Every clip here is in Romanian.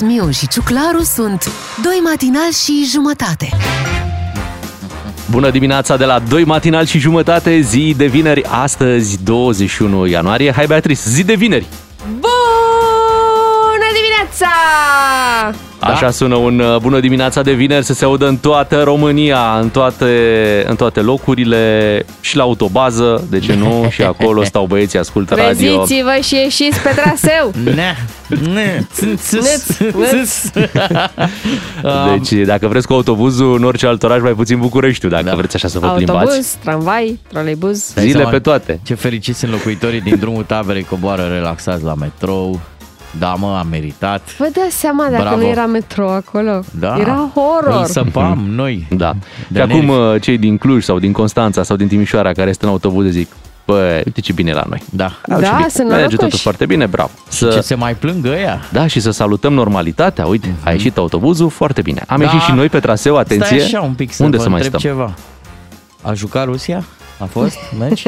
Miu și Ciuclaru sunt Doi matinal și jumătate Bună dimineața de la 2 matinal și jumătate, zi de vineri, astăzi 21 ianuarie. Hai Beatrice, zi de vineri! Bună dimineața! Da? Așa sună un uh, bună dimineața de vineri să se audă în toată România, în toate, în toate locurile și la autobază, de ce nu? Și acolo stau băieții, ascultă radio. Treziți-vă și ieșiți pe traseu! Ne, ne, Deci dacă vreți cu autobuzul în orice alt oraș, mai puțin Bucureștiul, dacă Da. vreți așa să vă Autobuz, plimbați. tramvai, troleibuz. Dai Zile seama pe toate. Ce fericiți sunt locuitorii din drumul taberei, coboară relaxați la metrou. Da, mă, am meritat. Vă dați seama dacă Bravo. nu era metro acolo? Da. Era horror. Îl săpam noi. Da. De și acum nervi. uh, cei din Cluj sau din Constanța sau din Timișoara care sunt în autobuze zic, bă, uite ce bine e la noi. Da. Au, Da, ce bine. sunt Merge norocoși. totul foarte bine, bravo. Să... Ce se mai plângă ea? Da, și să salutăm normalitatea. Uite, a ieșit autobuzul, foarte bine. Am Da. ieșit și noi pe traseu, atenție. Stai așa un pic să Unde vă să mai întreb stăm? ceva. A jucat Rusia? A fost meci?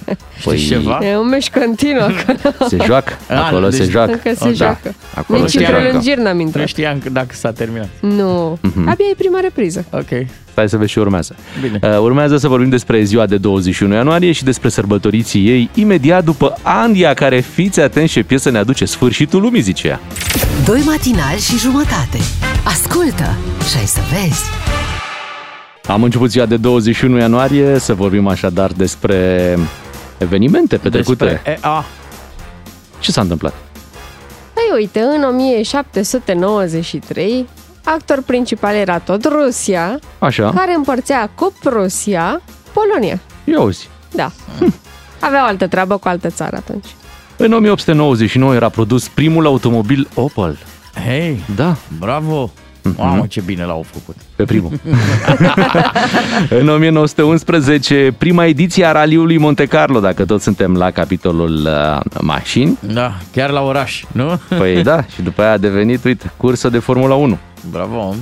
Păi, Știi ceva? E un meci continuu acolo. Se joacă, Ah, acolo deci- se joacă. Încă se Oh, da. joacă. Acolo Nici se în joacă. prelungiri n-am Nu intrat. știam că- dacă s-a terminat. Nu. Mhm. Abia e prima repriză. Ok. Stai să vezi ce urmează. Bine. Uh, urmează să vorbim despre ziua de 21 ianuarie și despre sărbătoriții ei imediat după Andia, care, fiți atenți ce piesă ne aduce sfârșitul lumii, zice ea. Doi matinal și jumătate Ascultă și ai să vezi Am început ziua de 21 ianuarie să vorbim așadar despre evenimente petrecute. Despre EA. Ce s-a întâmplat? Păi uite, în 1793, actor principal era tot Rusia, Așa, care împărțea cu Prusia Polonia. ia auzi. Da. Hm. Avea o altă treabă cu altă țară atunci. În 1899 era produs primul automobil Opel. Hei, Da, bravo! Mamă, ce bine l-au făcut. pe primul. în 1911, prima ediție a raliului Monte Carlo, dacă tot suntem la capitolul uh, mașini. Da, chiar la oraș, nu? Păi da, și după aia a devenit, uite, cursă de Formula 1. Bravo!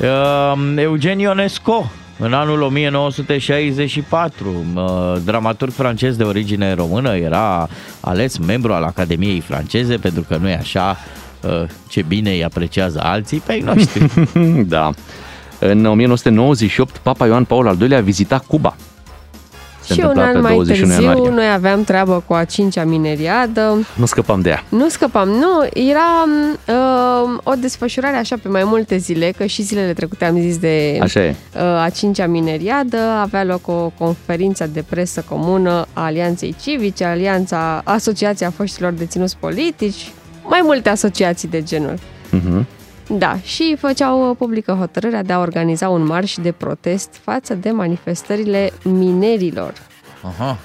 Uh, Eugen Ionesco, în anul 1964, uh, dramaturg francez de origine română, era ales membru al Academiei franceze, pentru că nu e așa uh, ce bine îi apreciază alții pe ai noștri. da. În 1998, Papa Ioan Paul al II-lea a vizitat Cuba. Se și un întâmpla an pe mai 21 târziu, ianuarie. noi aveam treabă cu a cincea mineriadă. Nu scăpam de ea. Nu scăpam, nu, era uh, o desfășurare așa pe mai multe zile, că și zilele trecute am zis de Așa e. uh, a cincea mineriadă, avea loc o conferință de presă comună a Alianței Civice, Alianța, Asociația Foștilor Deținuți Politici, mai multe asociații de genul. Mhm. Da, și făceau uh, publică hotărârea de a organiza un marș de protest față de manifestările minerilor. Aha.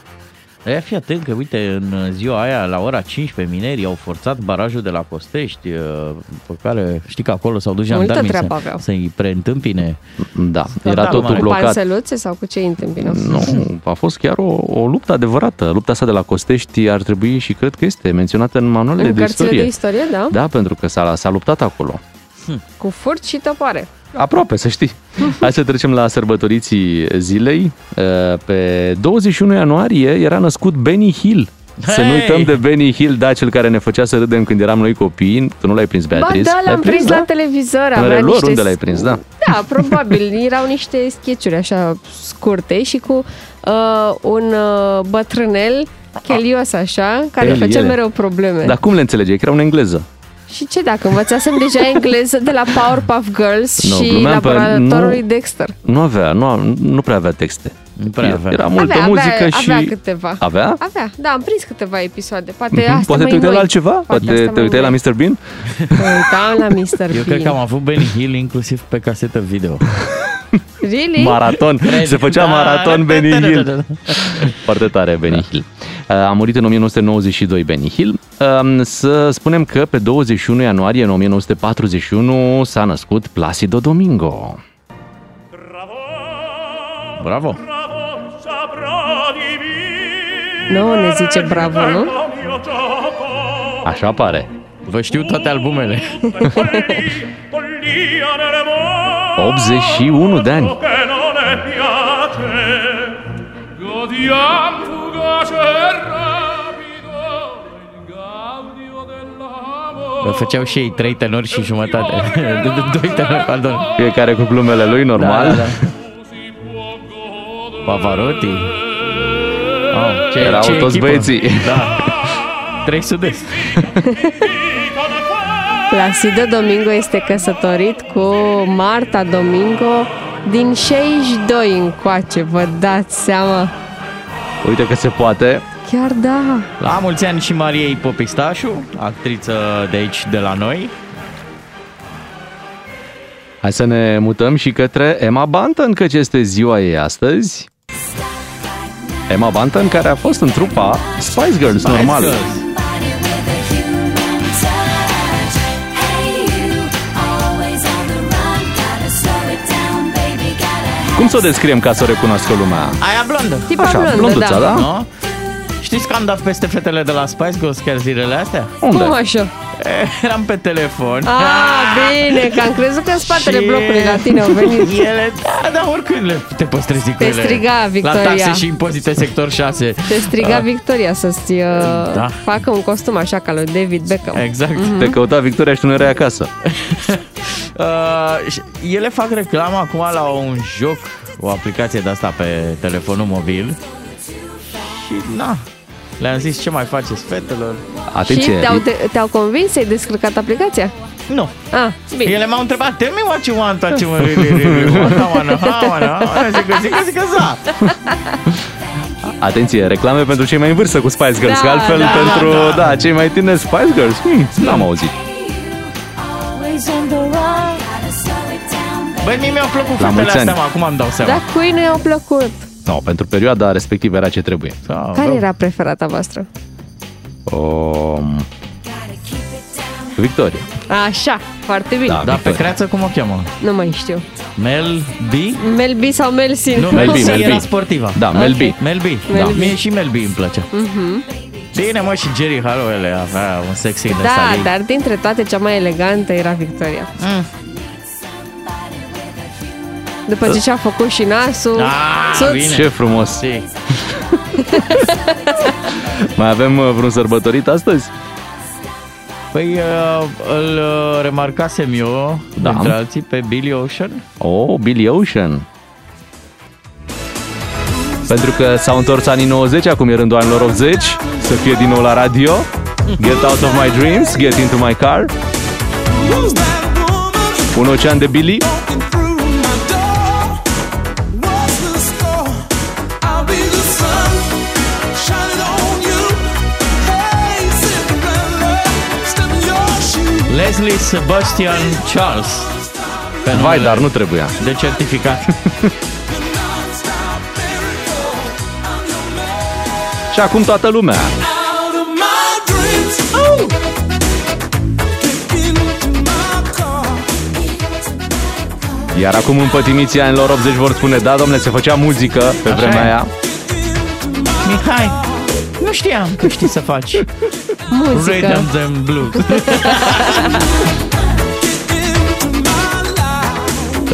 Ia fi atent că, uite, în ziua aia, la ora 15, minerii au forțat barajul de la Costești, uh, pe care știi că acolo s-au dus Multă jandarmii treabă să, aveau. să-i preîntâmpine. Da, Scandal era totul mare. Cu blocat. panseluțe sau cu ce îi întâmpină? Nu, a fost chiar o, o luptă adevărată. Lupta asta de la Costești ar trebui și cred că este menționată în manualele În de cărțile istorie. de istorie, da? Da, pentru că s-a, s-a luptat acolo. Cu furt și tăpoare. Aproape, să știi. Hai să trecem la sărbătoriții zilei. Uh, Pe 21 ianuarie era născut Benny Hill. Să nu Hei! uităm de Benny Hill, da, cel care ne făcea să râdem când eram noi copii. Tu nu l-ai prins, Ba Beatrice? da, l-am L-ai prins da? la televizor. În avea relor, niște... unde l-ai prins, da? Da, probabil. Erau niște sketchuri așa scurte și cu uh, un uh, bătrânel chelios așa, care El, făcea ele. mereu probleme. Dar cum le înțelegeai? Că era în engleză. Și ce dacă învățasem deja engleză de la Powerpuff Girls Nu, și glumeam pe- laboratorului nu. Dexter? Nu avea, nu, nu prea avea texte. Nu prea avea. Era multă avea, muzică avea, și... avea câteva. Avea? Avea, da, am prins câteva episoade. Poate Mhm. astea Poate mai te uitai noi. la altceva? Poate astea te mai uitai la noi. Mr. Bean? Mă uitam la Mr. Bean. Eu cred că am avut Benny Hill inclusiv pe casetă video. Really? Maraton. Se făcea Da, maraton da, Benny da, da, Hill. da, da. Foarte tare Benny Hill. Uh, A murit în 1992 Benny Hill. Um, Să spunem că pe 21 ianuarie în 1941 s-a născut Placido Domingo. Bravo! Nu, ne zice bravo, nu? Așa pare. Vă știu toate albumele. 81 de ani. Godiam fugace e rapido il gaudio dell'amore făceau și ei trei tenori și jumătate. Doi tenori, pardon. Fiecare cu glumele lui, normal. Da, da, da. Pavarotti. Oh, ce, Erau ce toți echipă. băieții. Da. Trei sud-est. Placido Domingo este căsătorit cu Marta Domingo din 62 încoace, vă dați seama? Uite că se poate. Chiar da. La mulți ani și Mariei Popistașu, actriță de aici, de la noi. Hai să ne mutăm și către Emma Bunton, căci este ziua ei astăzi. Emma Bunton, care a fost în trupa Spice Girls, normal. Girls. Body with a human touch. Hey you, always on the run. Gotta slow it down, baby. Gotta Cum să o descriem ca să o recunoască lumea? Aia blondă. Tipa Așa, blondă, blonduța, da? Nu? Știți că am dat peste fetele de la Spice Girls chiar zilele astea? Unde? Cum așa? Eram pe telefon. Ah, bine, că am crezut că în spatele Și blocului la tine au venit. Ele, da, da, oricând le, te poți trezi cu Te ele. striga, Victoria. La taxe și impozite sector 6. Te striga Victoria să-ți uh, Da. facă un costum așa ca lui David Beckham. Exact. Te căuta Victoria și tu nu erai acasă. Uh, și ele fac reclamă acum la un joc, o aplicație de asta pe telefonul mobil. Și na, le-am zis ce mai faceți fetelor. Atenție! Și te-au, te- te-au convins să-i descărcat aplicația? Nu. Ah, bine. Ele m-au întrebat, tell me what you want, what you want, really, really want, I wanna, I wanna, I wanna, zic, zic, zic, za. Atenție, reclame pentru cei mai în vârstă cu Spice Girls, Da, că altfel da, pentru da, da. da, cei mai tineri Spice Girls, hmm, n-am auzit. always on the run. Gotta slow it down, baby. Băi, mie mi-au plăcut La fetele mulți ani. astea, mă, acum îmi dau seama. Dar cui nu i-au plăcut? No, pentru perioada respectivă era ce trebuie. Da, Care bă. era preferata voastră? Um, Victoria. Așa, foarte bine. Da. Dar pe Victoria. creață cum o cheamă? Nu mai știu. Mel B? Mel B sau Mel C? Nu, Mel B, C Mel B. era sportiva. Da, Mel B. Mel B. Mel Da. B. Mie și Mel B îmi plăcea. Bine, mă, și Jerry Harrowell avea un sexy de Da, salii. dar dintre toate cea mai elegantă era Victoria. Mm. După ce și-a făcut și nasul, Ah, țuț, bine. Ce frumos! Si. Mai avem uh, vreun sărbătorit astăzi? Păi uh, îl uh, remarcasem eu, Da. da. între alții, pe Billy Ocean. Oh, Billy Ocean. Pentru că s-au întors anii 90, acum e rândul anilor 80, să fie din nou la radio. Get out of my dreams, get into my car. Un ocean de Billy. Leslie Sebastian Charles. Pe Vai, numele dar nu trebuia. De certificat. Și acum toată lumea. Iar acum împătimiții anilor 80 vor spune, da, domne, se făcea muzică pe Așa vremea e. aia. Mihai, nu știam că știi să faci muzică. rhythm and blues.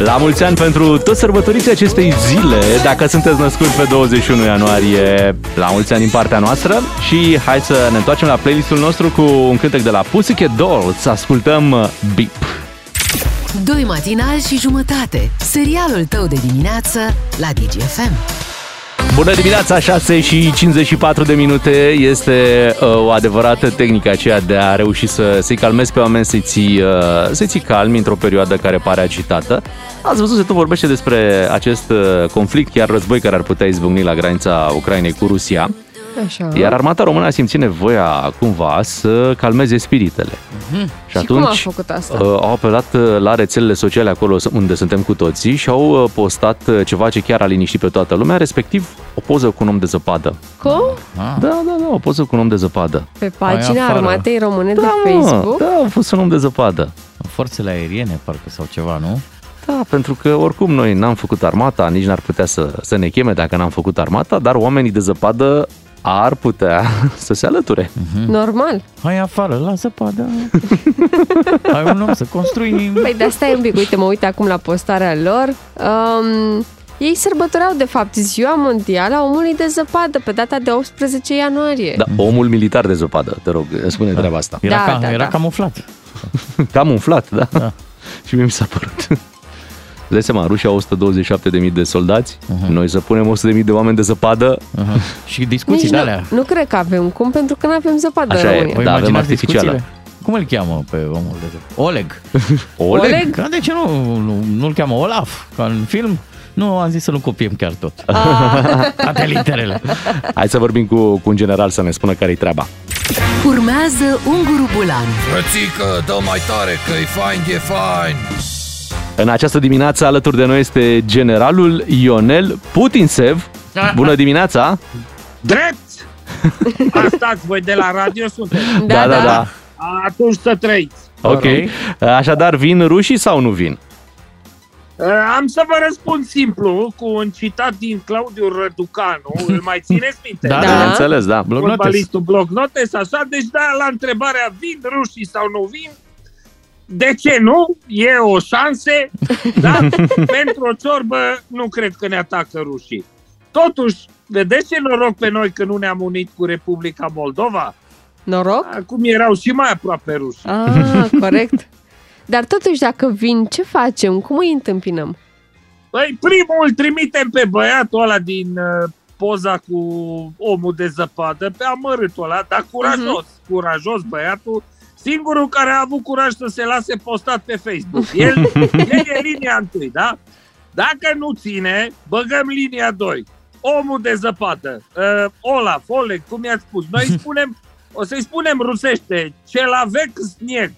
La mulți ani pentru toți sărbătoriții acestei zile, dacă sunteți născuți pe 21 ianuarie, la mulți ani din partea noastră și hai să ne întoarcem la playlistul nostru cu un cântec de la Pussycat Dolls, să ascultăm uh, Beep. Doi matinali și jumătate. Serialul tău de dimineață la DGFM. Bună dimineața, 6 și 54 de minute. Este uh, o adevărată tehnică aceea de a reuși să, să-i calmezi pe oameni, să-i ții, uh, să-i ții calmi într-o perioadă care pare agitată. Ați văzut, se tot vorbește despre acest uh, conflict, chiar război care ar putea izbucni la granița Ucrainei cu Rusia. Așa. Iar armata română a simțit nevoia cumva să calmeze spiritele. Și, Și cum a făcut asta? uh, au apelat uh, la rețelele sociale acolo unde suntem cu toții și au uh, postat uh, ceva ce chiar a liniștit pe toată lumea, respectiv o poză cu un om de zăpadă. Cum? Da, da, da, o poză cu un om de zăpadă. Pe pagina afară. Armatei Române Da, de mă, Facebook? da, a fost un om de zăpadă. Forțele aeriene, parcă, sau ceva, nu? Da, pentru că oricum noi n-am făcut armata, nici n-ar putea să, să ne cheme dacă n-am făcut armata, dar oamenii de zăpadă ar putea să se alăture. Normal. Hai afară, la zăpadă. Hai un om să construim. Păi de asta e un pic, uite, mă uit acum la postarea lor. Um, ei sărbătoreau, de fapt, ziua mondială a omului de zăpadă pe data de 18 ianuarie. Da, omul militar de zăpadă, te rog, spune treaba asta. Era, Da, ca, da, era da. camuflat. Cam umflat, da? Da. Și mie mi s-a părut. Îți dai seama, rușii au 127.000 de soldați, Mhm. noi să punem 100.000 de oameni de zăpadă, Aha. Și discuții Nici de nu, alea. nu cred că avem cum, pentru că nu avem zăpadă Așa în e. România. Vă Da, avem imaginați artificială. discuțiile? Cum îl cheamă pe omul de zi? Oleg. Oleg? Oleg? Da, de ce nu, nu, nu-l cheamă Olaf, ca în film? Nu, am zis să nu copiem chiar tot. Toate literele. Hai să vorbim cu, cu un general să ne spună care-i treaba. Urmează Unguru Bulan Frățică, dă mai tare că e fain, e fain În această dimineață alături de noi este generalul Ionel Putinsev. Bună dimineața! Drept! Asta voi de la radio sunteți. da, da. da. Atunci să trăiți. Ok. Așadar, vin rușii sau nu vin? Uh, Am să vă răspund simplu cu un citat din Claudiu Răducanu. Îl mai țineți minte? Da, Da. da. Înțeles, da. Bloc notes. Fotbalistul bloc notes, așa. Deci da, la întrebarea vin rușii sau nu vin, de ce nu? E o șanse, da? Pentru o ciorbă nu cred că ne atacă rușii. Totuși, vedeți ce noroc pe noi că nu ne-am unit cu Republica Moldova? Noroc? Acum erau și mai aproape ruși. Ah, corect. Dar totuși, dacă vin, ce facem? Cum îi întâmpinăm? Păi primul îl trimitem pe băiatul ăla din uh, poza cu omul de zăpadă, pe amărâtul ăla, dar curajos, uh-huh. curajos băiatul, singurul care a avut curaj să se lase postat pe Facebook. El, el e linia întâi, da? Dacă nu ține, băgăm linia 2. Omul de zăpadă, uh, Olaf, Oleg, cum i-ați spus, noi îi spunem, o să-i spunem rusește, celavec snieg,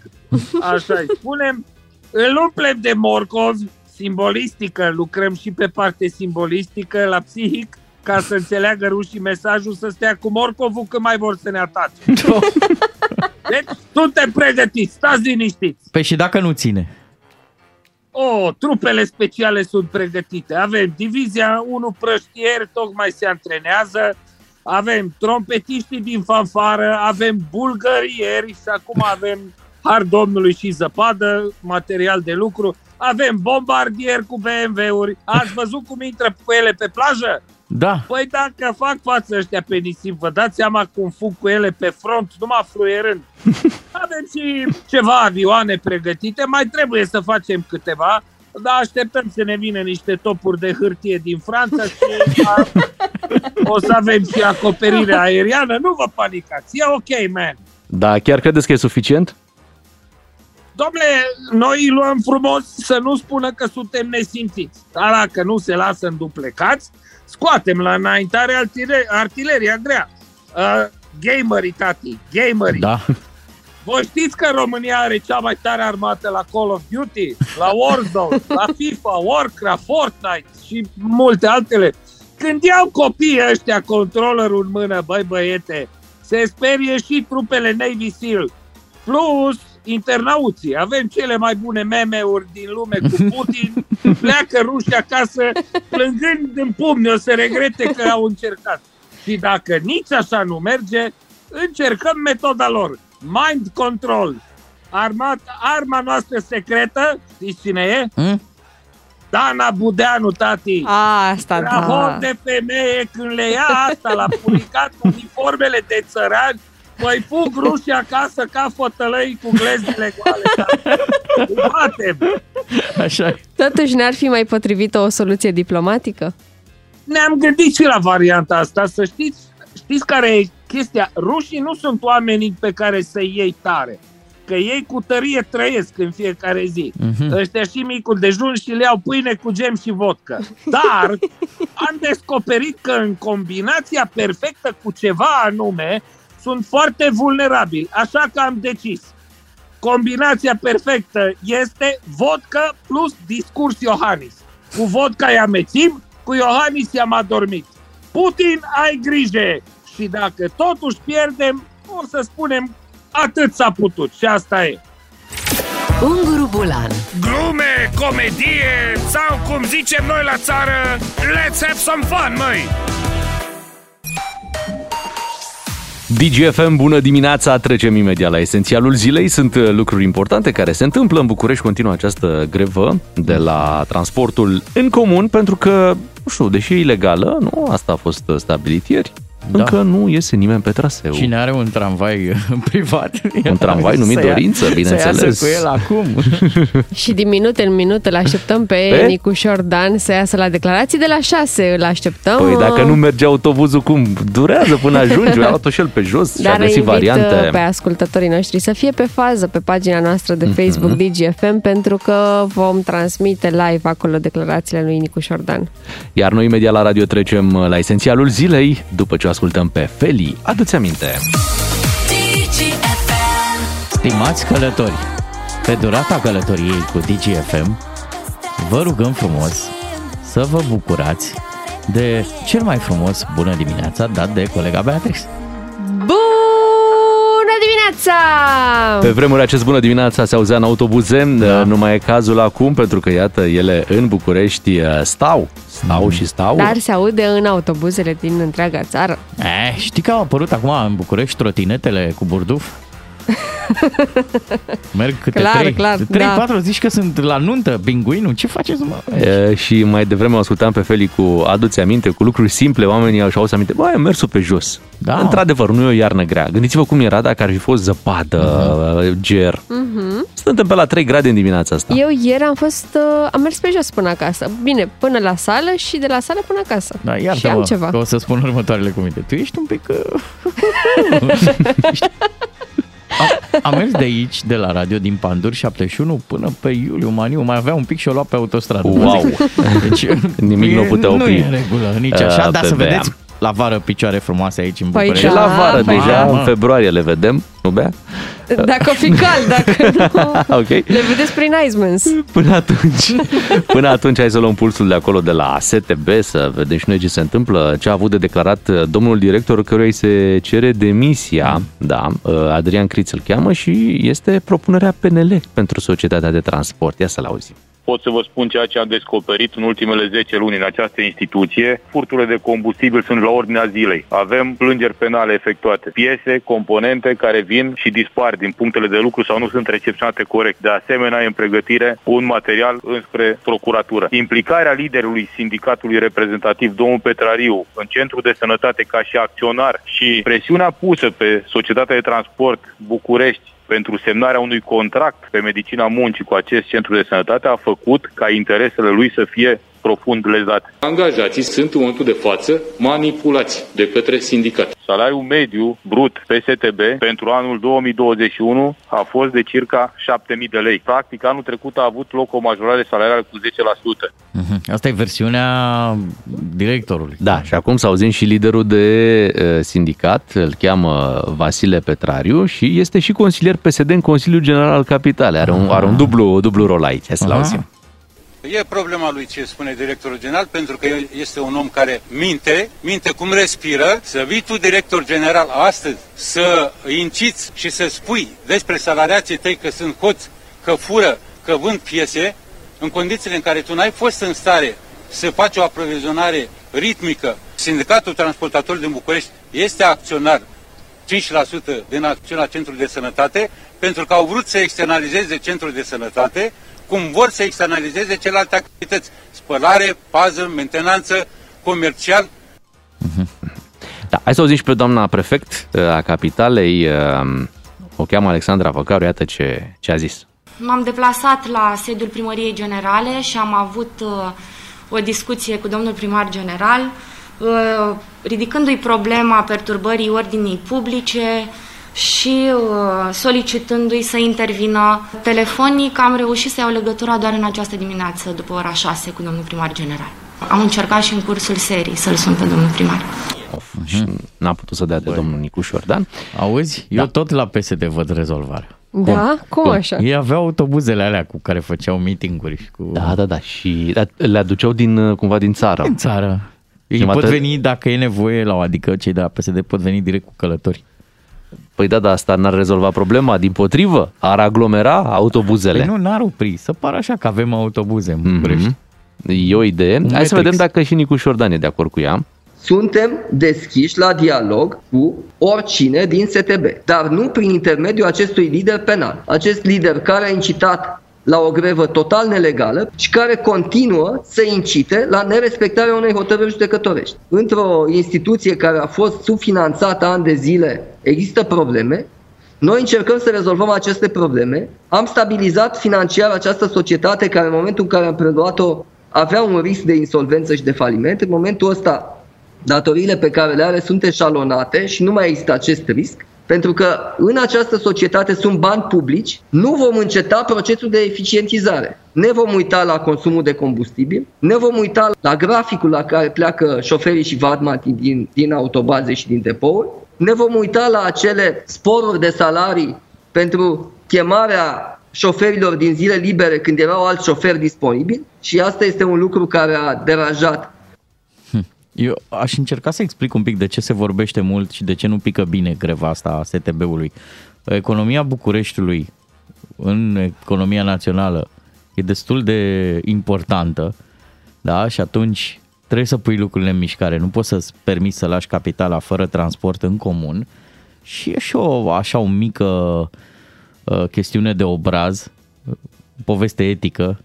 așa îi spunem, îl umplem de morcovi, simbolistică, lucrăm și pe parte simbolistică, la psihic, ca să înțeleagă rușii mesajul să stea cu morcovul când mai vor să ne atace. Deci, suntem pregătiți, stați liniștiți. Păi și dacă nu ține? O, trupele speciale sunt pregătite. Avem divizia 1 prăștieri, tocmai se antrenează. Avem trompetiștii din fanfară, avem bulgărieri și acum avem har domnului și zăpadă, material de lucru. Avem bombardieri cu BMW-uri. Ați văzut cum intră cu ele pe plajă? Da. Păi dacă fac față ăștia pe nisip, vă dați seama cum fug cu ele pe front, numai fluierând. Avem și ceva avioane pregătite, mai trebuie să facem câteva, dar așteptăm să ne vină niște topuri de hârtie din Franța și a, o să avem și acoperire aeriană. Nu vă panicați, e ok, man. Da, chiar credeți că e suficient? Domnule, noi îi luăm frumos să nu spună că suntem nesimțiți. Dar dacă nu se lasă înduplecați, scoatem la înaintare artile- artileria grea. Uh, gamerii, tati, gamerii. Da. Voi știți că România are cea mai tare armată la Call of Duty, la Warzone, la FIFA, Warcraft, Fortnite și multe altele. Când iau copiii ăștia controllerul în mână, băi băiete, se sperie și trupele Navy SEAL. Plus internauții. Avem cele mai bune meme-uri din lume cu Putin. Pleacă rușii acasă plângând în pumni, o să regrete că au încercat. Și dacă nici așa nu merge, încercăm metoda lor. Mind control. Armat, arma noastră secretă, știți cine e? Hmm? Dana Budeanu, tati. A, asta Rahor da. de femeie când le ia asta la puricat uniformele de țărani, păi fug rușii acasă ca fătălăi cu glezile goale. Îi Batem. Așa e. Totuși ne-ar fi mai potrivită o soluție diplomatică? Ne-am gândit și la varianta asta, să știți, știți care e chestia? Rușii nu sunt oamenii pe care să-i iei tare. Că ei cu tărie trăiesc în fiecare zi. Mhm. Ăștia și micul dejun și le iau pâine cu gem și vodcă. Dar am descoperit că în combinația perfectă cu ceva anume sunt foarte vulnerabili. Așa că am decis. Combinația perfectă este vodka plus discurs Iohannis. Cu vodka i amețim, cu Iohannis i-am adormit. Putin, ai grijă! Și dacă totuși pierdem, o să spunem atât s-a putut și asta e. Unguru Bulan Glume, comedie sau cum zicem noi la țară, let's have some fun, măi! DGFM, bună dimineața! Trecem imediat la esențialul zilei. Sunt uh, lucruri importante care se întâmplă în București. Continuă această grevă de la transportul în comun, pentru că, nu știu, deși e ilegală, nu? Asta a fost uh, stabilit ieri. Da. încă nu iese nimeni pe traseu. Cine are un tramvai privat? Un tramvai numit să ia- Dorință, Să bineînțeles. iasă cu el acum. Și din minute în minute îl așteptăm pe, Pe? Nicușor Dan să iasă la declarații de la 6. Îl așteptăm. Păi dacă nu merge autobuzul, cum? Durează până ajunge, a luat-o și el pe jos și a Dar găsit invit variante. uh, pe ascultătorii noștri să fie pe fază pe pagina noastră de Facebook Mhm. DGFM pentru că vom transmite live acolo declarațiile lui Nicușor Dan. Iar noi imediat la radio trecem la esențialul zilei, după ce o ascultăm pe Feli. Adu-ți aminte! Stimați călători, pe durata călătoriei cu DGFM, vă rugăm frumos să vă bucurați de cel mai frumos bună dimineața dat de colega Beatrix. Bună dimineața! Pe vremuri acest bună dimineața se auzea în autobuze, da. nu mai e cazul acum pentru că iată ele în București uh, stau, stau și stau. Dar se aude în autobuzele din întreaga țară. Eh, știi că au apărut acum în București trotinetele cu burduf? Merg câte Clar, trei, clar, trei da. patru, zici că sunt la nuntă, pinguinul, ce faceți mă? E, și mai devreme o ascultam pe Feli cu aduți aminte, cu lucruri simple, oamenii au și au aminte, băi, am mersul pe jos. Da. Într-adevăr, nu e o iarnă grea. Gândiți-vă cum era dacă ar fi fost zăpadă, uh-huh. ger. Mhm. Suntem pe la 3 grade în dimineața asta. Eu ieri am fost, uh, am mers pe jos până acasă. Bine, până la sală și de la sală până acasă. Da, și iartă am mă, ceva. că o să spun următoarele cuvinte. Tu ești un pic... uh, am, am mers de aici, de la radio, din Pandur 71 până pe Iuliu Maniu. Mai avea un pic și o lua pe autostradă. Wow. Deci, Nimic nu putea Nu opri. e în regulă, nici așa, Uh, dar pe să Bea. vedeți la vară picioare frumoase aici în Păi București. Și la vară păi deja, da. în februarie le vedem, nu bea? Dacă o fi cald, dacă nu... ok. Le vedeți prin Icemans. Până atunci, până atunci hai să luăm pulsul de acolo de la STB să vedem și noi ce se întâmplă, ce a avut de declarat uh, domnul director căruia îi se cere demisia, da, uh, Adrian Criț îl cheamă și este propunerea PNL pentru societatea de transport. Ia să-l auzim. Pot să vă spun ceea ce am descoperit în ultimele 10 luni în această instituție. Furturile de combustibil sunt la ordinea zilei. Avem plângeri penale efectuate. Piese, componente care vin și dispar din punctele de lucru sau nu sunt recepționate corect. De asemenea, e în pregătire un material înspre procuratură. Implicarea liderului sindicatului reprezentativ, domnul Petrariu, în centru de sănătate ca și acționar și presiunea pusă pe societatea de transport București pentru semnarea unui contract pe medicina muncii cu acest centru de sănătate a făcut ca interesele lui să fie profund lezate. Angajații sunt în momentul de față manipulați de către sindicat. Salariul mediu brut PSTB pentru anul 2021 a fost de circa 7.000 de lei. Practic, anul trecut a avut loc o majorare salarială cu 10%. Mhm. Asta e versiunea directorului. Da, și acum să auzim și liderul de uh, sindicat, îl cheamă Vasile Petrariu și este și consilier PSD în Consiliul General al Capitalei. Are un, are un dublu, dublu rol aici, hai să-l Aha. auzim. E problema lui ce spune directorul general, pentru că el este un om care minte, minte cum respiră. Să vii tu, director general, astăzi să inciți și să spui despre salariații tăi că sunt hoți, că fură, că vând piese, în condițiile în care tu n-ai fost în stare să faci o aprovizionare ritmică. Sindicatul Transportatorilor din București este acționar 5% din acțiunea Centrului de Sănătate, pentru că au vrut să externalizeze Centrul de Sănătate, cum vor să externalizeze celelalte activități. Spălare, pază, mentenanță, comercial. Da, hai să auzim și pe doamna prefect uh, a Capitalei, uh, o cheamă Alexandra Văcaru, iată ce, ce a zis. M-am deplasat la sediul primăriei generale și am avut uh, o discuție cu domnul primar general, uh, ridicându-i problema perturbării ordinii publice și uh, solicitându-i să intervină telefonic. Am reușit să iau legătura doar în această dimineață, după ora 6, cu domnul primar general. Am încercat și în cursul serii să-l sun pe domnul primar. Of, și n-a putut să dea de domnul Nicuș Șordan. Auzi? Eu tot la PSD văd rezolvarea. Da? Cum așa? Ei aveau autobuzele alea cu care făceau meeting-uri și cu... Da, da, da, și da, le aduceau din, uh, cumva din țară. În țară. Ei Prima pot dată- veni, dacă e nevoie, la o adică cei de la PSD pot veni direct cu călători. Păi da, dar asta n-ar rezolva problema, din potrivă, ar aglomera autobuzele. Păi nu, n-ar opri. Să pară așa că avem autobuze în București. Mhm. E o idee. Hai să Matrix. vedem dacă și Nicu Șordan e de acord cu ea. Suntem deschiși la dialog cu oricine din STB, dar nu prin intermediul acestui lider penal. Acest lider care a incitat la o grevă total nelegală și care continuă să incite la nerespectarea unei hotărâri judecătorești. Într-o instituție care a fost subfinanțată ani de zile, există probleme. Noi încercăm să rezolvăm aceste probleme. Am stabilizat financiar această societate care în momentul în care am preluat-o avea un risc de insolvență și de faliment. În momentul ăsta datoriile pe care le are sunt eșalonate și nu mai există acest risc. Pentru că în această societate sunt bani publici, nu vom înceta procesul de eficientizare. Ne vom uita la consumul de combustibil, ne vom uita la graficul la care pleacă șoferii și vadmati din, din autobaze și din depouri, ne vom uita la acele sporuri de salarii pentru chemarea șoferilor din zile libere când erau alți șoferi disponibili și asta este un lucru care a deranjat Eu aș încerca să explic un pic de ce se vorbește mult și de ce nu pică bine greva asta a STB-ului. Economia Bucureștiului în economia națională e destul de importantă, da? Și atunci trebuie să pui lucrurile în mișcare. Nu poți să-ți permiți să lași capitala fără transport în comun. Și e și o, așa o mică uh, chestiune de obraz, poveste etică.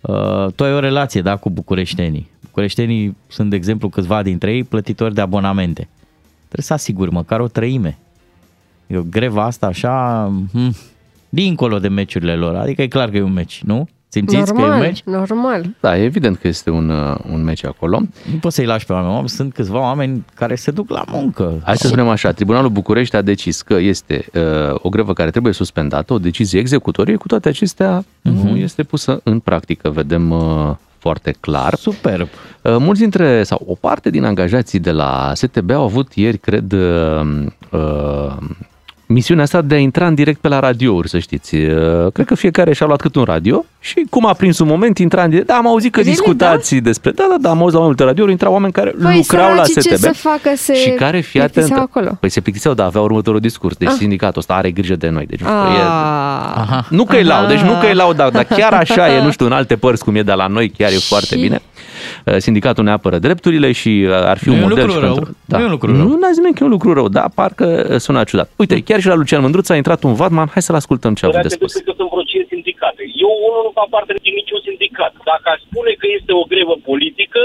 Uh, tu ai o relație, da, cu bucureștenii. Bucureștenii sunt, de exemplu, câțiva dintre ei plătitori de abonamente. Trebuie să asiguri măcar o treime. Eu greva asta așa, hm, dincolo de meciurile lor. Adică e clar că e un meci, nu? Simțiți că e un normal, meci? normal. Da, e evident că este un, uh, un meci acolo. Nu poți să-i lași pe oameni. Sunt câțiva oameni care se duc la muncă. Hai să spunem așa, Tribunalul București a decis că este uh, o grevă care trebuie suspendată, o decizie executorie, cu toate acestea uh-huh. nu este pusă în practică, vedem uh, foarte clar. Superb. Uh, mulți dintre, sau o parte din angajații de la STB au avut ieri, cred, uh, uh, misiunea asta de a intra în direct pe la radiouri, să știți. Uh, Cred că fiecare și-a luat cât un radio și cum a prins un moment, intra în direct. Da, am auzit că Really, discutați despre... Da, da, da, am auzit la mai multe radiouri, intrau oameni care Păi, lucrau la săracii, STB. ce să facă, se și care, fii plictiseau atent, acolo. Păi se plictiseau, da, avea următorul discurs. Deci Ah. sindicatul ăsta are grijă de noi. Deci, Ah. e, nu că e lau, deci nu că e lau, dar, dar chiar așa e, nu știu, în alte părți cum e de la noi, chiar e foarte Și- bine. Uh, Sindicatul ne apără drepturile și uh, ar fi Nu un e un model lucru și rău, pentru... nu e un lucru rău. Nu, n-ați zis că e un lucru rău, dar parcă uh, sună ciudat. Uite, chiar și la Lucian Mândruț a intrat un vadman, hai să-l ascultăm ce a avut de spus. că sunt vreo 5 sindicate. Eu unul nu fac parte din niciun sindicat. Dacă aș spune că este o grevă politică,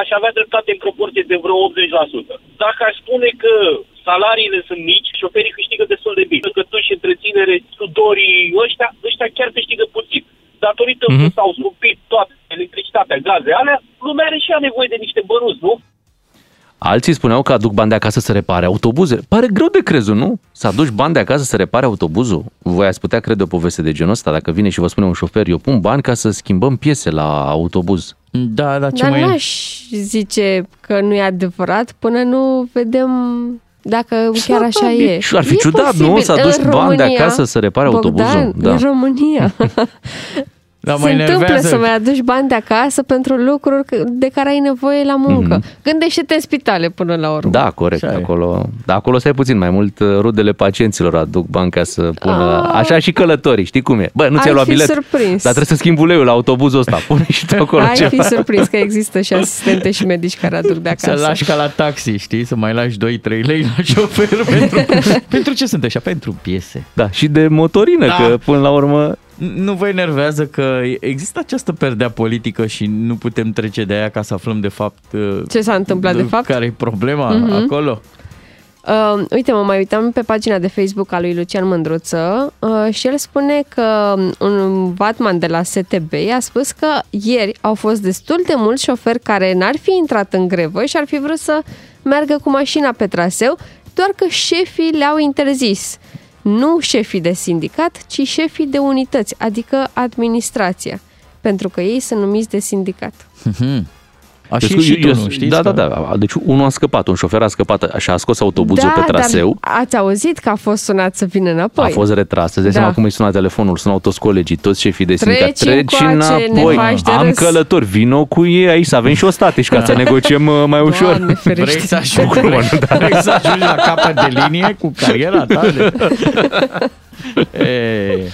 aș avea dreptate în proporție de vreo 80%. Dacă aș spune că salariile sunt mici, șoferii câștigă destul de bine. Cătuși, întreținere, sudorii ăștia, ăștia chiar câștigă puțin. Datorită Mhm. mm-hmm. că s-au scumpit toate electricitatea, gaze, alea, lumea are și ea nevoie de niște bănuți, nu? Alții spuneau că aduc bani de acasă să repare autobuze. Pare greu de crezut, nu? Să aduci bani de acasă să repare autobuzul. Voi ați putea crede o poveste de genul ăsta dacă vine și vă spune un șofer, eu pun bani ca să schimbăm piese la autobuz. Da, da, Dar n-aș zice că nu e adevărat până nu vedem dacă chiar așa e. Și ar fi E ciudat, nu? posibil. Să aduci În bani de România, acasă să repare Bogdan, autobuzul. Da. în România. Da, Se întâmplă să mai aduci bani de acasă pentru lucruri că- de care ai nevoie la muncă. Mhm. Gândește-te în spitale până la urmă. Da, corect. Acolo, da, acolo stai puțin, mai mult uh, rudele pacienților aduc bani ca să pună... Ah. Așa și călătorii, știi cum e? Bă, nu ți-ai Ai luat fi bilet, surprins. dar trebuie să schimbi uleiul la autobuzul ăsta. Pune și tu acolo Ai ceva. fi surprins că există și asistente și medici care aduc de acasă. Să lași ca la taxi, știi? Să mai lași 2-3 lei la șofer pentru... pentru ce sunt așa? Pentru piese. Da, și de motorină, Da. că până la urmă... Nu vă enervează că există această perdea politică și nu putem trece de aia ca să aflăm de fapt Ce s-a întâmplat de fapt? care e problema Mhm. acolo? Uh, uite, mă mai uitam pe pagina de Facebook a lui Lucian Mândruță uh, și el spune că un vatman de la STB a spus că ieri au fost destul de mulți șoferi care n-ar fi intrat în grevă și ar fi vrut să meargă cu mașina pe traseu, doar că șefii le-au interzis. Nu șefii de sindicat, ci șefii de unități, adică administrația, pentru că ei sunt numiți de sindicat. A, și, Deci, și tu eu- nu știți? Da, da, da. Deci unul a scăpat, un șofer a scăpat și a scos autobuzul pe traseu. Da, dar ați auzit că a fost sunat să vină înapoi. A fost retras. Îți dai Da. seama cum îi suna telefonul, sunau toți colegii, toți șefii de sindicat. Treci încoace, ne înapoi. faci de Am râs." călători, vino cu ei aici, să avem și o statișcă, să negociem uh, mai ușor. Doamne ferește. Vrei să ajungi, Cum, nu, da. vrei să ajungi la capăt de linie cu cariera ta? De... e,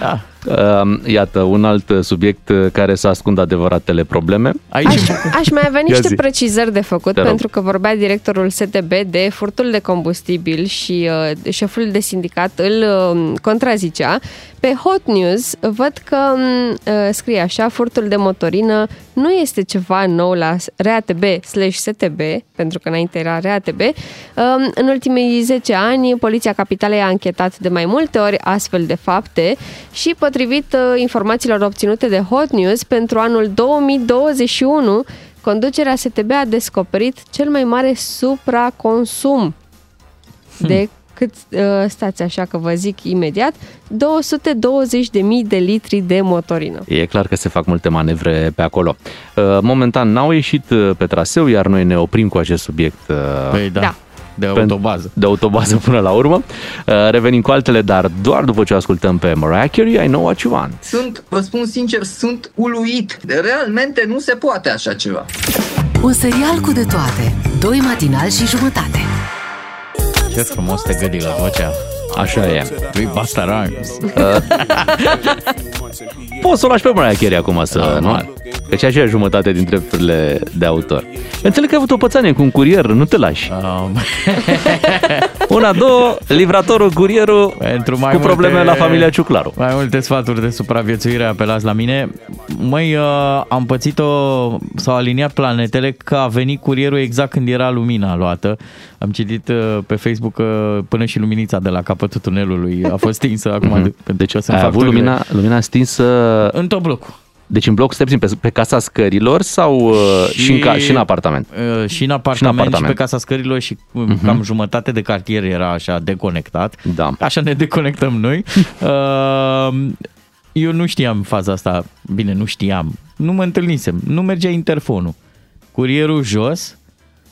da. Uh, Iată, un alt uh, subiect uh, care să ascundă adevăratele probleme. Aici... Aș, aș mai avea Ia niște zi. precizări de făcut, Te rog. pentru că vorbea directorul STB de furtul de combustibil și uh, șeful de sindicat îl uh, contrazicea, Pe Hot News văd că m, uh, scrie așa, furtul de motorină nu este ceva nou la RATB slash STB, pentru că înainte era RATB. Um, În ultimii 10 ani, Poliția Capitalei a anchetat de mai multe ori astfel de fapte și potrivit uh, informațiilor obținute de Hot News, pentru anul 2021, conducerea STB a descoperit cel mai mare supraconsum de cât, uh, stați așa că vă zic imediat, 220.000 de litri de motorină. E clar că se fac multe manevre pe acolo. Uh, Momentan n-au ieșit uh, pe traseu, iar noi ne oprim cu acest subiect. uh, Păi da. Da. De pen- autobază. De autobază până la urmă. Uh, Revenim cu altele, dar doar după ce o ascultăm pe Mariah Carey, I Know What You Want. Sunt, vă spun sincer, sunt uluit. Realmente nu se poate așa ceva. Un serial cu de toate. Doi matinali și jumătate. Ce frumos te gândi la vocea. Așa e. Lui Basta Rhymes. Poți să o lași pe Mariah Carey acum să, nu? Normal. Căci așa e jumătate din drepturile de autor. Înțeleg că ai avut o pățanie cu un curier, nu te lași. Um, Una, două, livratorul, curierul Pentru mai cu probleme multe- la familia Ciuclaru. Mai multe sfaturi de supraviețuire apelați la mine. Măi, uh, am pățit-o, s-au aliniat planetele că a venit curierul exact când era lumina luată. Am citit uh, pe Facebook că până și luminița de la capătul tunelului a fost stinsă acum. de, deci o să Ai avut lumina, lumina stinsă În tot blocul. Deci în bloc, stai puțin, pe, pe casa scărilor sau uh, și, și, în, ca, și în apartament? Uh, și în apartament, și, în apartament. și pe casa scărilor și uh-huh. cam jumătate de cartier era așa deconectat. Da. Așa ne deconectăm noi. Uh, eu nu știam faza asta. Bine, nu știam. Nu mă întâlnisem. Nu mergea interfonul. Curierul jos,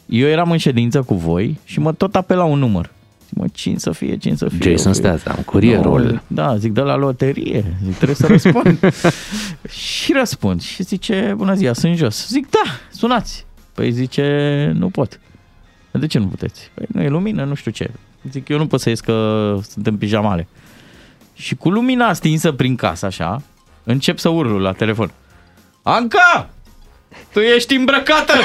eu eram în ședință cu voi și mă tot apela un număr. Mă, cine să fie, cine să fie? Jason Statham, curierul. Nu, da, zic de la loterie. Zic, trebuie să răspund. și răspund. Și zice, bună ziua, sunt jos. Zic, da, sunați. Păi zice, nu pot. De ce nu puteți? Păi nu e lumină, nu știu ce. Zic, eu nu pot să ies că sunt în pijamale. Și cu lumina stinsă prin casă, așa, încep să urlu la telefon. Anca! Tu ești îmbrăcată!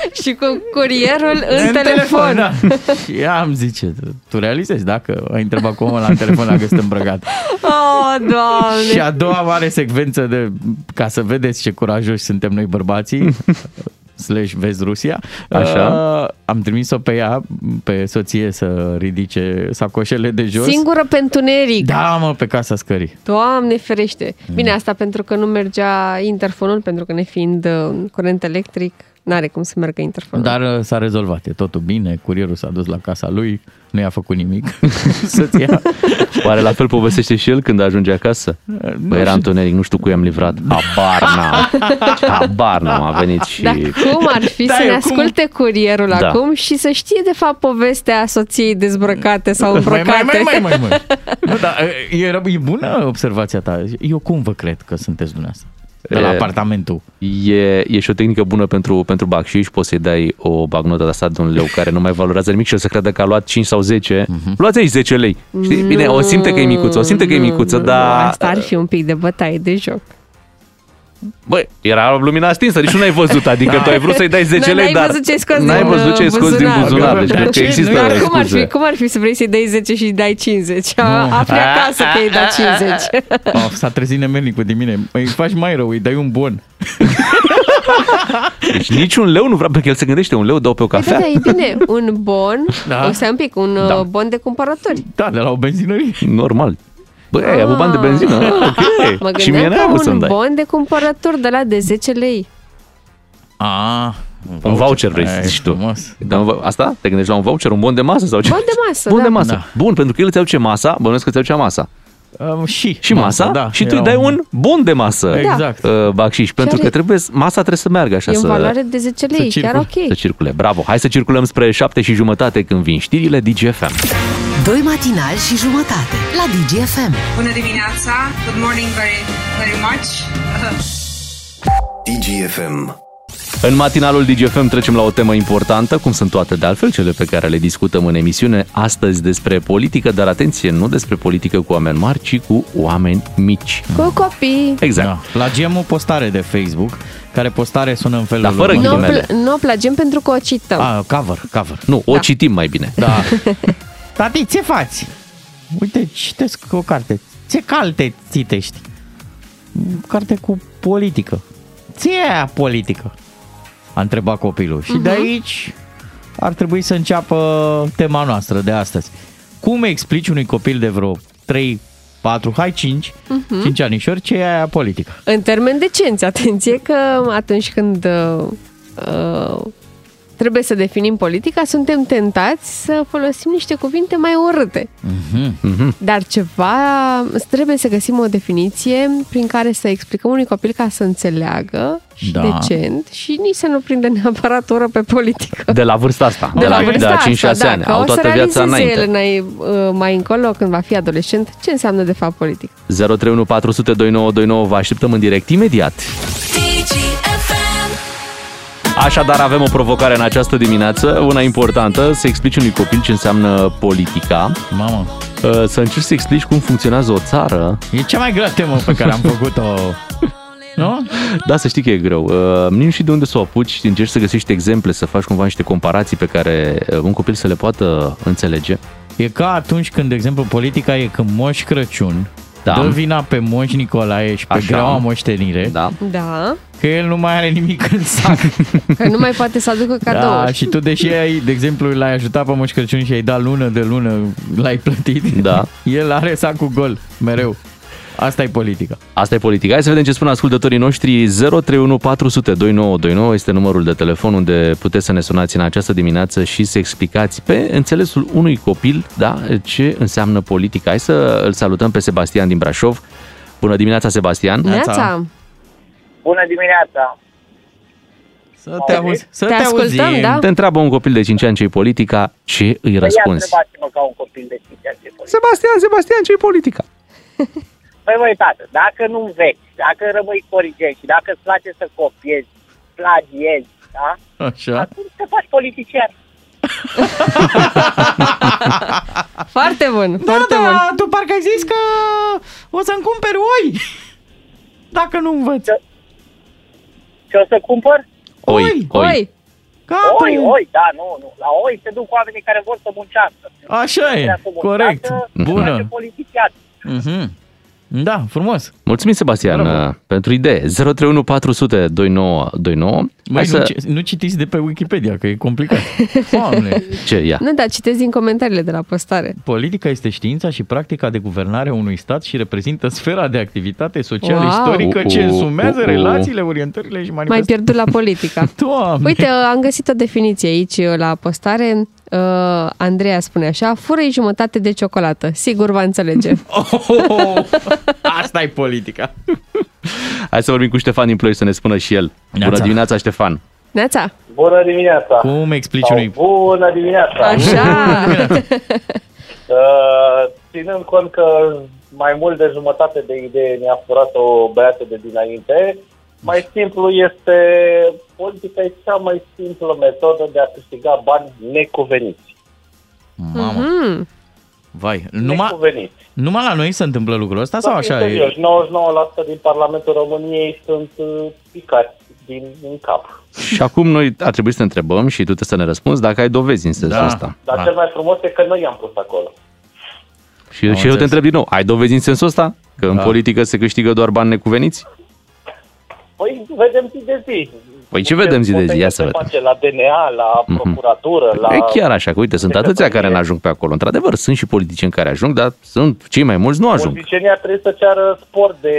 Și cu curierul în, În telefon. da. Și ea îmi zice, tu realizezi dacă ai întrebat cu omul la telefon dacă sunt îmbrăcat. Oh, doamne! Și a doua mare secvență de, ca să vedeți ce curajoși suntem noi bărbații, slash vezi Rusia, Așa. uh, am trimis-o pe ea, pe soție să ridice sacoșele de jos. Singură pe întuneric. Da, mă, pe casa scării. Doamne ferește! Bine, asta pentru că nu mergea interfonul, pentru că ne fiind uh, curent electric, n-are cum să meargă interfonul. Dar uh, s-a rezolvat, e totul bine, curierul s-a dus la casa lui, nu i-a făcut nimic. Soția. Oare la fel povestește și el când ajunge acasă? Bă, era întuneric, nu știu cu i-am livrat. Habar n-am. Habar n-am, a venit și... Dar cum ar fi Da, să ne eu cum- asculte curierul Da. acum și să știe de fapt povestea soției dezbrăcate sau Mai, îmbrăcate? mai, mai, mai, mai, mai. Nu, da, e, e bună observația ta. Eu cum vă cred că sunteți dumneavoastră? De la E- apartamentul. E, e și o tehnică bună pentru, pentru bacșiș, poți să-i dai o bagnotă de asta de un leu care nu mai valorează nimic și o să crede că a luat 5 sau 10. Mhm. Luați aici 10 lei. Știi? Bine, o simte că e micuță, o simte că e micuță, Nu, dar... Asta ar fi un pic de bătaie de joc. Băi, era lumina stinsă, nici nu ai văzut, adică tu ai vrut să-i dai 10 N-ai lei, dar... văzut ce ai scos N-ai din, văzut ce ai uh, scos din buzunar. buzunar, deci Dar cred că ce? există Dar cum ar, fi, scuze. cum ar fi să vrei să-i dai 10 și îi dai 50? A, afli acasă că îi dai 50. Oh, s-a trezit nemernicul din mine. Îi faci mai rău, îi dai un bon. Deci nici un leu nu vrea, pentru că el se gândește, un leu dau pe o Păi cafea. da, e bine, un bon, Da. da. o să un pic, un Da. da. bon de cumpărături. Da, de la o benzinărie. Normal. Băi, ai avut bani de benzină? Ah, ok. Mă și mie gândeam n-ai că avut un să-mi dai. bon de cumpărături de la de 10 lei. Ah, Un voucher vrei să zici tu. Frumos. Da, un vou- asta? Te gândești la un voucher? Un bon de masă sau ce? Bon de masă, Bon da. de masă. Da. Bun, pentru că el îți aduce masa, bănuiesc că îți aduce masa. Um, și, Și masa, da. și tu îi era dai un bon de masă. Exact. Uh, bacșiș, pentru are- că trebuie, masa trebuie să meargă așa E în să, valoare de 10 lei, circule. chiar ok. să circule. Bravo! Hai să circulăm spre șapte și jumătate când vin știrile DGFM. Doi matinali și jumătate la DGFM. Bună dimineața! Good morning very, very much! DGFM. În matinalul DGFM trecem la o temă importantă, cum sunt toate de altfel cele pe care le discutăm în emisiune, astăzi despre politică, dar atenție, nu despre politică cu oameni mari, ci cu oameni mici. Cu copii. Exact. Da. Plagiem o postare de Facebook, care postare sună în felul Dar fără următor. Nu, ghimele. pl- nu o plagem pentru că o cităm. Ah, cover, cover. Nu, o citim mai bine. Da. Tati, ce faci? Uite, citesc o carte. Ce carte citești? Carte cu politică. Ce e aia politică? A întrebat copilul. Și de Mhm. aici ar trebui să înceapă tema noastră de astăzi. Cum explici unui copil de vreo 3, 4, hai 5, Mhm. 5 anișori, ce e aia politică? În termeni decenți, atenție că atunci când uh, uh, trebuie să definim politica, suntem tentați să folosim niște cuvinte mai urâte. Mhm. Dar ceva, trebuie să găsim o definiție prin care să explicăm unui copil ca să înțeleagă și Da. decent și nici să nu prindă neapărat ură pe politică. De la vârsta asta, De la, vârsta de la asta, 5-6 da, ani. că Au o să toată viața realizeze înainte. el mai, uh, mai încolo, când va fi adolescent, ce înseamnă de fapt politică. 031 400 2929 vă așteptăm în direct imediat. Așadar avem o provocare în această dimineață, una importantă, să explici unui copil ce înseamnă politica. Mamă. Să încerci să explici cum funcționează o țară. E cea mai grea temă pe care am făcut-o. Nu? Da, să știi că e greu. Uh, Nu știu de unde să o apuci, încerci să găsești exemple, să faci cumva niște comparații pe care uh, un copil să le poată înțelege. E ca atunci când, de exemplu, politica e când Moș Crăciun Da. dă vina pe Moș Nicolae și pe Așa. greaua moștenire, da. Da, că el nu mai are nimic în sac. că nu mai poate să aducă cadouri. Da, și tu, deși ai, de exemplu, l-ai ajutat pe Moș Crăciun și ai dat lună de lună, l-ai plătit, Da. el are sacul gol, mereu. Asta e politica. Asta e politica. Hai să vedem ce spun ascultătorii noștri. 031 400 2929 este numărul de telefon unde puteți să ne sunați în această dimineață și să explicați pe înțelesul unui copil da, ce înseamnă politica. Hai să îl salutăm pe Sebastian din Brașov. Bună dimineața, Sebastian! Neața. Bună dimineața! Să te auzi. Să Te ascultăm, auzim. da? Te întreabă un copil de 5 ani ce e politica, ce îi Păi Ia răspunzi? întrebați-mă ca un copil de 5 ani ce e politica. Sebastian, Sebastian, ce e politica? Păi măi, tată, dacă nu înveți, dacă rămâi corigent și dacă îți place să copiezi, plagiezi, da? Așa. Atunci te faci politician. Foarte bun, Da, foarte da, bun. tu parcă ai zis că o să-mi cumperi oi. Dacă nu învăț. Ce o să cumpăr? Oi, oi. Oi. Gata. Oi, oi, da, nu, nu. La oi se duc oamenii care vor să muncească. Așa e, Vrea să muncească, corect. se Bună. face politician. Mhm. Da, frumos. Mulțumim, Sebastian, Bravo. pentru idee. 031 400 2929. Măi, Hai nu, să... ci- nu citiți de pe Wikipedia, că e complicat. Doamne. Ce, ia? Nu, dar citesc din comentariile de la postare. Politica este știința și practica de guvernare a unui stat și reprezintă sfera de activitate socială Wow. istorică Uh, uh, ce însumează uh, uh. relațiile, orientările și Mai manifestările. pierdut la politica. Doamne. Uite, am găsit o definiție aici la postare. Uh, Andreea spune așa, fură jumătate de ciocolată. Sigur va înțelege. Oh, asta e politica. Hai să vorbim cu Ștefan din Ploi să ne spună și el. Bună Neața. dimineața, Ștefan! Neața? Bună dimineața! Cum explici Sau unui... Bună dimineața! Așa. Uh, ținând cont că mai mult de jumătate de idee ne-a furat o băiată de dinainte, mai simplu este, politica e cea mai simplă metodă de a câștiga bani necuveniți. Mamă, Mhm. vai. Numai, Necuveniți. numai la noi se întâmplă lucrul ăsta sau Să așa fim e? serioși, 99% din Parlamentul României sunt uh, picați din, din cap. Și acum noi ar trebui să te întrebăm și tu trebuie să ne răspunzi dacă ai dovezi în sensul Da. ăsta. Dar Ah. cel mai frumos e că noi i-am pus acolo. Și, Am și eu te înțeles. întreb din nou, ai dovezi în sensul ăsta? Că în Da. politică se câștigă doar bani necuveniți? Păi vedem zi de zi. Păi ce vedem zi de zi? Ia să se vedem. face la DNA, la Mhm. procuratură, la... E chiar așa, că uite, sunt atâția care nu ajung pe acolo. Într-adevăr, sunt și politicieni care ajung, dar sunt cei mai mulți nu ajung. Muzicienia trebuie să ceară sport de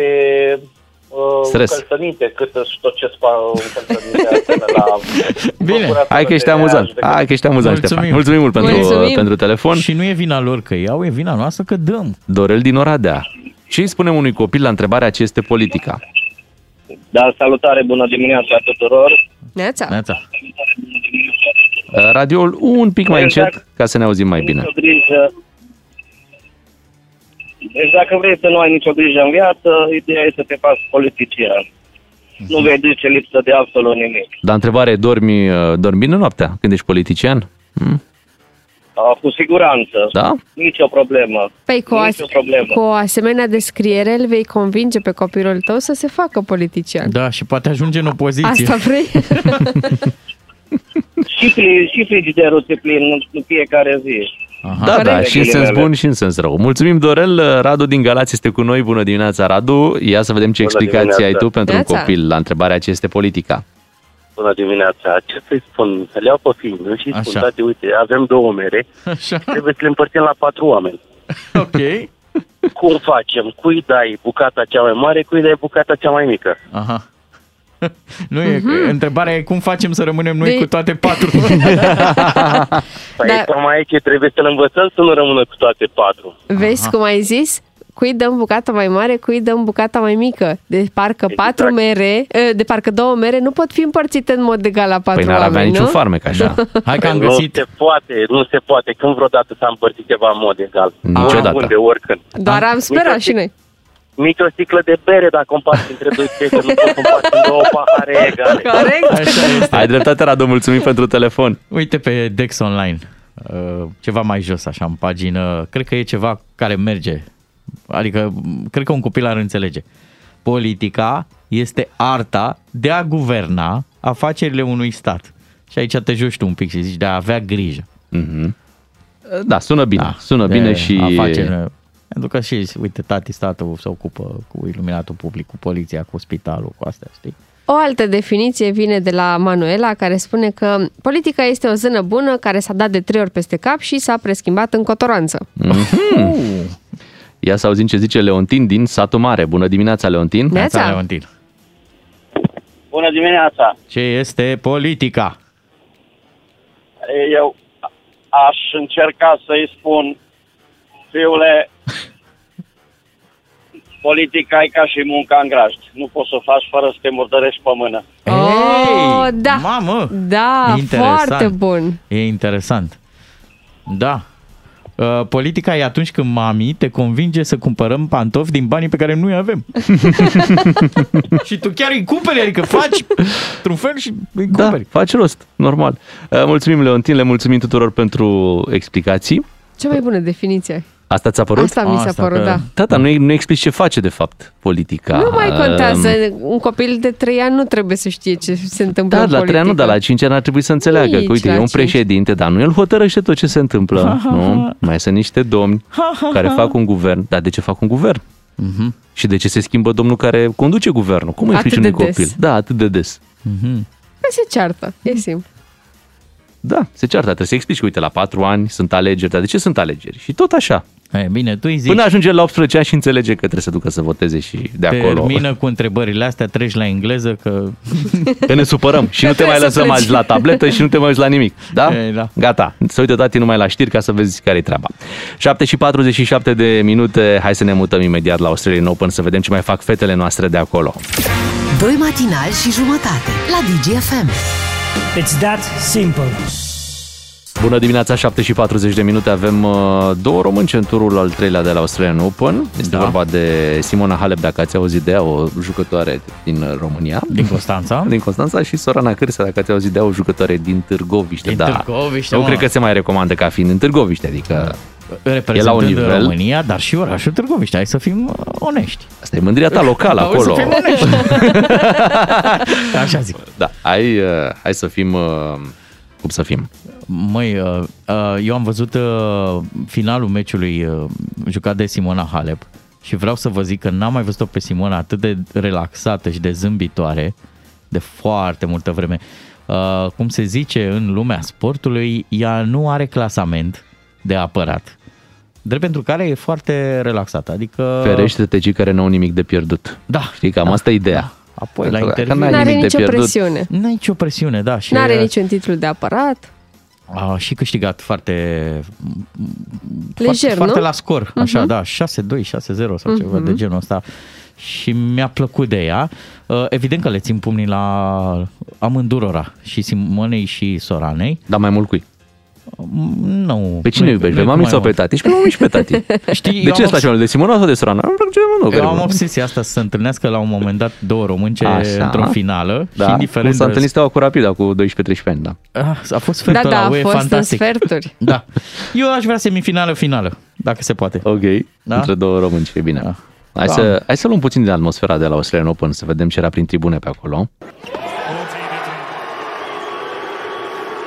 uh, Stres. încălțăminte, cât și tot ce spa încălțăminte până la... Bine, procuratură Hai că ești de amuzant. judecată. Hai că ești amuzant, Mulțumim. Ștefan. Mulțumim mult pentru, Mulțumim. pentru telefon. Și nu e vina lor că iau, e vina noastră că dăm. Dorel din Oradea. Ce îi spunem unui copil la întrebarea ce este politica? Da, salutare, bună dimineața tuturor. Neața? Neața. Radioul un pic mai Exact. încet ca să ne auzim mai bine. Nicio grijă. Deci dacă vrei să nu ai nicio grijă în viață, ideea e să te faci politician. Nu vei duce lipsă de absolut nimic. Dar întrebare, dormi, uh, dormi bine noaptea când ești politician? Hmm? Uh, Cu siguranță. Da? Nicio problemă. Păi cu, o Nicio as- problemă. cu o asemenea descriere îl vei convinge pe copilul tău să se facă politician. Da, și poate ajunge în opoziție. Asta vrei? și, pli, și frigiderul se plin în, în fiecare zi. Da, da, și în sens bun și în sens rău. Mulțumim, Dorel. Radu din Galați este cu noi. Bună dimineața, Radu. Ia să vedem ce Bună explicație ai dimineața. tu pentru un Neața. copil la întrebarea ce este politica. Bună dimineața. Ce să-i spun? Să le iau pe fiind și spun, Așa. tate, uite, avem două mere, Așa. trebuie să le împărțim la patru oameni. Ok. Cum facem? Cui dai bucata cea mai mare, cui dai bucata cea mai mică? Aha. Nu e, întrebarea e cum facem să rămânem noi De- cu toate patru. Păi da. tocmai aici trebuie să-l învățăm să nu rămână cu toate patru. Vezi cum ai zis? Cui dăm bucata mai mare, cui dăm bucata mai mică. De parcă Exact. patru mere, eh, de parcă două mere nu pot fi împărțite în mod egal la patru Păi n-ar avea oameni, niciun nu? farmec așa. Hai că am nu găsit. se poate, nu se poate. Când vreodată s-a împărțit ceva în mod egal? Niciodată. Unde, oricând. Doar am sperat și noi. Mici o sticlă de bere dacă împarți între doi prieteni, nu poți împarți în două pahare egale. Corect. Așa este. Ai dreptate, Radu, mulțumim pentru telefon. Uite pe Dex Online, uh, ceva mai jos, așa, în pagină, cred că e ceva care merge. Adică, m, cred că un copil ar înțelege. Politica este arta de a guverna afacerile unui stat. Și aici te joci tu un pic și zici de a avea grijă. Mhm. Da, sună bine. Da, sună de bine și... Afaceri, pentru că și, uite, tati, statul se ocupă cu iluminatul public, cu poliția, cu spitalul, cu astea, știi? O altă definiție vine de la Manuela, care spune că politica este o zână bună care s-a dat de trei ori peste cap și s-a preschimbat în cotoranță. Mhm. Ia să auzim ce zice Leontin din Satul Mare. Bună dimineața, Leontin. Neața. Leontin. Bună dimineața! Ce este politica? Eu aș încerca să-i spun, fiule, politica e ca și munca în grajd. Nu poți să o faci fără să te murdărești pe mână. Oh, da. Mamă! Da, Interesant. foarte bun. E interesant. Da. Uh, politica e atunci când mami te convinge să cumpărăm pantofi din banii pe care nu-i avem. și tu chiar îi cumperi, adică faci într-un fel și îi Da, cumperi. faci rost, normal. Uh, Mulțumim, Leontin, le mulțumim tuturor pentru explicații. Cea mai bună definiție. Asta ți-a părut? Asta mi s-a Asta părut, că- da. Da, dar nu, nu explici ce face, de fapt, politica. Nu mai contează. Um, Un copil de 3 ani nu trebuie să știe ce se întâmplă Da, în la trei ani nu, politică. dar la 5 ani ar trebui să înțeleagă Nici că, uite, la e un cinci. președinte, dar nu el hotărăște tot ce se întâmplă. nu? Mai sunt niște domni care fac un guvern. Dar de ce fac un guvern? Mhm. Și de ce se schimbă domnul care conduce guvernul? Cum îi Atât explici unui de des. copil? Da, atât de des. Mhm. Că se ceartă, e simplu. Da, se ceartă, trebuie să explici că, uite, la 4 ani sunt alegeri, dar de ce sunt alegeri? Și tot așa. E, bine, tu îi zici, Până ajunge la 18 ani și înțelege că trebuie să ducă să voteze și de acolo. termină cu întrebările astea, treci la engleză, că... Că ne supărăm și nu te mai Trebuie să lăsăm pleci. azi la tabletă și nu te mai uiți la nimic. Da? E, da. Gata. Să uite tati numai la știri ca să vezi care e treaba. 7 și 47 de minute. Hai să ne mutăm imediat la Australian Open să vedem ce mai fac fetele noastre de acolo. Doi matinali și jumătate la DGFM. It's that simple. Bună dimineața, 7 și 40 de minute. Avem uh, două români în turul al treilea de la Australian Open. Este Da. vorba de Simona Halep, dacă ați auzit de ea, o jucătoare din uh, România. Din Constanța. Din Constanța și Sorana Cârsea, dacă ați auzit de ea, o jucătoare din Târgoviște. Din da. Târgoviște, Eu mă. cred că se mai recomandă ca fiind în Târgoviște, adică e la Reprezentând un nivel. România, dar și orașul Târgoviște. Hai să fim uh, onești. Asta e mândria ta locală Auzi, acolo. Să fim onești. Așa zic. Da, hai, uh, hai să fim... uh, Cum să fim? Măi, uh, uh, eu am văzut uh, finalul meciului uh, jucat de Simona Halep și vreau să vă zic că n-am mai văzut-o pe Simona atât de relaxată și de zâmbitoare de foarte multă vreme. Uh, Cum se zice în lumea sportului, ea nu are clasament de apărat. Drept pentru care e foarte relaxată. Adică... Ferește-te cei care n-au nimic de pierdut. Da. Știi, cam asta e ideea. Apoi, la Dacă interviu... n-ai N-are nimic de nicio pierdut, presiune. Nu ai nicio presiune, da. Și N-are niciun titlu de aparat. A și câștigat foarte Lejer, foarte, foarte nu? la scor, așa, Mhm. da, 6-2, 6-0 sau ceva Mhm. de genul ăsta. Și mi-a plăcut de ea. Uh, Evident că le țin pumnii la amândurora, și Simonei și Soranei. Dar mai mult cui? Nu. Pe cine nu- iubești? nu Pe cu mami mai sau pe mult. tati? Și pe mami și pe tati. Știi, de eu ce am îți place mai mult? De Simona sau de Sorana? Îmi place mai mult. Eu care am mult. obsesia asta să se întâlnească la un moment dat două românce Așa. într-o finală Da, și indiferent cum s-a de- întâlnit steaua cu Rapida cu 12-13 ani, da. Ah, A fost sfertul Da, da, ăla, a ue, fost în fantastic. sferturi. Da. Eu aș vrea semifinală, finală, dacă se poate. Ok, Da? între două românci, e bine. Da. Hai, Da. să, hai să luăm puțin din atmosfera de la Australian Open, să vedem ce era prin tribune pe acolo.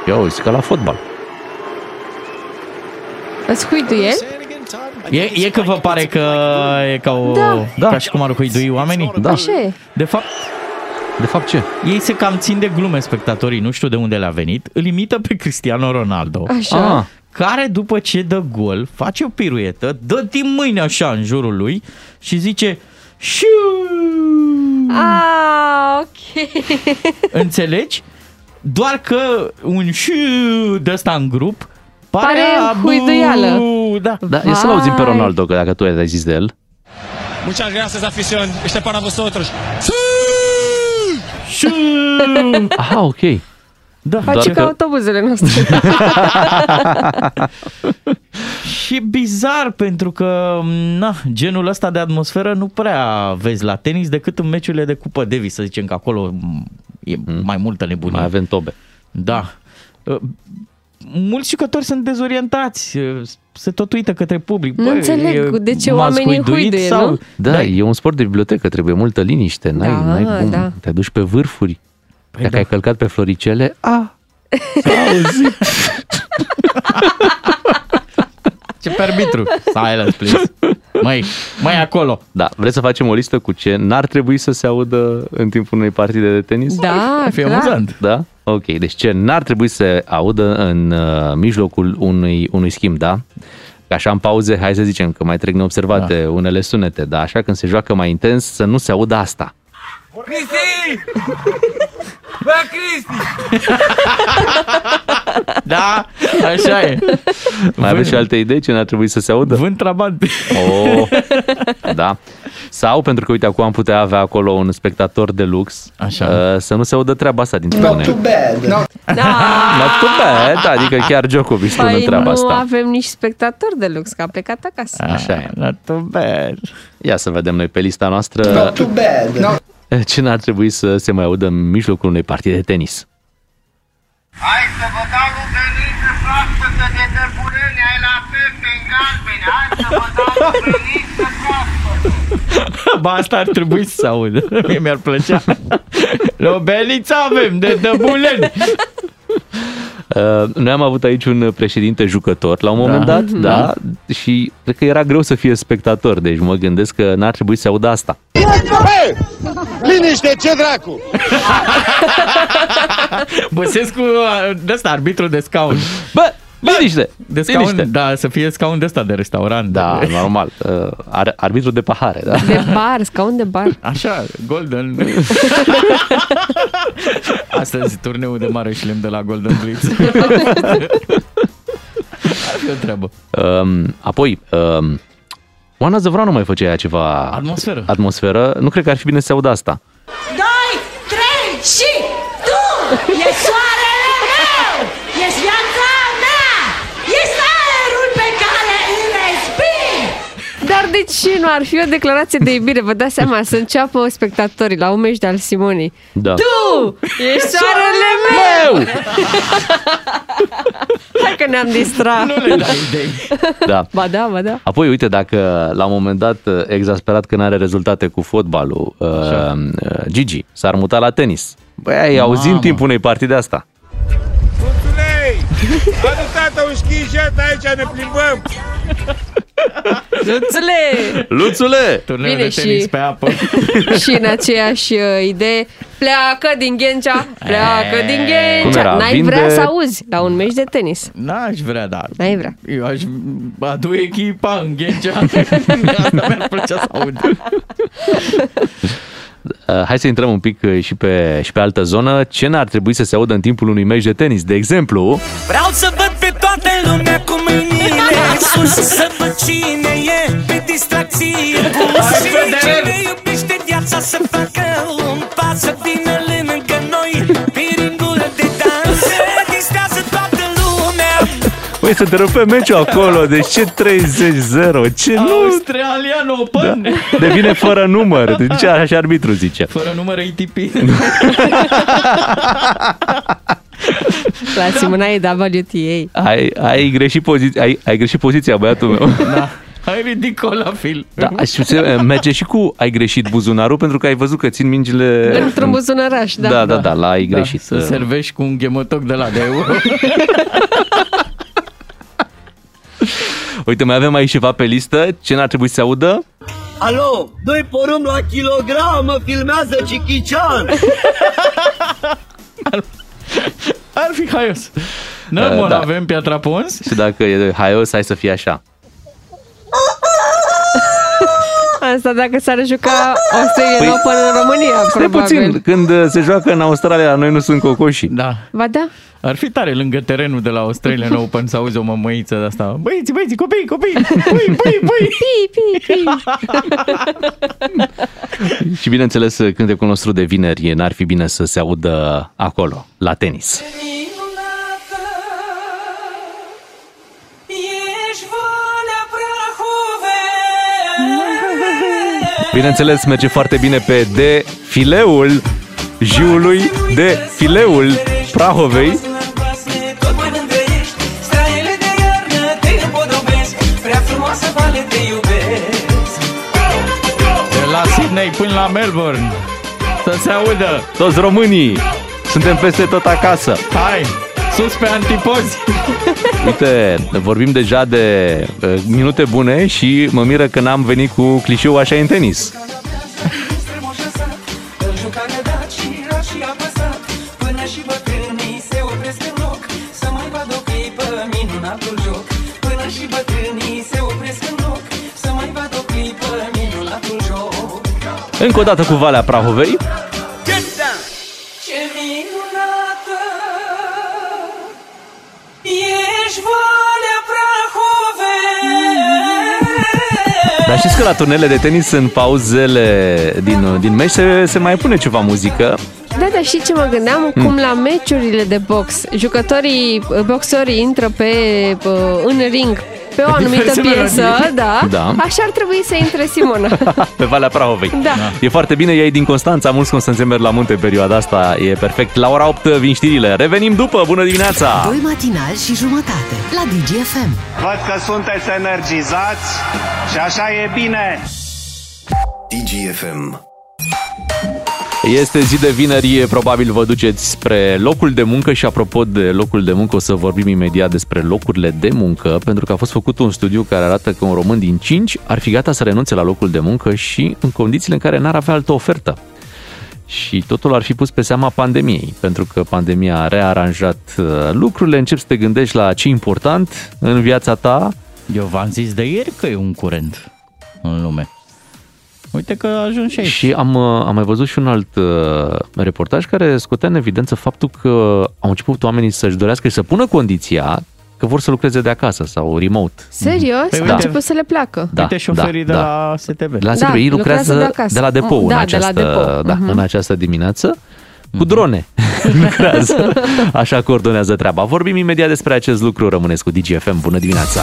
Ia uite, ca la fotbal. Îți huiduie? E, e că vă pare că e ca, o, Da. ca și cum ar huidui oamenii? Da. Așa e. De fapt, De fapt ce? ei se cam țin de glume spectatorii, nu știu de unde le-a venit, îl imită pe Cristiano Ronaldo. Așa. Ah. Care după ce dă gol, face o piruetă, dă din mâini așa în jurul lui și zice Șiu! Ah, ok. Înțelegi? Doar că un șiu de ăsta în grup pare, Pare a bu- huiduială. Da. Da, e să-l auzim pe Ronaldo, că dacă tu ai zis de el. Muchas gracias, afición. Este para vosotros. Șiu! Aha, ok. Da, Face Doar ca că- autobuzele noastre. Și e bizar pentru că na, genul ăsta de atmosferă nu prea vezi la tenis decât în meciurile de Cupă Davis, să zicem că acolo m, e mai multă nebunie. Mai avem tobe. Da. Uh, Mulți jucători sunt dezorientați, uh, se tot uită către public. Nu înțeleg de ce m-ați oamenii huiduit huiduie, sau... nu? Da, e un sport de bibliotecă, trebuie multă liniște. N-ai, Da, n-ai cum. da. Te duci pe vârfuri. Păi Dacă da. ai călcat pe floricele, a, Ce pe arbitru? Silence, please. Mai, mai acolo. Da, vreți să facem o listă cu ce n-ar trebui să se audă în timpul unei partide de tenis? Da, Fie clar. amuzant. Da? Ok, deci ce n-ar trebui să se audă în uh, mijlocul unui, unui schimb, da? Că așa în pauze, hai să zicem că mai trec neobservate da. unele sunete, da? Așa când se joacă mai intens, să nu se audă asta. Cristi! Bă, Cristi! Da, așa e. Mai aveți și alte idei ce n-ar trebui să se audă? Vânt trabant. Oh, da. Sau, pentru că, uite, acum am putea avea acolo un spectator de lux, Așa. uh, să nu se audă treaba asta din Not spune. too bad. Not Not too bad, adică chiar Djokovic spune Păi treaba nu asta. avem nici spectatori de lux, că a plecat acasă. Așa e. Not too bad. Ia să vedem noi pe lista noastră Not too bad. Not ce n-ar trebui să se mai audă în mijlocul unei partide de tenis. Hai să vă dau rugăniță proaspătă de dărbuleni, ai la pepe în galbene. Hai să vă dau rugăniță proaspătă. Ba, asta ar trebui să se audă. Mie mi-ar plăcea. Lobeliță avem de dăbuleni. Uh, noi am avut aici un președinte jucător la un moment Da. dat, da, și cred că era greu să fie spectator, deci mă gândesc că n-ar trebui să se audă asta. Hei! Liniște, ce dracu! Băsescu, de ăsta, arbitru de scaun. Bă, liniște! De scaun, liniște. da, să fie scaun de ăsta de restaurant. Da, normal. Uh, ar, arbitru de pahare, da? De bar, scaun de bar. Așa, Golden. Astăzi turneul de mare șlem de la Golden Blitz. Ar fi o treabă. Um, apoi, um, Oana Zăvranu mai făcea ea ceva... Atmosferă. Atmosferă. Nu cred că ar fi bine să se audă asta. Doi, trei și tu! E Dar de ce nu ar fi o declarație de iubire? Vă dați seama să înceapă spectatorii la un meci de al Simonii. Da. Tu ești soarele meu! Hai că ne-am distrat. Nu le dai idei. Da. Ba da, ba da. Apoi, uite, dacă la un moment dat, uh, exasperat că nu are rezultate cu fotbalul, uh, uh, Gigi s-ar muta la tenis. Băi, ai auzit în Mamă. timpul unei partide asta. Luțulei! Adu tata un schijet aici, ne plimbăm! Luțule! Luțule! Turneu Bine, de tenis și- pe apă. și în aceeași uh, idee, pleacă din Ghencea, pleacă din Cum Ghencea. era? N-ai Vinde- vrea să auzi la un meci de tenis. N-aș vrea, dar N-ai vrea. eu aș adu echipa în Ghencea. Asta mi-ar plăcea să aud. Uh, hai să intrăm un pic uh, și pe, și pe altă zonă. Ce n-ar trebui să se audă în timpul unui meci de tenis? De exemplu, Vreau să văd pe toată lumea cu mâinile sus Să văd cine e pe distracție pus Și cine iubește viața să facă un pas Să vină lângă noi pe ringul de dans Se distrează toată lumea Păi să te pe meciul acolo, deci ce 30-0, ce nu... Australian Open. Da. Devine fără număr, deci așa arbitru zice. Fără număr ATP. La Simona e WTA. Ai, ai, greșit poziția, ai, ai greșit poziția, băiatul meu. Da. Ai ridicol la fil. Da, și se merge și cu ai greșit buzunarul pentru că ai văzut că țin mingile... Într-un buzunăraș, da. Da, da, da, la ai greșit. Să servești cu un ghemotoc de la de euro. Uite, mai avem aici ceva pe listă. Ce n-ar trebui să se audă? Alo, doi porumb la kilogram, mă filmează Cichician! Ar fi haios. Nu, Uh, mă, da. avem piatra pons? Și dacă e haios, hai să fie așa. Asta dacă s-ar juca Australian Păi, Open în România, Stai probabil. puțin, când uh, se joacă în Australia, la noi nu sunt cocoși. Da. Ba da? Ar fi tare lângă terenul de la Australian Open să auzi o mămăiță de asta. Băieți, băieți, copii, copii, pui, pui, pui. Pi, pi, pi. Și bineînțeles, cântecul nostru de vineri n-ar fi bine să se audă acolo, la tenis. Ești Bineînțeles, merge foarte bine pe de fileul jiului de fileul Prahovei. Tot mai lângă ești Straiele de iarnă te împodobesc Prea frumoasă vale te iubesc De la Sydney până la Melbourne. Să se audă. Toți românii, suntem peste tot acasă. Hai, sus pe antipozi. Uite, vorbim deja de uh, minute bune și mă miră că n-am venit cu clișeul așa în tenis. Îl juca nedat și rar și Dar știți că la turnele de tenis în pauzele din, din meci se, se mai pune ceva muzică. Da, dar și ce mă gândeam? Mm. Cum la meciurile de box, jucătorii, boxorii intră pe, uh, în ring pe o anumită Diverse piesă, melodii. da, Da. așa ar trebui să intre Simona. pe Valea Prahovei. Da. E foarte bine, ei din Constanța, mulți constanțeni merg la munte în perioada asta, e perfect. La ora 8 vin știrile. Revenim după, bună dimineața! Doi matinali și jumătate la DGFM. Văd că sunteți energizați și așa e bine. DGFM. Este zi de vineri, probabil vă duceți spre locul de muncă și apropo de locul de muncă o să vorbim imediat despre locurile de muncă pentru că a fost făcut un studiu care arată că un român din 5 ar fi gata să renunțe la locul de muncă și în condițiile în care n-ar avea altă ofertă. Și totul ar fi pus pe seama pandemiei, pentru că pandemia a rearanjat uh, lucrurile, începi să te gândești la ce important în viața ta. Eu v-am zis de ieri că e un curent în lume. Uite că a ajuns și aici. Și am, uh, am mai văzut și un alt uh, reportaj care scotea în evidență faptul că au început oamenii să-și dorească și să pună condiția că vor să lucreze de acasă sau remote. Serios? Păi Au da. început să le placă. Da, Uite șoferii da, de da. la STB. La Da, da, ei lucrează lucrează de de, acasă. de la depou, Mm, în, da, de această, la depou. Da, Mhm. în această dimineață. Cu drone lucrează. Așa coordonează treaba. Vorbim imediat despre acest lucru. Rămâneți cu DGFM. Bună dimineața!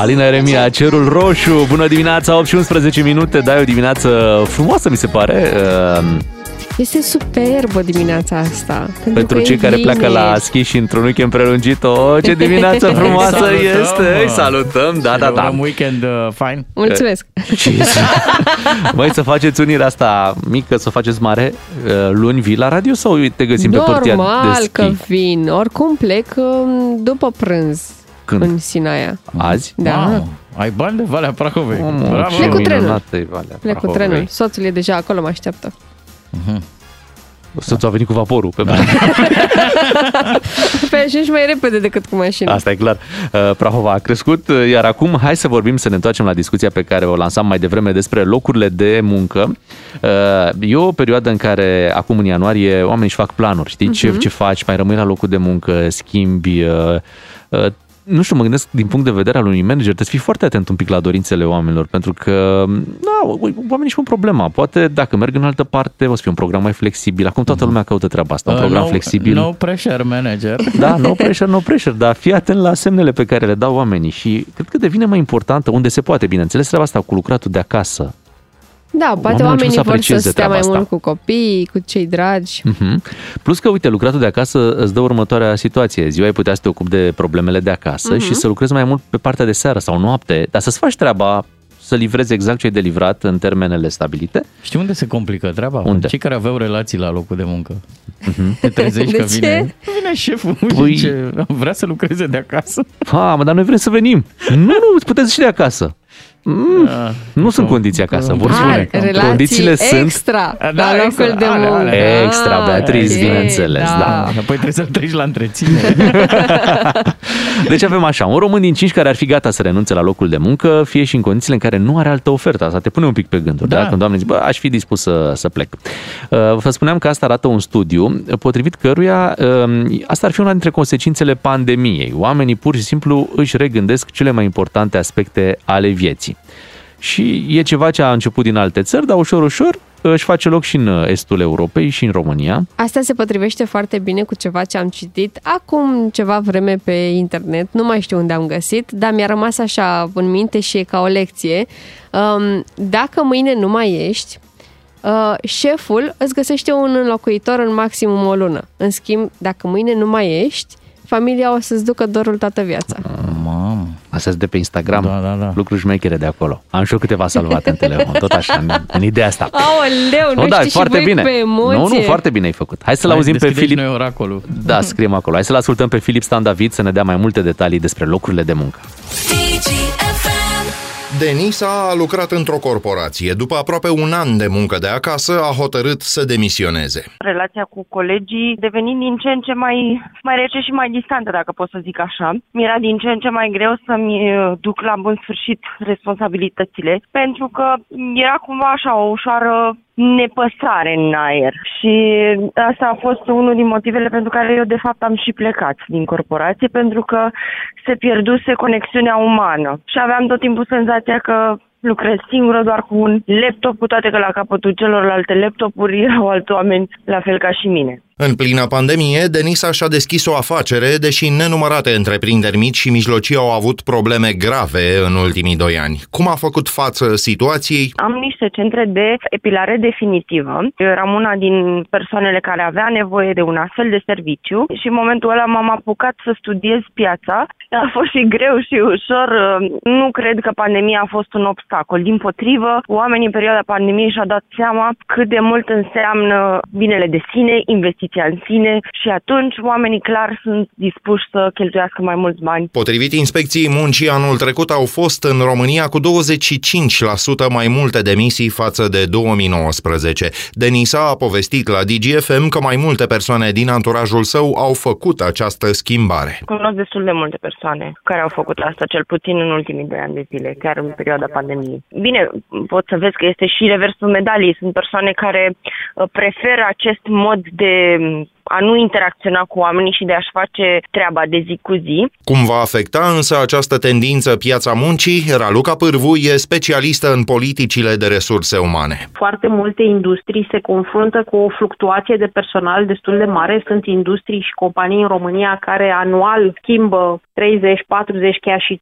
Alina Eremia, Cerul Roșu, bună dimineața, 8 și 11 minute, dai o dimineață frumoasă, mi se pare, uh, Este superbă dimineața asta. Pentru, pentru că cei e care pleacă vineri. la schi și într-un weekend prelungit, o, ce dimineață frumoasă Salutăm, este, mă. îi salutăm, da, da, da. Un weekend uh, fain. Mulțumesc. Ce să... Voi să faceți unirea asta mică, să o faceți mare, uh, luni vii la radio sau te găsim pe părția de Normal schi? că vin. Oricum plec um, după prânz Când? în Sinaia. Azi? Da. Wow, ai bani de Valea Prahovei. Mamă, Bravo. Plec cu trenul. minunată e Valea Plec cu Prahovei. trenul. Soțul e deja acolo, mă așteaptă. Soțul a venit cu vaporul pe da. Pe ajungi mai repede decât cu mașina. Asta e clar. Uh, Prahova a crescut, uh, iar acum hai să vorbim, să ne întoarcem la discuția pe care o lansam mai devreme despre locurile de muncă. Uh, E o perioadă în care, acum în ianuarie, oamenii își fac planuri, știi? Ce, Mhm. ce faci? Mai rămâi la locul de muncă, schimbi... uh, uh, nu știu, mă gândesc din punct de vedere al unui manager, trebuie să fii foarte atent un pic la dorințele oamenilor, pentru că na, oamenii își pun problema. Poate dacă merg în altă parte, o să fie un program mai flexibil. Acum toată lumea caută treaba asta, un Uh, program no, flexibil. No pressure manager. Da, no pressure, no pressure, dar fii atent la semnele pe care le dau oamenii și cred că devine mai importantă, unde se poate, bineînțeles, treaba asta cu lucratul de acasă. Da, poate Oamenii oamenii încep să vor să aprecieze stea mai treaba asta. mult cu copii, cu cei dragi. Mhm. Plus că, uite, lucratul de acasă îți dă următoarea situație. Ziua ai putea să te ocupi de problemele de acasă Mhm. și să lucrezi mai mult pe partea de seară sau noapte, dar să-ți faci treaba să livrezi exact ce ai de livrat în termenele stabilite. Știi unde se complică treaba? Unde? Cei care aveau relații la locul de muncă. Mhm. Te trezești De că ce? vine, vine șeful Păi- păi... și zice, vrea să lucreze de acasă. Ha, mă, dar noi vrem să venim. nu, nu, puteți și de acasă. Mm, Da. nu sunt condiții acasă, vor Ah, spune. relații Condițiile sunt extra Da, la locul extra, de alea, muncă. alea. Extra, Ah, Beatriz, ok, bineînțeles, da. Apoi trebuie să treci la întreținere. Deci avem așa, un român din cinci care ar fi gata să renunțe la locul de muncă, fie și în condițiile în care nu are altă ofertă. Asta te pune un pic pe gânduri, da? Da. da? Când oamenii zic, bă, aș fi dispus să, să plec. Uh, Vă spuneam că asta arată un studiu, potrivit căruia um, asta ar fi una dintre consecințele pandemiei. Oamenii pur și simplu își regândesc cele mai importante aspecte ale vieții. Și e ceva ce a început din alte țări, dar ușor, ușor își face loc și în estul Europei și în România. Asta se potrivește foarte bine cu ceva ce am citit acum ceva vreme pe internet, nu mai știu unde am găsit, dar mi-a rămas așa în minte și e ca o lecție. Um, dacă mâine nu mai ești, uh, șeful îți găsește un înlocuitor în maximum o lună. În schimb, dacă mâine nu mai ești, familia o să-ți ducă dorul toată viața. Mamă. Asta de pe Instagram, Da, da, da. lucruri șmechere de acolo. Am și eu câteva salvate în telefon, tot așa, în, în ideea asta. Aoleu, nu O, da, știi foarte și voi bine. pe emoție. Nu, nu, foarte bine ai făcut. Hai să-l Hai, auzim pe deschideți Filip. noi oracolul. Da, scriem acolo. Hai să-l ascultăm pe Filip Stan David să ne dea mai multe detalii despre locurile de muncă. Denisa a lucrat într-o corporație. După aproape un an de muncă de acasă, a hotărât să demisioneze. relația cu colegii devenind din ce în ce mai, mai rece și mai distantă, dacă pot să zic așa. Mi-era din ce în ce mai greu să-mi uh, duc la bun sfârșit responsabilitățile, pentru că era cumva așa o ușoară nepăsare în aer. Și asta a fost unul din motivele pentru care eu de fapt am și plecat din corporație, pentru că se pierduse conexiunea umană. Și aveam tot timpul senzația că lucrez singură doar cu un laptop, cu toate că la capătul celorlalte laptopuri erau alți oameni la fel ca și mine. În plină pandemie, Denisa și-a deschis o afacere, deși nenumărate întreprinderi mici și mijlocii au avut probleme grave în ultimii doi ani. Cum a făcut față situației? Am niște centre de epilare definitivă. Eu eram una din persoanele care avea nevoie de un astfel de serviciu și în momentul ăla m-am apucat să studiez piața. A fost și greu și ușor. Nu cred că pandemia a fost un obstacol. Din potrivă, oamenii în perioada pandemiei și-au dat seama cât de mult înseamnă binele de sine, investiția în sine și atunci oamenii clar sunt dispuși să cheltuiască mai mulți bani. Potrivit inspecției muncii, anul trecut au fost în România cu 25% mai multe demisii față de 2019. Denisa a povestit la DGFM că mai multe persoane din anturajul său au făcut această schimbare. Cunosc destul de multe persoane care au făcut asta, cel puțin în ultimii doi ani de zile, chiar în perioada pandemiei. Bine, pot să vezi că este și reversul medaliei. Sunt persoane care uh, preferă acest mod de um, a nu interacționa cu oamenii și de a-și face treaba de zi cu zi. Cum va afecta însă această tendință piața muncii? Raluca Pârvu e specialistă în politicile de resurse umane. Foarte multe industrii se confruntă cu o fluctuație de personal destul de mare. Sunt industrii și companii în România care anual schimbă 30, 40, chiar și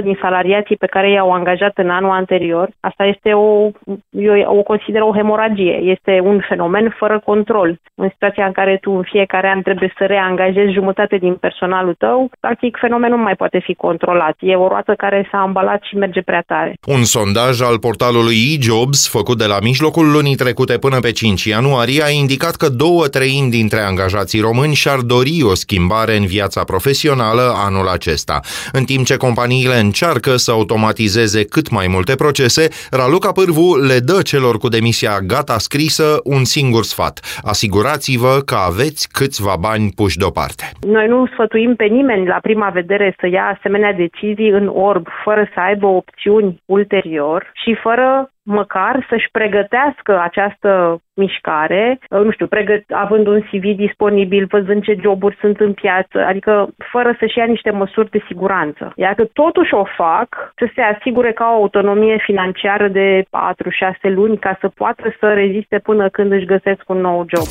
50% din salariații pe care i-au angajat în anul anterior. Asta este o, eu o consider o hemoragie. Este un fenomen fără control. În situația în care tu în fiecare an trebuie să reangajezi jumătate din personalul tău, practic fenomenul nu mai poate fi controlat. E o roată care s-a ambalat și merge prea tare. Un sondaj al portalului eJobs, făcut de la mijlocul lunii trecute până pe 5 ianuarie, a indicat că două treimi dintre angajații români și-ar dori o schimbare în viața profesională anul acesta. În timp ce companiile încearcă să automatizeze cât mai multe procese, Raluca Pârvu le dă celor cu demisia gata scrisă un singur sfat. Asigurați-vă că aveți câțiva bani puși deoparte. Noi nu sfătuim pe nimeni la prima vedere să ia asemenea decizii în orb, fără să aibă opțiuni ulterior și fără măcar să-și pregătească această mișcare, nu știu, pregăt, având un CV disponibil, văzând ce joburi sunt în piață, adică fără să-și ia niște măsuri de siguranță. Iar că totuși o fac, să se asigure că au autonomie financiară de 4-6 luni ca să poată să reziste până când își găsesc un nou job.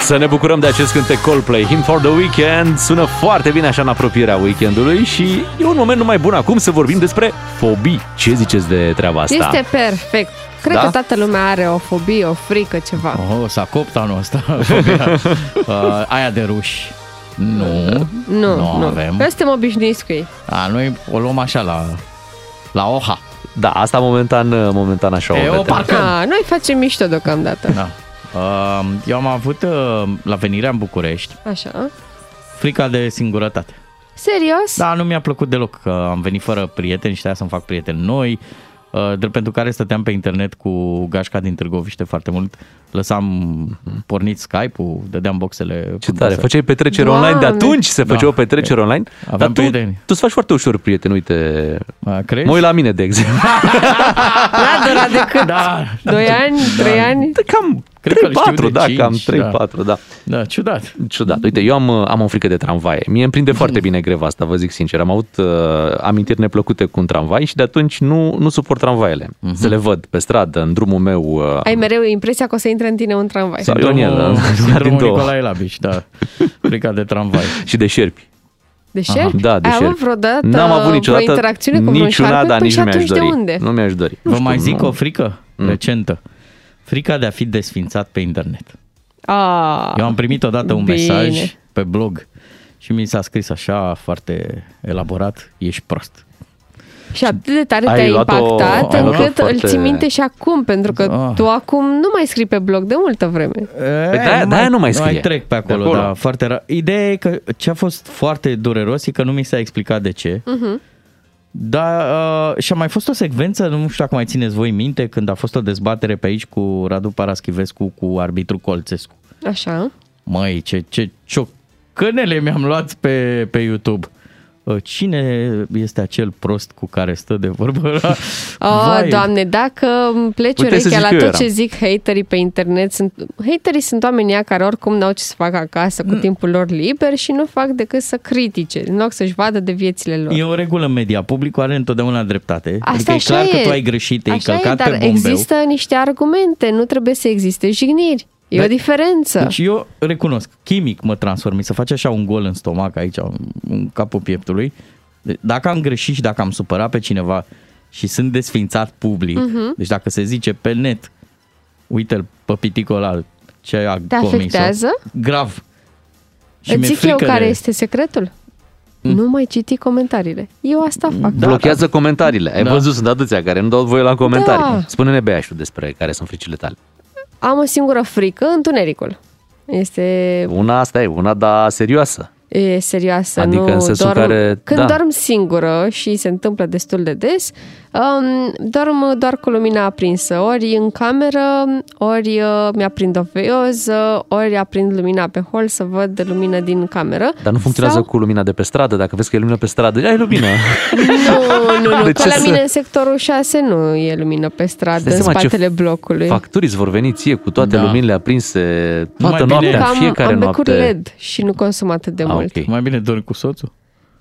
Să ne bucurăm de acest cântec Coldplay, Him for the Weekend. Sună foarte bine așa în apropierea weekendului și e un moment numai bun acum să vorbim despre fobii. Ce ziceți de treaba asta? Este perfect. Cred Da? că toată lumea are o fobie, o frică, ceva. Oh, s-a copt anul ăsta. Fobia. uh, aia de ruși. Nu, Nu, nu, nu. avem. Noi suntem obișnuiți cu ei. A, noi o luăm așa la, la OHA. Da, asta momentan, momentan așa E, o o vedem. parcăm. A, noi facem mișto deocamdată. Da. Uh, eu am avut uh, la venirea în București Așa. frica de singurătate. Serios? Da, nu mi-a plăcut deloc că am venit fără prieteni și trebuia să-mi fac prieteni noi. Uh, drept pentru care stăteam pe internet cu gașca din Târgoviște foarte mult. Lăsam pornit Skype-ul, dădeam boxele. Ce tare, făceai petrecere online de atunci se făcea o petrecere online? Aveam Dar tu, prieteni. tu îți faci foarte ușor prieteni, uite. crezi? Mă uit la mine, de exemplu. N-a durat decât Da. 2 ani, 3 ani? Cam Cred că îl știu 4, de da, cinci, cam 3-4, da. da. Da, ciudat. Ciudat. Uite, eu am, am o frică de tramvaie. Mie îmi prinde foarte bine greva asta, vă zic sincer. Am avut uh, amintiri neplăcute cu un tramvai și de atunci nu, nu suport tramvaiele. Mhm. Să le văd pe stradă, în drumul meu. Uh, Ai mereu impresia că o să intre în tine un tramvai. Sau eu în el, una din Sindromul două. Nicolae Labiș, da. Frica de tramvai. și de șerpi. De șerpi? Da, de Ai avut șerpi. vreodată N-am avut niciodată o interacțiune cu vreun niciuna, șarpe? dar Păi nici și nu mi-aș atunci dori. de unde? Nu mi-aș dori. Vă mai zic o frică Mm. recentă. Frica de a fi desfințat pe internet. A, Eu am primit odată un bine. mesaj pe blog și mi s-a scris așa foarte elaborat, ești prost. Și atât de tare Ai te-a luat-o- impactat ai luat-o încât foarte- îl ții minte și acum, pentru că Ah. tu acum nu mai scrii pe blog de multă vreme. Păi de-aia- de-aia nu mai scrie. Mai trec pe acolo, De acolo. da, foarte rar. Ideea e că ce a fost foarte dureros e că nu mi s-a explicat de ce. Mhm. Da, uh, și a mai fost o secvență, nu știu dacă mai țineți voi minte, când a fost o dezbatere pe aici cu Radu Paraschivescu, cu arbitru Colțescu. Așa. Măi, ce, ce ciocănele mi-am luat pe, pe YouTube. Uh, Cine este acel prost cu care stă de vorbă? Oh, doamne, dacă îmi pleci Uite să urechea zic la eu tot eram. ce zic haterii pe internet, sunt, haterii sunt oamenii ăia care oricum n-au ce să facă acasă Mm. cu timpul lor liber și nu fac decât să critique, în loc să-și vadă de viețile lor. E o regulă în media. Publicul are întotdeauna dreptate. Asta adică e așa clar e. că tu ai greșit, te-ai Așa călcat e, dar pe bombeu. există niște argumente, nu trebuie să existe jigniri. E Da. o diferență. Deci eu recunosc, chimic mă transform, mi se face așa un gol în stomac aici, în capul pieptului. De- Dacă am greșit și dacă am supărat pe cineva și sunt desfințat public, Mhm. deci dacă se zice pe net, uite-l pe piticul ăla, ce a Te comis afectează? Grav. Și Îți mi-e zic eu frică care de- este secretul? Nu mai citi comentariile. Eu asta fac. Da, Blochează comentariile. Ai Da. văzut, sunt atâția care nu dau voie la comentarii. Da. Spune-ne, Bea, și tu despre care sunt fricile tale. Am o singură frică, întunericul. Este Una asta e, una da serioasă. E serioasă, Adică nu în sensul dorm, care- Când da. dorm singură și se întâmplă destul de des, um, dorm doar cu lumina aprinsă. Ori în cameră, ori uh, mi-aprind o veioză, ori aprind lumina pe hol să văd lumină din cameră. Dar nu funcționează Sau- cu lumina de pe stradă. Dacă vezi că e lumină pe stradă, ai lumină. Nu, nu, nu, De că ce la să- mine în sectorul 6 nu e lumină pe stradă, Dai în seama ce spatele blocului. Facturi îți vor veni ție cu toate Da. luminile aprinse toată Numai bine- noaptea, Că în am, fiecare am noapte. becuri LED și nu consum atât de Ah, mult. ok. Mai bine dormi cu soțul?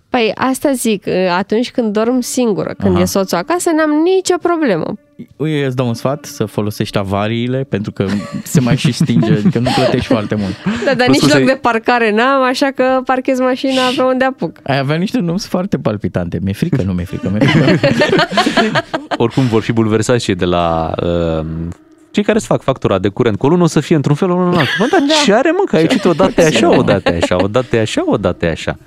Păi asta zic, atunci când dorm singură, când Aha. e soțul acasă, n-am nicio problemă. Eu îți dau un sfat să folosești avariile pentru că se mai și stinge, adică nu plătești foarte mult. Da, dar Vă nici spun loc să-i- de parcare n-am, așa că parchez mașina pe unde apuc. Ai avea niște nume foarte palpitante. Mi-e frică, nu mi-e frică. Mi-e frică. Oricum vor fi bulversați cei de la uh, cei care îți fac factura de curent. Cu nu o să fie într-un fel, unul în altul. Bă, dar ce are, mă, că ai ieșit odată e așa, odată e așa, odată e așa, odată e așa.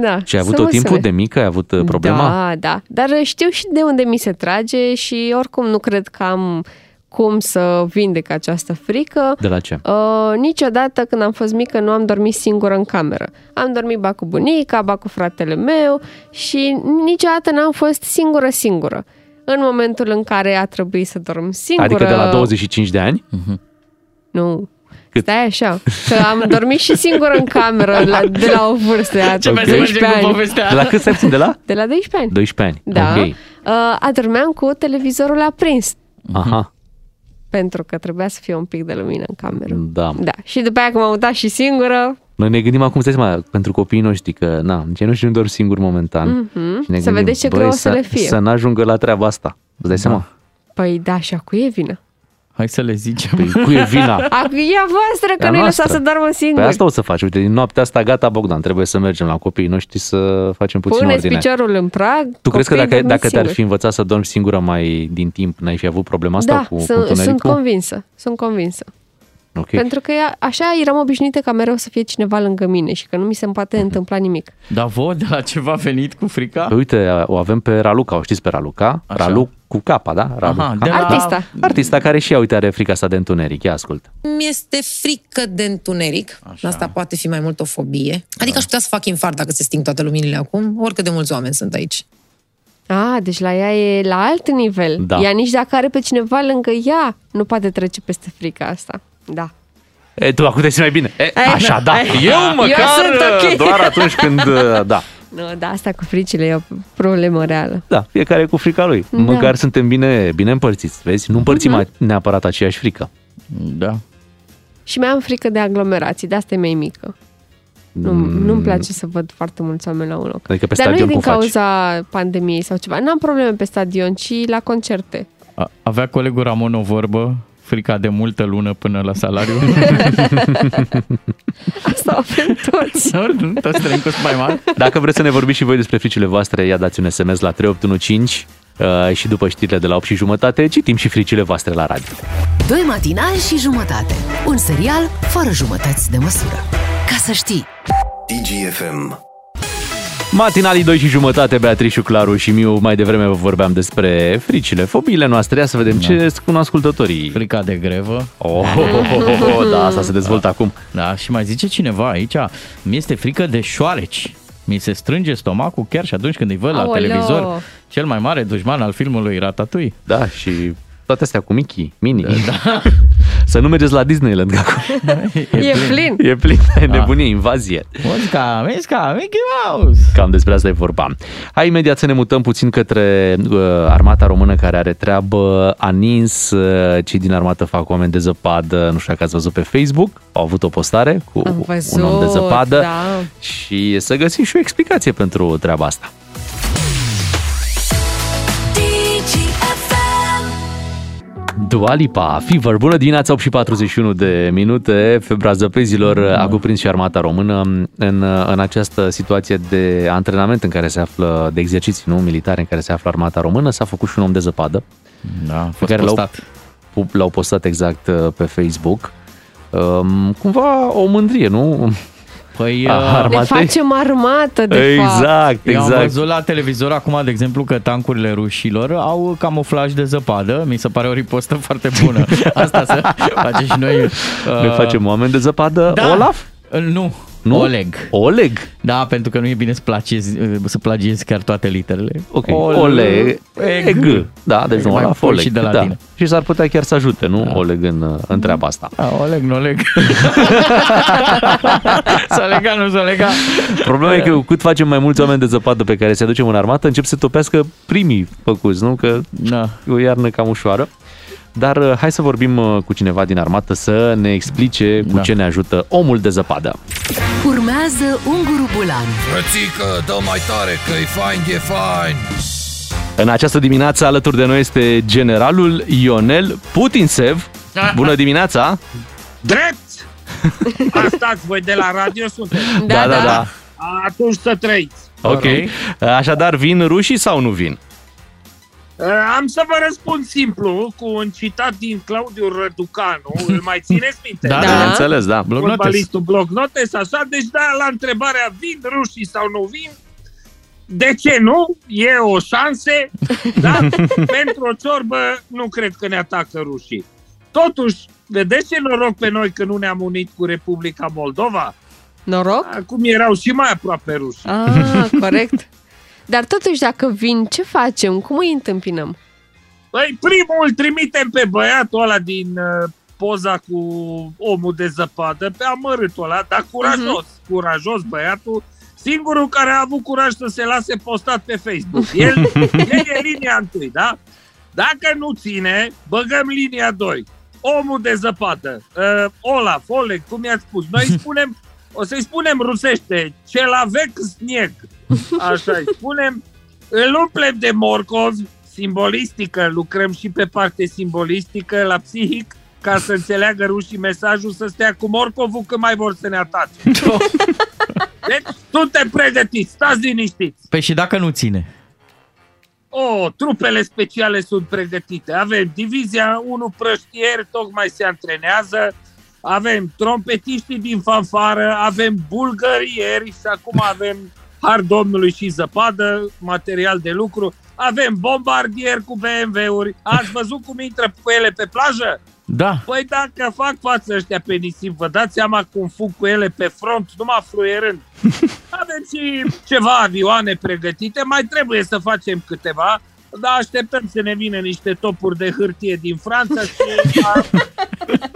Da, Și ai avut să tot mă timpul sune. de mică, ai avut uh, problema? Da, da. Dar știu și de unde mi se trage și oricum nu cred că am cum să vindec această frică. De la ce? Uh, niciodată când am fost mică nu am dormit singură în cameră. Am dormit ba cu bunica, ba cu fratele meu și niciodată n-am fost singură singură. În momentul în care a trebuit să dorm singură... Adică de la 25 de ani? Nu. Stai așa, că am dormit și singură în cameră la, de la o vârstă de Ce mai 12 să mergem cu ani. povestea? De la cât stai puțin? De la? De la 12 ani. 12 ani. Da. Ok. Uh, adormeam cu televizorul aprins, Aha. pentru că trebuia să fie un pic de lumină în cameră. Da. Da. Și după aia când m-am mutat și singură, Noi ne gândim acum, stai seama, pentru copiii noștri, că na, cei noștri nu dorm singur momentan. Mhm. Și ne Să gândim, vedeți ce băi, greu o să le fie. Să n-ajungă la treaba asta. Îți dai seama? păi da, și acu e vină. Hai să le zicem. Păi, cu e vina? A, e a voastră că E a nu-i lăsa noastră. să doarmă singur. Păi asta o să faci. Uite, din noaptea asta, gata, Bogdan, trebuie să mergem la copiii noștri să facem puțin Puneți ordine. piciorul în prag. Tu crezi că copiii dacă, dorm dacă te-ar singuri. fi învățat să dormi singură mai din timp, n-ai fi avut problema asta da, cu, cu sunt, sunt întunericul? convinsă. Sunt convinsă. Ok. Pentru că ea- așa eram obișnuită ca mereu să fie cineva lângă mine și că nu mi se poate întâmpla nimic. Dar vă, de la ceva a venit cu frica? Păi uite, o avem pe Raluca, o știți pe Raluca? Așa. Ralu cu capa, da? Raluca. Aha, de la- Artista. Artista care și ea, uite, are frica asta de întuneric. Ia ascult. Mi-este frică de întuneric. Așa. Asta poate fi mai mult o fobie. Adică aș putea să fac infart dacă se sting toate luminile acum, oricât de mulți oameni sunt aici. Ah, deci la ea e la alt nivel. Da. Ea nici dacă are pe cineva lângă ea, nu poate trece peste frica asta. Da. E, tu acum te simți mai bine. E, Eh, așa, da. eh. Eu Eu măcar sunt ok. doar atunci când, da. Nu, da, asta cu fricile e o problemă reală. Da, fiecare cu frica lui. Da. Măcar suntem bine, bine împărțiți, vezi? Nu împărțim Mhm. neapărat aceeași frică. Da. Și mai am frică de aglomerații, de asta e mai mică. Nu, nu-mi place să văd foarte mulți oameni la un loc. Mm. Adică pe Dar nu e stadion din cum faci? cauza pandemiei sau ceva. N-am probleme pe stadion, ci la concerte. A- Avea colegul Ramon o vorbă, frica de multă lună până la salariu. Asta avem toți. nu, toți trăim cu mai mari. Dacă vreți să ne vorbiți și voi despre fricile voastre, ia dați un SMS la 3815 uh, și după știrile de la 8 și jumătate citim și fricile voastre la radio. Doi matinali și jumătate. Un serial fără jumătăți de măsură. Ca să știi. DGFM. Matinalii 2 și jumătate, Beatrice, Claru și Miu, mai devreme vă vorbeam despre fricile, fobiile noastre. Ia să vedem Da. ce spun ascultătorii. Frica de grevă. Oh, oh, oh, oh, oh, da, asta se dezvoltă acum. Da, și mai zice cineva aici, mi este frică de șoareci. Mi se strânge stomacul chiar și atunci când îi văd la Aoleo. televizor. Cel mai mare dușman al filmului Ratatouille. Da, și toate astea cu Mickey, Mini. Da. Să nu mergeți la Disneyland, că acum E plin. e plin, e nebunie, invazie. Muzica, muzica, Mickey Mouse. Cam despre asta e vorba. Hai imediat să ne mutăm puțin către uh, armata română care are treabă. A nins, uh, cei din armată fac oameni de zăpadă, nu știu dacă ați văzut pe Facebook, au avut o postare cu Am văzut, un om de zăpadă da. și să găsim și o explicație pentru treaba asta. Dua Lipa, Fever, bună dimineața, 8 și 41 de minute. Febra zăpezilor a cuprins și armata română în, în această situație de antrenament în care se află, de exerciții nu, militare în care se află armata română. S-a făcut și un om de zăpadă. Da, a pe fost care l-au, postat. pu- l-au postat exact uh, pe Facebook. Um, cumva o mândrie, nu? Păi, A uh, Ne armatei. facem armată, de Exact, fapt. Eu am exact. văzut la televizor acum, de exemplu, că tancurile rușilor au camuflaj de zăpadă. Mi se pare o ripostă foarte bună. Asta să facem și noi. uh, Ne facem oameni de zăpadă, da. Olaf? Nu, Nu? Oleg. Oleg? Da, pentru că nu e bine să, plagiezi, să plagiezi chiar toate literele. Ok, Oleg, Eg. Da, deci nu Mai Olaf, fost Oleg. și de la da. tine. Și s-ar putea chiar să ajute, nu? Oleg în, în treaba asta. Da, Oleg, nu Oleg. s-a legat, nu s-a legat. Problema e că cu cât facem mai mulți oameni de zăpadă pe care se aducem în armată, încep să topească primii făcuți, nu? Că da. e o iarnă cam ușoară. Dar uh, hai să vorbim uh, cu cineva din armată să ne explice cu Da. ce ne ajută omul de zăpadă. Urmează Unguru Bulan. Frățică, dă mai tare că e fain, e fain. În această dimineață alături de noi este generalul Ionel Putinsev. Bună dimineața! Drept! Asta voi de la radio sunteți. Da, da, da. Atunci să trăiți. Ok. Așadar, vin rușii sau nu vin? Uh, Am să vă răspund simplu cu un citat din Claudiu Răducanu. Îl mai țineți minte? Da, da. bineînțeles, da. Bloc notes. Fotbalistul bloc notes, așa. Deci da, la întrebarea vin rușii sau nu vin, de ce nu? E o șanse, da? Pentru o ciorbă nu cred că ne atacă rușii. Totuși, vedeți ce noroc pe noi că nu ne-am unit cu Republica Moldova? Noroc? Acum erau și mai aproape ruși. Ah, corect. Dar totuși, dacă vin, ce facem? Cum îi întâmpinăm? Păi primul îl trimitem pe băiatul ăla din uh, poza cu omul de zăpadă, pe amărâtul ăla, dar curajos, uh-huh. curajos băiatul, singurul care a avut curaj să se lase postat pe Facebook. El, el e linia întâi, da? Dacă nu ține, băgăm linia 2. Omul de zăpadă, uh, Olaf, Oleg, cum i-ați spus, noi spunem, o să-i spunem rusește, celavec snieg, așa îi spunem, îl umplem de morcovi, simbolistică, lucrăm și pe parte simbolistică la psihic, ca să înțeleagă rușii mesajul să stea cu morcovul când mai vor să ne atace. Deci, suntem pregătiți, stați liniștiți. Păi și dacă nu ține? O, trupele speciale sunt pregătite. Avem divizia 1 prăștieri, tocmai se antrenează. Avem trompetiștii din fanfară, avem bulgărieri și acum avem har domnului și zăpadă, material de lucru. Avem bombardier cu BMW-uri. Ați văzut cum intră cu ele pe plajă? Da. Păi dacă fac față ăștia pe nisip, vă dați seama cum fug cu ele pe front, numai fluierând. Avem și ceva avioane pregătite, mai trebuie să facem câteva, dar așteptăm să ne vină niște topuri de hârtie din Franța și a,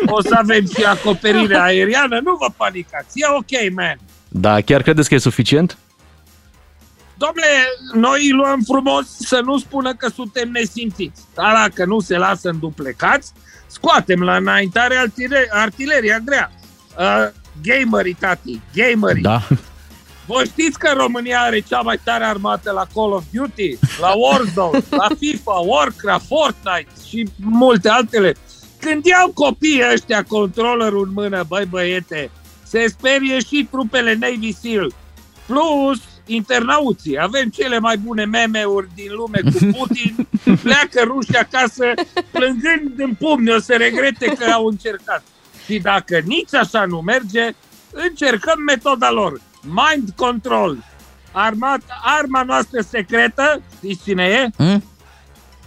o să avem și acoperire aeriană. Nu vă panicați, e ok, man. Da, chiar credeți că e suficient? Domnule, noi îi luăm frumos să nu spună că suntem nesimțiți. Dar dacă nu se lasă înduplecați, scoatem la înaintare artileria, artileria grea. Uh, gamerii, tati, gamerii. Da. Voi știți că România are cea mai tare armată la Call of Duty, la Warzone, la FIFA, Warcraft, Fortnite și multe altele. Când iau copiii ăștia controllerul în mână, băi băiete, se sperie și trupele Navy SEAL. Plus, internauții. Avem cele mai bune meme-uri din lume cu Putin. Pleacă rușii acasă plângând în pumni, o să regrete că au încercat. Și dacă nici așa nu merge, încercăm metoda lor. Mind control. Armat, arma noastră secretă, știți cine e? Hmm?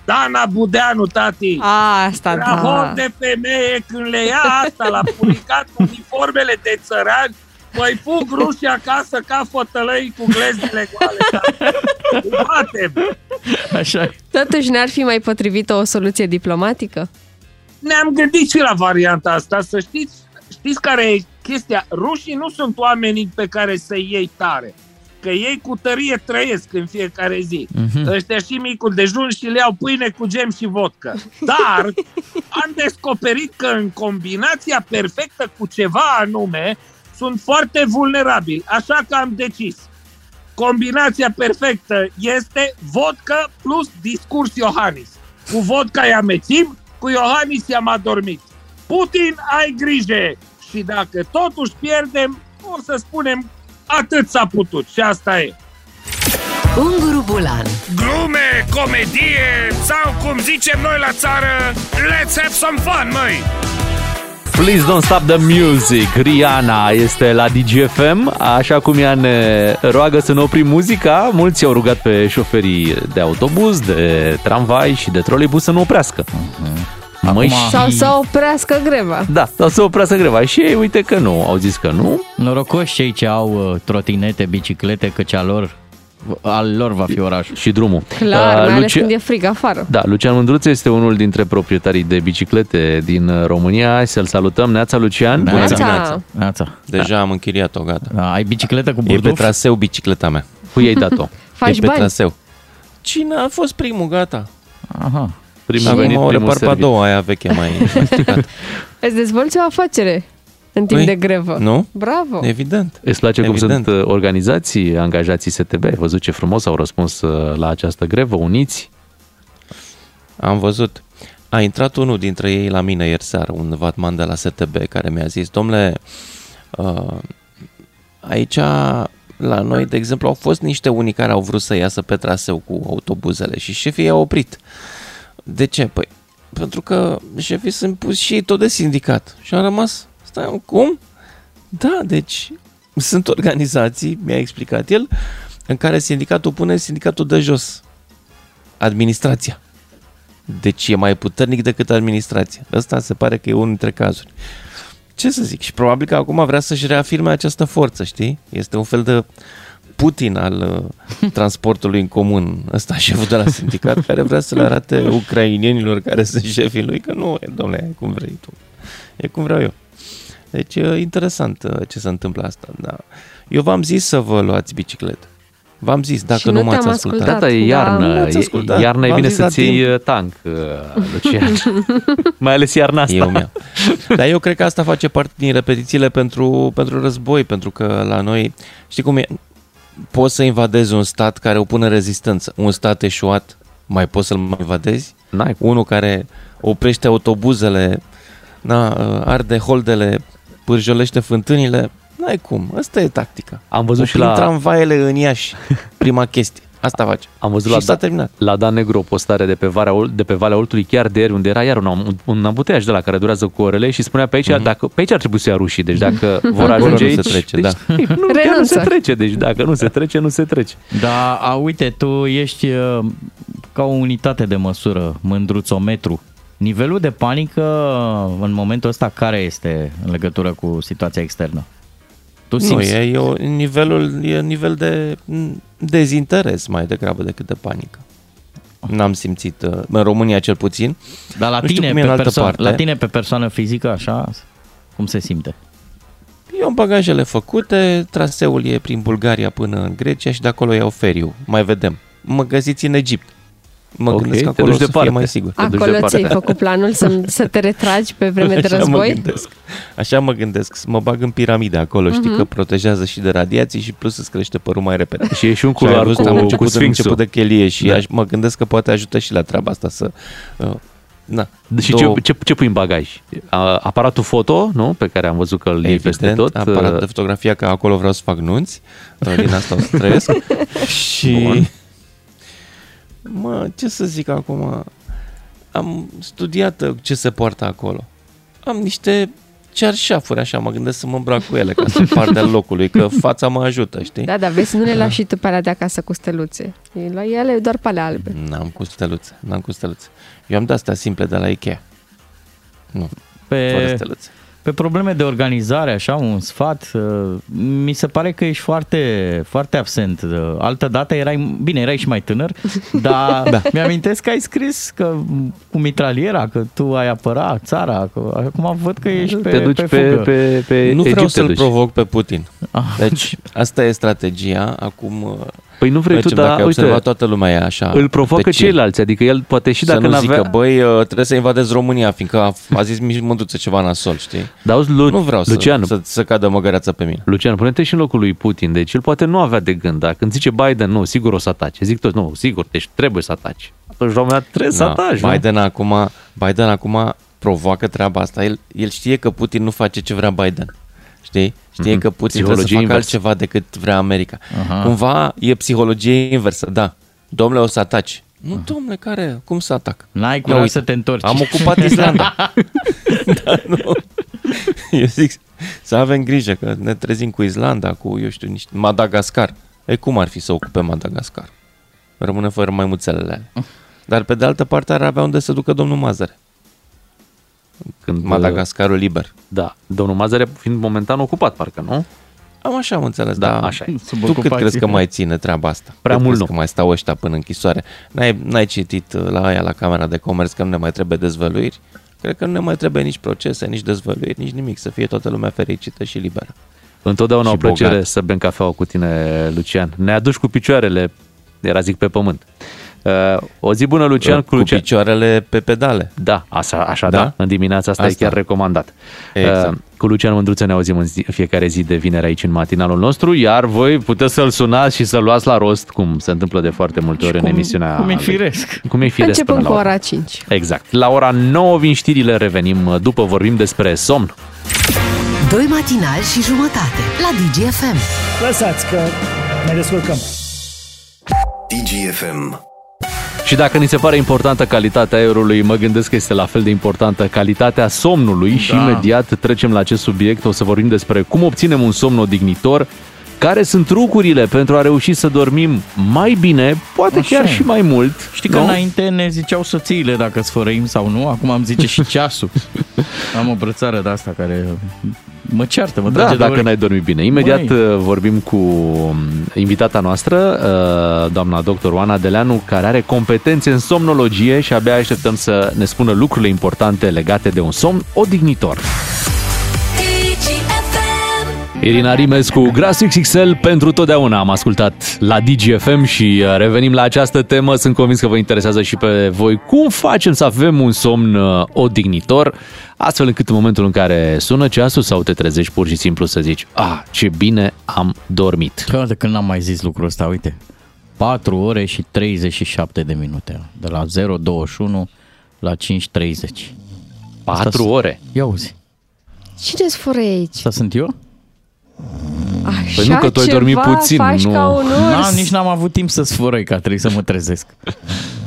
Dana Budeanu, tati. A, asta Rahor da. de femeie când le ia asta la puricat uniformele de țărani, Păi fug rușii acasă ca fătălăi cu glezile goale. Îi Batem. Așa Totuși n-ar fi mai potrivită o soluție diplomatică? Ne-am gândit și la varianta asta, să știți, știți care e chestia? Rușii nu sunt oamenii pe care să-i iei tare. Că ei cu tărie trăiesc în fiecare zi. Mhm. Ăștia și micul dejun și le iau pâine cu gem și vodcă. Dar am descoperit că în combinația perfectă cu ceva anume sunt foarte vulnerabili. Așa că am decis. Combinația perfectă este vodka plus discurs Iohannis. Cu vodka i amețim, cu Iohannis i-am adormit. Putin, ai grijă! Și dacă totuși pierdem, o să spunem atât s-a putut și asta e. Unguru Bulan Glume, comedie sau cum zicem noi la țară, let's have some fun, măi! Please don't stop the music. Rihanna este la DGFM, așa cum ea ne roagă să ne oprim muzica. Mulți au rugat pe șoferii de autobuz, de tramvai și de troleibus să nu oprească. Măi, și... Sau să oprească greva. Da, sau să oprească greva. Și ei, uite că nu, au zis că nu. Norocoși cei ce au uh, trotinete, biciclete, căci al lor, al lor va fi orașul. Și drumul. Clar, Uh, mai ales Lucia- când e frig afară. Da, Lucian Mândruță este unul dintre proprietarii de biciclete din uh, România. Hai Să-l salutăm. Neața, Lucian. Bună Neața. dimineața. Neața. Deja am închiriat-o, gata. Da, ai bicicletă cu E pe burduf? traseu bicicleta mea. Cui ai dat-o? Faci e pe bani. traseu. Cine a fost primul, gata? Aha. Primul a Acum venit, o primul repar pe a servit. doua, aia veche mai masticată. Îți dezvolți o afacere în timp Păi, de grevă. nu? Bravo! Evident. Îți place cum Evident. sunt uh, organizații, angajații STB? Ai văzut ce frumos au răspuns uh, la această grevă, uniți? Am văzut. A intrat unul dintre ei la mine ieri seară, un vatman de la STB, care mi-a zis, domnule, uh, aici la noi, de exemplu, au fost niște unii care au vrut să iasă pe traseu cu autobuzele și șefii i-au oprit. De ce? Păi, pentru că șefii sunt pus și ei tot de sindicat. Și am rămas, stai, cum? Da, deci sunt organizații, mi-a explicat el, în care sindicatul pune sindicatul de jos, administrația. Deci e mai puternic decât administrația. Ăsta se pare că e unul dintre cazuri. Ce să zic? Și probabil că acum vrea să-și reafirme această forță, știi? Este un fel de Putin al uh, transportului în comun. Ăsta șeful de la sindicat care vrea să le arate ucrainienilor care sunt șefii lui că nu, e, domnule, e cum vrei tu. E cum vreau eu. Deci e interesant uh, ce se întâmplă asta. Da. Eu v-am zis să vă luați bicicletă. V-am zis, dacă Și nu, nu m-ați te-am ascultat. ascultat. Da, e Da, iarnă. n-ați E- ascultat. Iarna e V-am bine zis la să-ți iei timp. uh, tank, uh, Lucian. Mai ales iarna asta. Eu mi Dar eu cred că asta face parte din repetițiile pentru, pentru război, pentru că la noi, știi cum e, poți să invadezi un stat care opune rezistență, un stat eșuat Mai poți să-l mai vadezi? N-ai. Unul care oprește autobuzele, na, arde holdele, pârjolește fântânile, n-ai cum. Asta e tactica. Am văzut și Oprim la- tramvaiele în Iași, prima chestie. Asta face. Am văzut și la, s-a da, terminat. la Dan Negru o postare de pe, Valea, Ol- de pe Valea Oltului chiar de ieri, unde era iar un, un, un ambuteaj de la care durează cu orele și spunea pe aici, dacă, pe aici ar trebui să ia rușii, deci dacă vor Acolo ajunge nu aici... se trece, deci, da. Nu, chiar nu se Renunță. trece, deci dacă nu se trece, nu se trece. Da, a, uite, tu ești uh, ca o unitate de măsură, mândruțometru. Nivelul de panică uh, în momentul ăsta care este în legătură cu situația externă? Tu Nu, simți? e, e o, nivelul, e nivel de m, dezinteres mai degrabă decât de panică. N-am simțit, uh, în România cel puțin. Dar la Nu știu tine, cum e pe în altă perso- parte. la tine pe persoană fizică, așa, cum se simte? Eu am bagajele făcute, traseul e prin Bulgaria până în Grecia și de acolo iau feriu. Mai vedem. Mă găsiți în Egipt. Mă Ok, gândesc că te acolo duci o să departe. fie mai sigur. Te duci Acolo departe. ți-ai făcut planul să, să te retragi pe vreme de Așa mă război? gândesc. Așa mă gândesc, să mă bag în piramide acolo, știi Mhm. că protejează și de radiații și plus îți crește părul mai repede. Și e și un Și ai culoar văzut, cu, am cu început, în Sfinxul. început de chelie și Da. aș, mă gândesc că poate ajută și la treaba asta să... Uh, na, Și două- ce, ce, ce pui în bagaj? A, Aparatul foto, nu? Pe care am văzut că îl iei peste Evident, tot. aparat uh, de fotografia, că acolo vreau să fac nunți, uh, din asta o să trăiesc. și... Bun. Mă, ce să zic acum? Am studiat uh, ce se poartă acolo. Am niște cearșafuri, așa, mă gândesc să mă îmbrac cu ele ca să par de locului, că fața mă ajută, știi? Da, dar vezi, nu le lași și tu pe alea de acasă cu steluțe. La ele doar pe alea albe. N-am cu steluțe, n-am cu steluțe. Eu am de-astea simple de la Ikea. Nu, fără Pe, steluțe. Pe probleme de organizare, așa, un sfat, uh, mi se pare că ești foarte, foarte absent. Uh, Altă dată erai, bine, erai și mai tânăr, dar da. mi-amintesc că ai scris că cu mitraliera, că tu ai apăra țara, că acum văd că ești pe, te duci pe, pe, fugă. pe, pe nu vreau Egipt te să-l duci. provoc pe Putin. Ah. Deci, asta e strategia. Acum uh, Păi nu vrei tu, mergem, dar dacă ai uite, observat, toată lumea e așa. îl provoacă pe chill. ceilalți, adică el poate și să dacă nu n-avea... zică, băi, uh, trebuie să invadezi România, fiindcă a, a zis Miș Mândruță ceva nasol, știi? Dar auzi, Lu- nu vreau Lucian, să, să, să cadă măgăreața pe mine. Lucian, pune-te și în locul lui Putin. Deci el poate nu avea de gând, dar când zice Biden, nu, sigur o să atace. Zic toți, nu, sigur, deci trebuie să ataci. Atunci, la un moment dat, trebuie să Da, ataci, nu? Biden acum, Biden acum provoacă treaba asta. El, el știe că Putin nu face ce vrea Biden. Știi? Știe Mhm. că Putin trebuie să Psihologie facă inversă. altceva decât vrea America. Aha. Cumva e psihologie inversă, da. Domnule, o să ataci. Nu, domnule, care? Cum să atac? N-ai Ia curaj uite, să te întorci. Am ocupat Islanda. da, nu. Eu zic să avem grijă că ne trezim cu Islanda, cu, eu știu, niște Madagascar. E cum ar fi să ocupe Madagascar? Rămâne fără maimuțelele alea. Dar pe de altă parte ar avea unde să ducă domnul Mazăre. Când, Madagascarul liber. Da, domnul Mazăre fiind momentan ocupat, parcă, nu? Am așa am înțeles, Da, da. așa e. Sub Tu cât ocupație. crezi că mai ține treaba asta? Prea cât mult crezi nu. că mai stau ăștia până în închisoare? N-ai, n-ai citit uh, la aia la Camera de Comerț că nu ne mai trebuie dezvăluiri? Cred că nu ne mai trebuie nici procese, nici dezvăluiri, nici nimic. Să fie toată lumea fericită și liberă. Întotdeauna Și o plăcere bogat. să bem cafeaua cu tine, Lucian. Ne aduci cu picioarele, era zic, pe pământ. Uh, o zi bună, Lucian. cu Lucian. picioarele pe pedale. Da, așa, așa da? Da? da. În dimineața asta, Asta. e chiar recomandat. Exact. Uh, cu Lucian Mândruță ne auzim în zi, fiecare zi de vineri aici în matinalul nostru, iar voi puteți să-l sunați și să-l luați la rost, cum se întâmplă de foarte multe ori în cum- emisiunea. cum e lui. firesc. Cum e firesc Începem până cu la urmă. ora 5. Exact. La ora 9 vin știrile, revenim după, vorbim despre somn. Doi matinali și jumătate la DGFM. Lăsați că ne descurcăm. DGFM. Și dacă ni se pare importantă calitatea aerului, mă gândesc că este la fel de importantă calitatea somnului da. și imediat trecem la acest subiect. O să vorbim despre cum obținem un somn odihnitor, care sunt trucurile pentru a reuși să dormim mai bine, poate Așa chiar e. și mai mult. Știi că nu? înainte ne ziceau soțiile dacă sfărăim sau nu, acum am zice și ceasul. Am o brățară de asta care mă ceartă, mă Da, trage de dacă urechi. n-ai dormit bine. Imediat Băi. uh, vorbim cu um, invitata noastră, uh, doamna doctor Oana Deleanu, care are competențe în somnologie și abia așteptăm să ne spună lucrurile importante legate de un somn odihnitor. Irina Rimescu, Gras XXL pentru totdeauna am ascultat la DGFM și uh, revenim la această temă. Sunt convins că vă interesează și pe voi cum facem să avem un somn uh, odihnitor, astfel încât în momentul în care sună ceasul sau te trezești pur și simplu să zici, ah, ce bine am dormit. Că de când n-am mai zis lucrul ăsta, uite. 4 ore și 37 de minute. De la 0.21 la 5.30. 4 ore? Ia uzi. Cine îți fură aici? Asta sunt eu? Așa Păi nu, că tu ai dormit ceva puțin, faci nu. ca un urs. Na, nici n-am avut timp să sfărăi, că a trebuit să mă trezesc.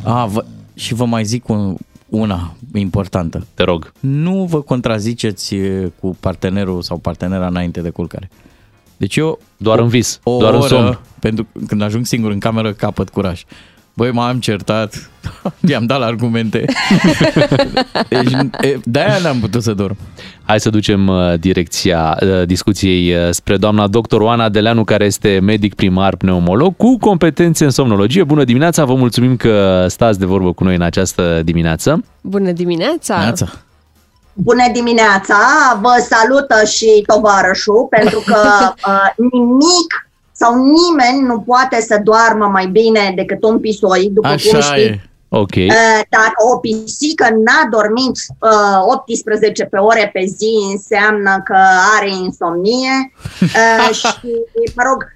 A, vă, și vă mai zic un, una importantă. Te rog. Nu vă contraziceți e, cu partenerul sau partenera înainte de culcare. Deci eu... Doar o, în vis, o doar în oră, somn. Pentru când ajung singur în cameră, capăt curaj. Băi, m-am certat, i-am dat la argumente. deci, e, de-aia n-am putut să dorm. Hai să ducem uh, direcția uh, discuției uh, spre doamna doctor Oana Deleanu, care este medic primar pneumolog cu competențe în somnologie. Bună dimineața, vă mulțumim că stați de vorbă cu noi în această dimineață. Bună dimineața! Bună dimineața! Vă salută și tovarășul, pentru că uh, nimic sau nimeni nu poate să doarmă mai bine decât un pisoi, după cum Așa știți. e. Ok. Uh, Dacă o pisică n-a dormit uh, 18 pe ore pe zi, înseamnă că are insomnie uh, și, mă rog, uh,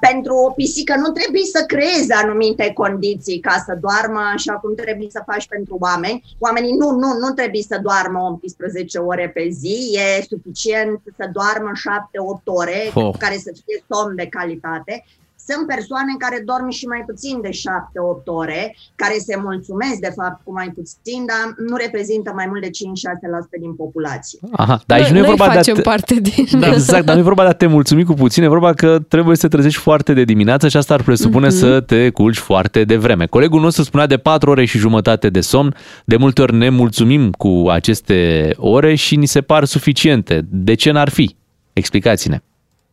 pentru o pisică nu trebuie să creezi anumite condiții ca să doarmă așa cum trebuie să faci pentru oameni. Oamenii nu, nu, nu trebuie să doarmă 18 ore pe zi, e suficient să doarmă 7-8 ore, Oh. care să fie somn de calitate. Sunt persoane care dorm și mai puțin de 7-8 ore, care se mulțumesc de fapt cu mai puțin, dar nu reprezintă mai mult de 5-6% din populație. Aha, dar aici nu e Noi vorba de a facem te... parte din... Da, exact, dar nu e vorba de a te mulțumi cu puțin, e vorba că trebuie să te trezești foarte de dimineață și asta ar presupune Mhm. să te culci foarte devreme. Colegul nostru spunea de 4 ore și jumătate de somn, de multe ori ne mulțumim cu aceste ore și ni se par suficiente. De ce n-ar fi? Explicați-ne.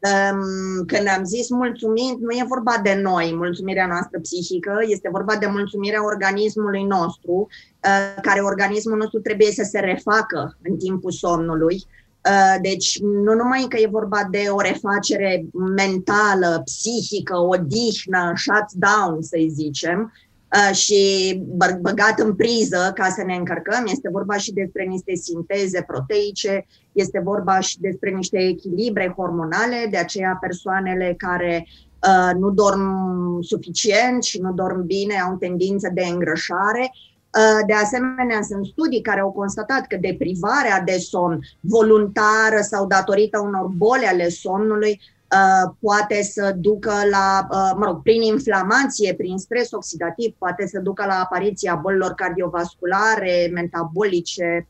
Um, Când am zis mulțumit, nu e vorba de noi, mulțumirea noastră psihică, este vorba de mulțumirea organismului nostru, uh, care organismul nostru trebuie să se refacă în timpul somnului. Uh, Deci nu numai că e vorba de o refacere mentală, psihică, odihnă, shutdown, să-i zicem, uh, și bă- băgat în priză ca să ne încărcăm. Este vorba și despre niște sinteze proteice, este vorba și despre niște echilibre hormonale, de aceea persoanele care uh, nu dorm suficient și nu dorm bine au tendință de îngrășare. Uh, De asemenea, sunt studii care au constatat că deprivarea de somn voluntară sau datorită unor boli ale somnului uh, poate să ducă la, uh, mă rog, prin inflamație, prin stres oxidativ, poate să ducă la apariția bolilor cardiovasculare, metabolice,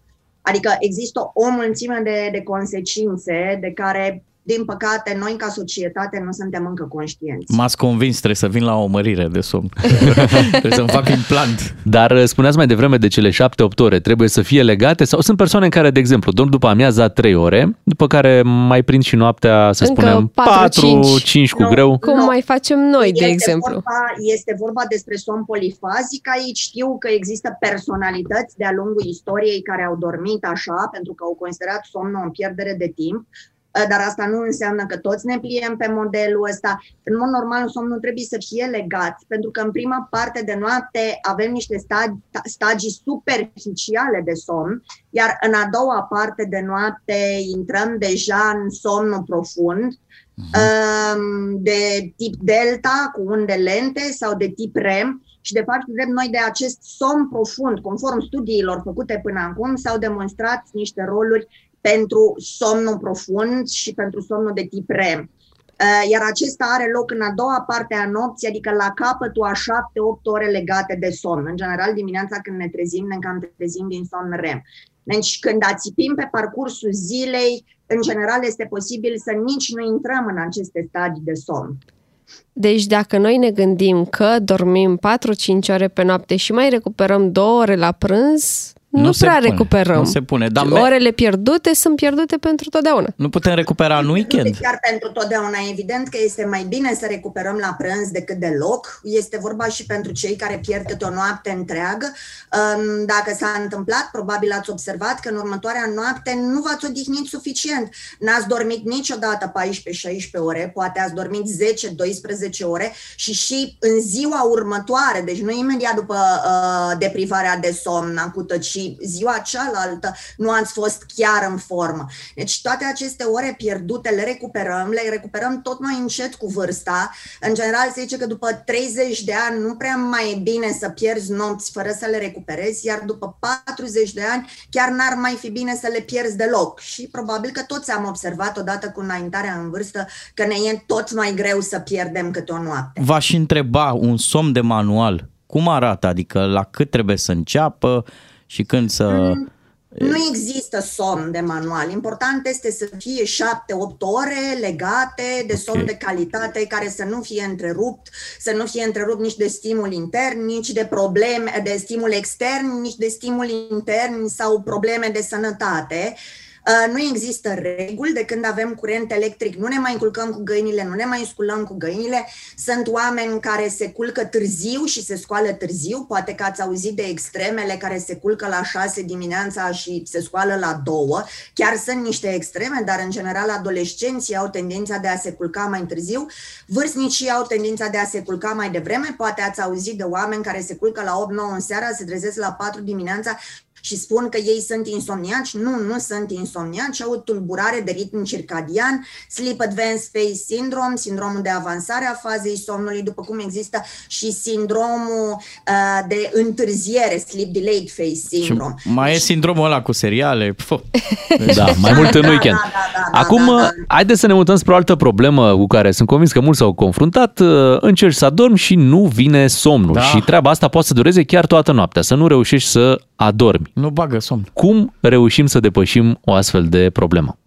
Adică există o mulțime de, de consecințe de care, din păcate, noi ca societate nu suntem încă conștienți. M-ați convins, trebuie să vin la o mărire de somn. trebuie să-mi fac implant. Dar uh, spuneați mai devreme de cele 7-8 ore, trebuie să fie legate sau sunt persoane care, de exemplu, dorm după amiaza 3 ore, după care mai prind și noaptea, să Încă spunem, 4-5 cu Nu, greu. Cum mai facem noi, de este exemplu? Vorba, este vorba despre somn polifazic. Aici știu că există personalități de-a lungul istoriei care au dormit așa, pentru că au considerat somnul în pierdere de timp. Uh, Dar asta nu înseamnă că toți ne pliem pe modelul ăsta. În mod normal, somnul trebuie să fie legat, pentru că în prima parte de noapte avem niște stagi, stagii superficiale de somn, iar în a doua parte de noapte intrăm deja în somnul profund, um, de tip delta cu unde lente sau de tip REM și de fapt vedem noi de acest somn profund, conform studiilor făcute până acum, s-au demonstrat niște roluri pentru somnul profund și pentru somnul de tip REM. Uh, Iar acesta are loc în a doua parte a nopții, adică la capătul a 7-8 ore legate de somn. În general, dimineața când ne trezim, ne cam trezim din somn REM. Deci când ațipim pe parcursul zilei, în general este posibil să nici nu intrăm în aceste stadii de somn. Deci dacă noi ne gândim că dormim 4-5 ore pe noapte și mai recuperăm 2 ore la prânz, nu, Nu se prea pune, recuperăm. nu se pune, dar Și me- Orele pierdute sunt pierdute pentru totdeauna. Nu putem recupera în weekend. Chiar pentru totdeauna, evident că este mai bine să recuperăm la prânz decât deloc. Este vorba și pentru cei care pierd câte o noapte întreagă. Um, Dacă s-a întâmplat, probabil ați observat că în următoarea noapte nu v-ați odihnit suficient. N-ați dormit niciodată 14-16 ore, poate ați dormit 10-12 ore și și în ziua următoare, deci nu imediat după uh, deprivarea de somn acută, ci și ziua cealaltă nu ați fost chiar în formă. Deci toate aceste ore pierdute le recuperăm, le recuperăm tot mai încet cu vârsta. În general se zice că după 30 de ani nu prea mai e bine să pierzi nopți fără să le recuperezi, iar după 40 de ani chiar n-ar mai fi bine să le pierzi deloc. Și probabil că toți am observat odată cu înaintarea în vârstă că ne e tot mai greu să pierdem câte o noapte. V-aș întreba un somn de manual. Cum arată? Adică la cât trebuie să înceapă și când să... Mm. Nu există somn de manual. Important este să fie 7-8 ore legate de somn Ok. de calitate care să nu fie întrerupt, să nu fie întrerupt nici de stimul intern, nici de probleme de stimul extern, nici de stimul intern sau probleme de sănătate. Uh, Nu există reguli, de când avem curent electric. Nu ne mai culcăm cu găinile, nu ne mai sculăm cu găinile. Sunt oameni care se culcă târziu și se scoală târziu, poate că ați auzit de extremele care se culcă la 6 dimineața și se scoală la 2. Chiar sunt niște extreme, dar în general adolescenții au tendința de a se culca mai târziu, vârstnicii au tendința de a se culca mai devreme, poate ați auzit de oameni care se culcă la 8-9 în seara, se trezesc la 4 dimineața și spun că ei sunt insomniaci. Nu, nu sunt insomniaci, au o tulburare de ritm circadian, sleep advanced phase syndrome, sindromul de avansare a fazei somnului, după cum există și sindromul uh, de întârziere, sleep delayed phase Și syndrome. mai e sindromul ăla cu seriale. Pf. Da, mai mult în Da, weekend. da, da, da, Acum, haideți să ne mutăm spre o altă problemă cu care sunt convins că mulți s-au confruntat. Uh, Încerci să adormi și nu vine somnul. Da. Și treaba asta poate să dureze chiar toată noaptea, să nu reușești să adormi. Nu bagă somn. Cum reușim să depășim o astfel de problemă?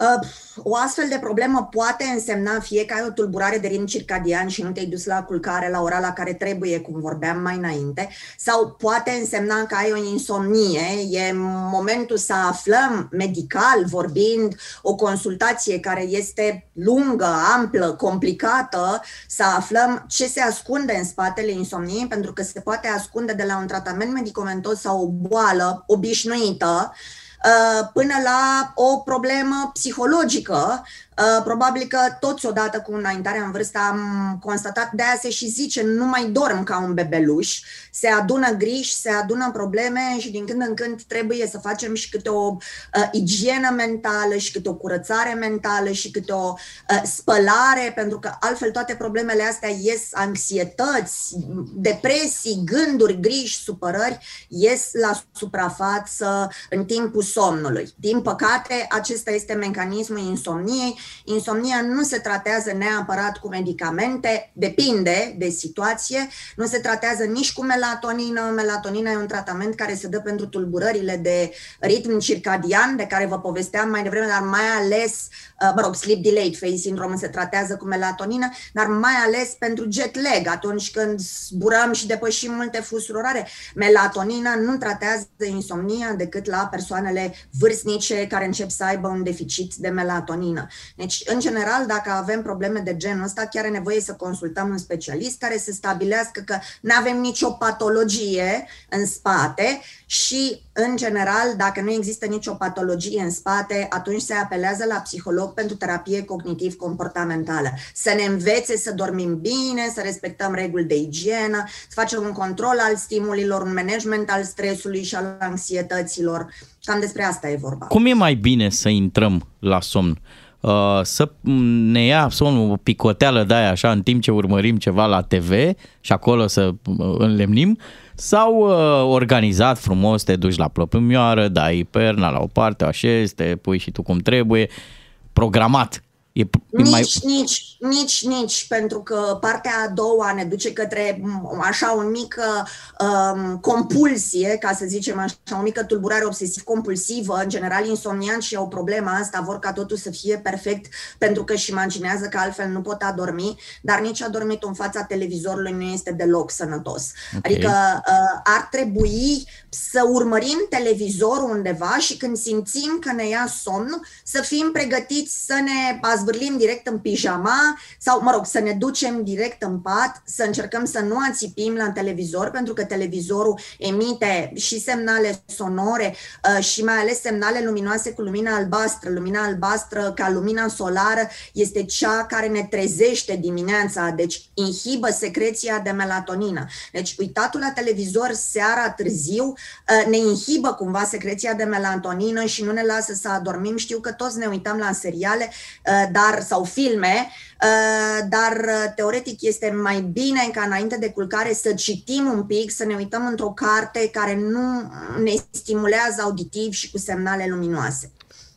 Uh, o astfel de problemă poate însemna fie că ai o tulburare de ritm circadian și nu te-ai dus la culcare la ora la care trebuie, cum vorbeam mai înainte, sau poate însemna că ai o insomnie, e momentul să aflăm medical vorbind o consultație care este lungă, amplă, complicată, să aflăm ce se ascunde în spatele insomniei, pentru că se poate ascunde de la un tratament medicamentos sau o boală obișnuită, uh, până la o problemă psihologică. Uh, Probabil că toți odată cu înaintarea în vârstă am constatat, de aia se și zice, nu mai dorm ca un bebeluș, se adună griji, se adună probleme și din când în când trebuie să facem și câte o uh, igienă mentală și câte o curățare mentală și câte o uh, spălare, pentru că altfel toate problemele astea ies anxietăți, depresii, gânduri, griji, supărări, ies la suprafață în timpul somnului. Din păcate, acesta este mecanismul insomniei. Insomnia nu se tratează neapărat cu medicamente, depinde de situație, nu se tratează nici cu melatonină. Melatonina e un tratament care se dă pentru tulburările de ritm circadian, de care vă povesteam mai devreme, dar mai ales, uh, mă rog, sleep delayed phase syndrome se tratează cu melatonină, dar mai ales pentru jet lag, atunci când zburăm și depășim multe fusuri orare. Melatonina nu tratează insomnia decât la persoanele vârstnice care încep să aibă un deficit de melatonină. Deci, în general, dacă avem probleme de genul ăsta, chiar e nevoie să consultăm un specialist care să stabilească că nu avem nicio patologie în spate și, în general, dacă nu există nicio patologie în spate, atunci se apelează la psiholog pentru terapie cognitiv-comportamentală. Să ne învețe să dormim bine, să respectăm reguli de igienă, să facem un control al stimulilor, un management al stresului și al anxietăților. Cam despre asta e vorba. Cum e mai bine să intrăm la somn? Uh, să ne ia somnul o picoteală de aia așa în timp ce urmărim ceva la TV și acolo să uh, înlemnim sau uh, organizat frumos te duci la plăpâmioară, dai perna la o parte, o așezi, te pui și tu cum trebuie, programat. E, e Nici, mai... nici, nici, nici, pentru că partea a doua ne duce către m, așa o mică um, compulsie, ca să zicem așa, o mică tulburare obsesiv-compulsivă. În general, insomnianții au problema asta, vor ca totul să fie perfect, pentru că își imaginează că altfel nu pot adormi, dar nici adormitul în fața televizorului nu este deloc sănătos. Ok. Adică uh, ar trebui să urmărim televizorul undeva și când simțim că ne ia somn, să fim pregătiți să ne azvârlim direct în pijama sau, mă rog, să ne ducem direct în pat, să încercăm să nu ațipim la televizor, pentru că televizorul emite și semnale sonore uh, și mai ales semnale luminoase cu lumina albastră. Lumina albastră, ca lumina solară, este cea care ne trezește dimineața, deci inhibă secreția de melatonină. Deci uitatul la televizor seara târziu uh, ne inhibă cumva secreția de melatonină și nu ne lasă să adormim. Știu că toți ne uităm la seriale uh, dar, sau filme, uh, dar teoretic este mai bine ca înainte de culcare să citim un pic, să ne uităm într-o carte care nu ne stimulează auditiv și cu semnale luminoase.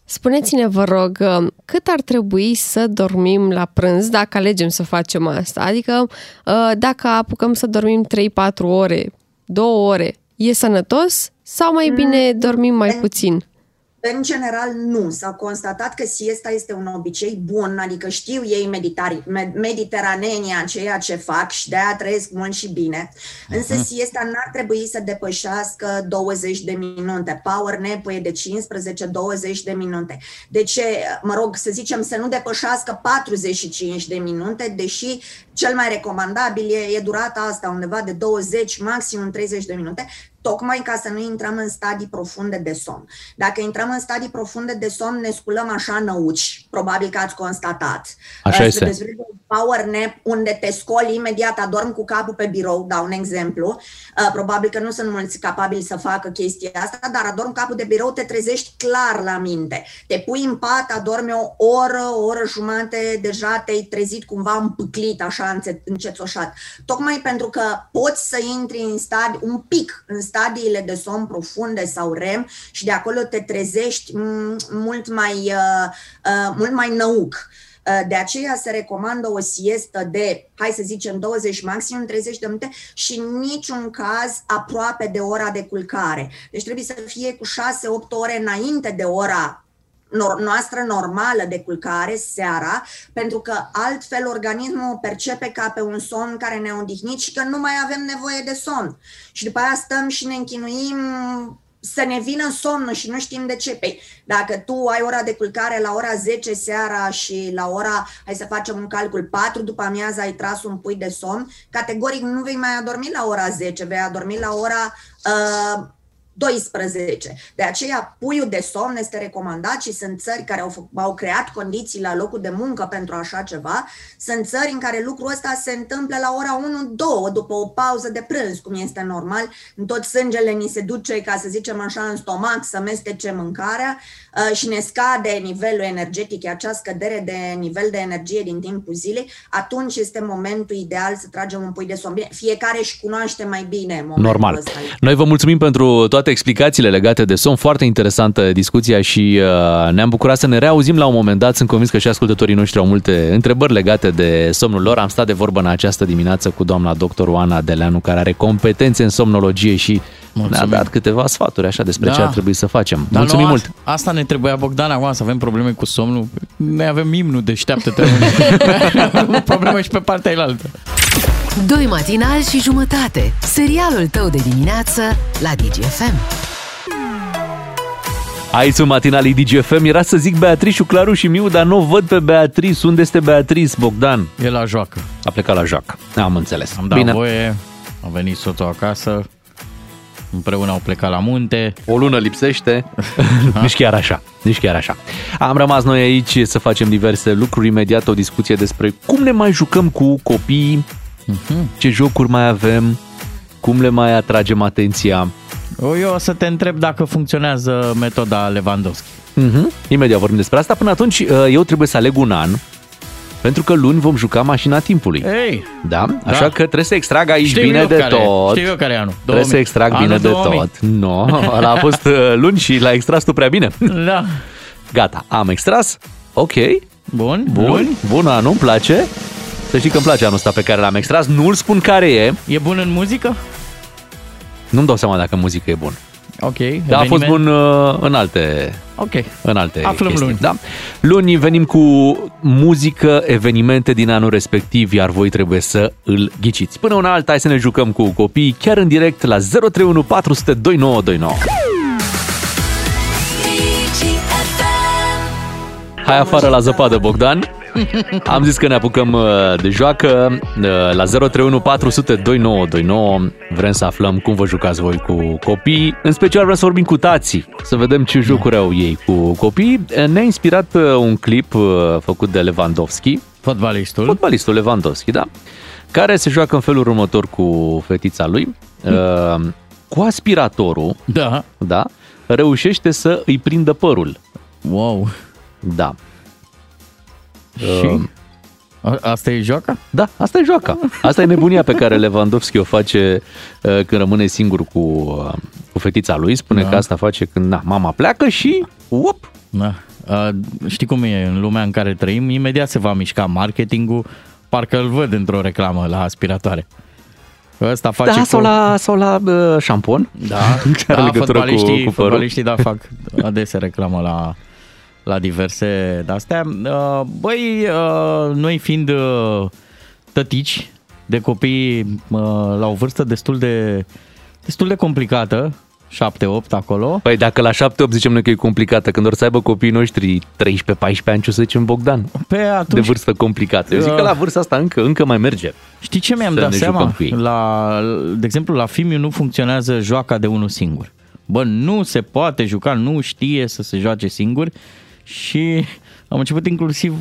Spuneți-ne, vă rog, cât ar trebui să dormim la prânz dacă alegem să facem asta? Adică dacă apucăm să dormim 3-4 ore, 2 ore, e sănătos sau mai bine dormim mai puțin? În general, nu. S-a constatat că siesta este un obicei bun, adică știu ei meditari, mediteranenia ceea ce fac și de-aia trăiesc mult și bine. Însă uh-huh. siesta n-ar trebui să depășească 20 de minute. Power nap e de 15-20 de minute. De ce, mă rog, să zicem să nu depășească 45 de minute, deși cel mai recomandabil e, e durata asta, undeva de 20, maximum 30 de minute, tocmai ca să nu intrăm în stadii profunde de somn. Dacă intrăm în stadii profunde de somn, ne sculăm așa năuci, probabil că ați constatat. Așa este. power nap, unde te scoli imediat, adorm cu capul pe birou, dau un exemplu. Uh, probabil că nu sunt mulți capabili să facă chestia asta, dar adorm capul de birou, te trezești clar la minte. Te pui în pat, adormi o oră, o oră jumate, deja te-ai trezit cumva împâclit, așa încețoșat. Tocmai pentru că poți să intri în stadi, un pic în stadiile de somn profunde sau REM și de acolo te trezești mult mai, uh, uh, mult mai năuc. Uh, de aceea se recomandă o siestă de, hai să zicem, 20, maxim 30 de minute și în niciun caz aproape de ora de culcare. Deci trebuie să fie cu 6-8 ore înainte de ora noastră normală de culcare seara, pentru că altfel organismul percepe ca pe un somn care ne-a odihnit și că nu mai avem nevoie de somn. Și după aia stăm și ne închinuim să ne vină somnul și nu știm de ce. Păi, dacă tu ai ora de culcare la ora 10 seara și la ora, hai să facem un calcul, 4 după amiază ai tras un pui de somn, categoric nu vei mai adormi la ora 10, vei adormi la ora uh, 12. De aceea, puiul de somn este recomandat și sunt țări care au, au creat condiții la locul de muncă pentru așa ceva. Sunt țări în care lucrul ăsta se întâmplă la ora 1-2, după o pauză de prânz, cum este normal. În tot sângele ni se duce, ca să zicem așa, în stomac, să mestece mâncarea uh, și ne scade nivelul energetic, acea scădere de nivel de energie din timpul zilei, atunci este momentul ideal să tragem un pui de somn. Fiecare își cunoaște mai bine momentul Normal. Ăsta. Noi vă mulțumim pentru toate toate explicațiile legate de somn. Foarte interesantă discuția și uh, ne-am bucurat să ne reauzim la un moment dat. Sunt convins că și ascultătorii noștri au multe întrebări legate de somnul lor. Am stat de vorbă în această dimineață cu doamna doctor Oana Deleanu, care are competențe în somnologie și Mulțumim. ne-a dat câteva sfaturi așa despre da. ce ar trebui să facem. Dar Mulțumim nu, mult! Asta ne trebuia, Bogdan, acum să avem probleme cu somnul. Noi avem imnul, deșteaptă-te. probleme și pe partea elaltă. Doi matinali și jumătate. Serialul tău de dimineață la DGFM. Aici sunt matinalii DGFM. Era să zic Beatrice, Claru și Miu, dar nu văd pe Beatrice. Unde este Beatrice, Bogdan? E la joacă. A plecat la joacă. Am înțeles. Am dat Bine. voie, a venit soțul acasă, împreună au plecat la munte. O lună lipsește, nici chiar așa, nici chiar așa. Am rămas noi aici să facem diverse lucruri, imediat o discuție despre cum ne mai jucăm cu copiii, uh-huh. ce jocuri mai avem, cum le mai atragem atenția. Eu o să te întreb dacă funcționează metoda Lewandowski. Uh-huh. Imediat vorbim despre asta. Până atunci, uh, eu trebuie să aleg un an pentru că luni vom juca mașina timpului. Ei, da? Așa da. că trebuie să extrag aici știu bine de care, tot. Știu eu care e anul. 2000. Trebuie să extrag anul bine 2000. de tot. Nu, no, ăla a fost uh, luni și l-a extras tu prea bine. Da. Gata, am extras. Ok. Bun, bun. luni. Bun, anul, îmi place. Să știi că îmi place anul ăsta pe care l-am extras. Nu-l spun care e. E bun în muzică? Nu-mi dau seama dacă muzică e bun. Ok. Dar a fost bun uh, în alte Ok. în alte Aflăm chestii. luni. Da. Luni venim cu muzică, evenimente din anul respectiv, iar voi trebuie să îl ghiciți. Până una alta, hai să ne jucăm cu copiii chiar în direct la 031 400 2929. Hai afară la zăpadă, Bogdan. Am zis că ne apucăm uh, de joacă uh, la 031 400 2929. Vrem să aflăm cum vă jucați voi cu copii. În special vrem să vorbim cu tații, să vedem ce jocuri au ei cu copii. Ne-a inspirat uh, un clip făcut de Lewandowski. Fotbalistul. Fotbalistul Lewandowski, da. Care se joacă în felul următor cu fetița lui. Cu aspiratorul, da. da, reușește să îi prindă părul. Wow. Da. Și? Uh, Asta e joaca? Da, asta e joaca. Asta e nebunia pe care Lewandowski o face uh, când rămâne singur cu, uh, cu fetița lui. Spune da. că asta face când na, mama pleacă și up. Da. Uh, știi cum e în lumea în care trăim? Imediat se va mișca marketingul. Parcă îl văd într-o reclamă la aspiratoare. Ăsta face da, cu... sau la, sau la uh, șampon. Da, care da legătură fotbaliștii, cu, cu fotbaliștii da, fac adesea reclamă la, la diverse de-astea. Uh, Băi, uh, noi fiind uh, tătici de copii la o vârstă destul de, destul de complicată, 7-8 acolo. Păi dacă la 7-8 zicem noi că e complicată, când or să aibă copiii noștri 13-14 ani, ce o să zicem Bogdan? Pe atunci... De vârstă complicată. Eu zic că la vârsta asta încă, încă mai merge. Știi ce mi-am dat seama? La, de exemplu, la Fimiu nu funcționează joaca de unul singur. Bă, nu se poate juca, nu știe să se joace singur și am început inclusiv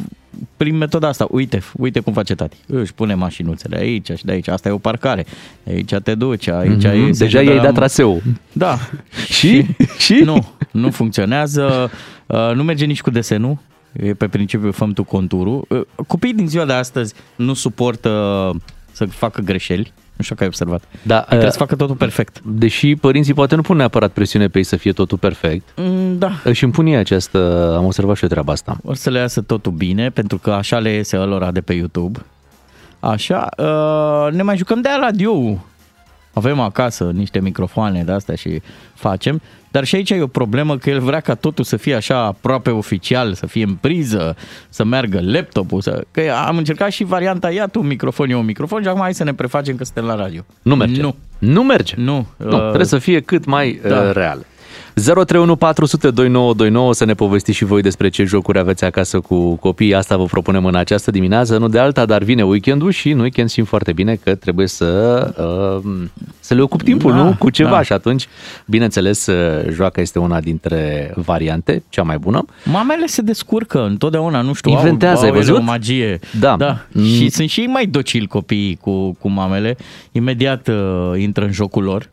prin metoda asta. Uite, uite cum face tati. Își pune mașinuțele aici și de aici. Asta e o parcare. Aici te duci, aici mm-hmm. e... Deja i-ai dat traseu. Da. și? și? Nu, nu funcționează. Uh, nu merge nici cu desenul. E pe principiu făm tu conturul. Uh, copiii din ziua de astăzi nu suportă să facă greșeli. Nu știu că ai observat. Da, trebuie uh, să facă totul perfect. Deși părinții poate nu pun neapărat presiune pe ei să fie totul perfect. Mm, da. Și îmi pun ei această, am observat și eu treaba asta. O să le iasă totul bine, pentru că așa le iese lor de pe YouTube. Așa, uh, ne mai jucăm de radio avem acasă niște microfoane de astea și facem, dar și aici e o problemă că el vrea ca totul să fie așa aproape oficial, să fie în priză, să meargă laptopul, să... că am încercat și varianta, ia tu un microfon, eu un microfon și acum hai să ne prefacem că suntem la radio. Nu merge. Nu. Nu merge. Nu. nu uh, trebuie să fie cât mai da. uh, real. 031 400 2929 să ne povestiți și voi despre ce jocuri aveți acasă cu copiii. Asta vă propunem în această dimineață, nu de alta, dar vine weekendul și în weekend simt foarte bine că trebuie să, uh, să le ocup timpul, da, nu? Cu ceva da. și atunci, bineînțeles, uh, joaca este una dintre variante, cea mai bună. Mamele se descurcă întotdeauna, nu știu, Inventează, au, ai văzut? o magie. Da. da. Mm. Și sunt și mai docili copiii cu, cu mamele. Imediat uh, intră în jocul lor.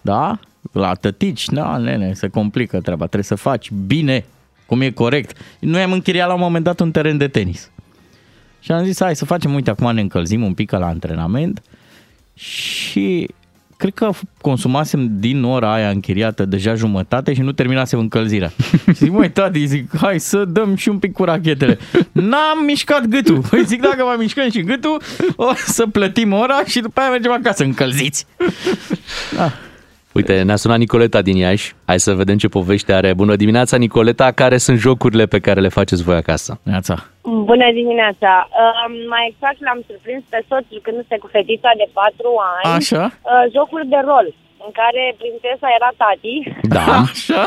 Da? La tătici, da, nene, se complică treaba, trebuie să faci bine, cum e corect. Noi am închiriat la un moment dat un teren de tenis. Și am zis, hai să facem, uite, acum ne încălzim un pic la antrenament și cred că consumasem din ora aia închiriată deja jumătate și nu terminasem încălzirea. și zic, măi, tati, zic, hai să dăm și un pic cu rachetele. N-am mișcat gâtul. Păi zic, dacă mai mișcăm și gâtul, o să plătim ora și după aia mergem acasă încălziți. Da. Uite, ne-a sunat Nicoleta din Iași. Hai să vedem ce poveste are. Bună dimineața, Nicoleta. Care sunt jocurile pe care le faceți voi acasă? Neața. Bună dimineața. Uh, mai exact l-am surprins pe soț jucându-se cu fetița de 4 ani. Așa. Uh, jocuri de rol, în care prințesa era tati. Da. Așa.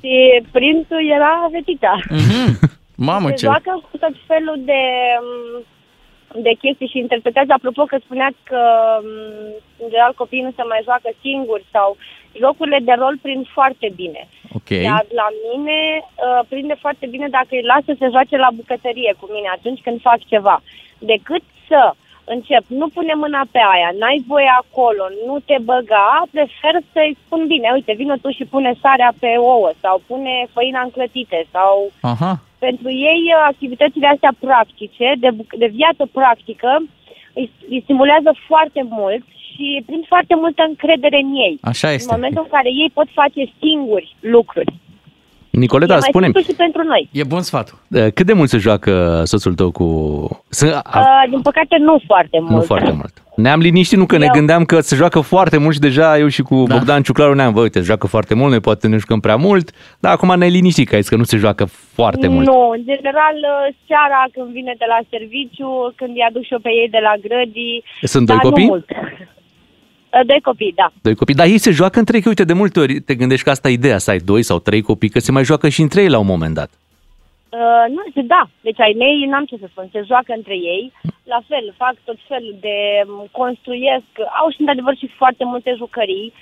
și prințul era fetița. Mm-hmm. Mamă, Se ce... joacă cu tot felul de um, de chestii și interpretează. Apropo că spuneați că mm, în general copiii nu se mai joacă singuri sau jocurile de rol prind foarte bine. Okay. Dar la mine uh, prinde foarte bine dacă îi las să se joace la bucătărie cu mine atunci când fac ceva. Decât să încep, nu pune mâna pe aia, n-ai voie acolo, nu te băga, prefer să-i spun bine, uite, vină tu și pune sarea pe ouă sau pune făina în clătite sau... Aha pentru ei activitățile astea practice, de, de viață practică, îi, îi stimulează foarte mult și prind foarte multă încredere în ei. Așa este. În momentul în care ei pot face singuri lucruri. Nicoleta, spune și pentru noi. E bun sfatul. Cât de mult se joacă soțul tău cu... Să... Uh, din păcate nu foarte mult. Nu foarte mult. Ne-am liniștit, nu că eu... ne gândeam că se joacă foarte mult și deja eu și cu da. Bogdan Ciuclaru ne-am, vă, uite, se joacă foarte mult, noi poate ne jucăm prea mult, dar acum ne-ai liniștit că ai zis că nu se joacă foarte mult. Nu, în general seara când vine de la serviciu, când i aduc și eu pe ei de la grădii. Sunt doi copii? mult. Doi copii, da. Doi copii, dar ei se joacă între ei, uite, de multe ori te gândești că asta e ideea, să ai doi sau trei copii, că se mai joacă și între ei la un moment dat. Uh, nu știu, da. Deci ai mei, n-am ce să spun, se joacă între ei. La fel, fac tot felul de... m, construiesc. Au și într-adevăr și foarte multe jucării.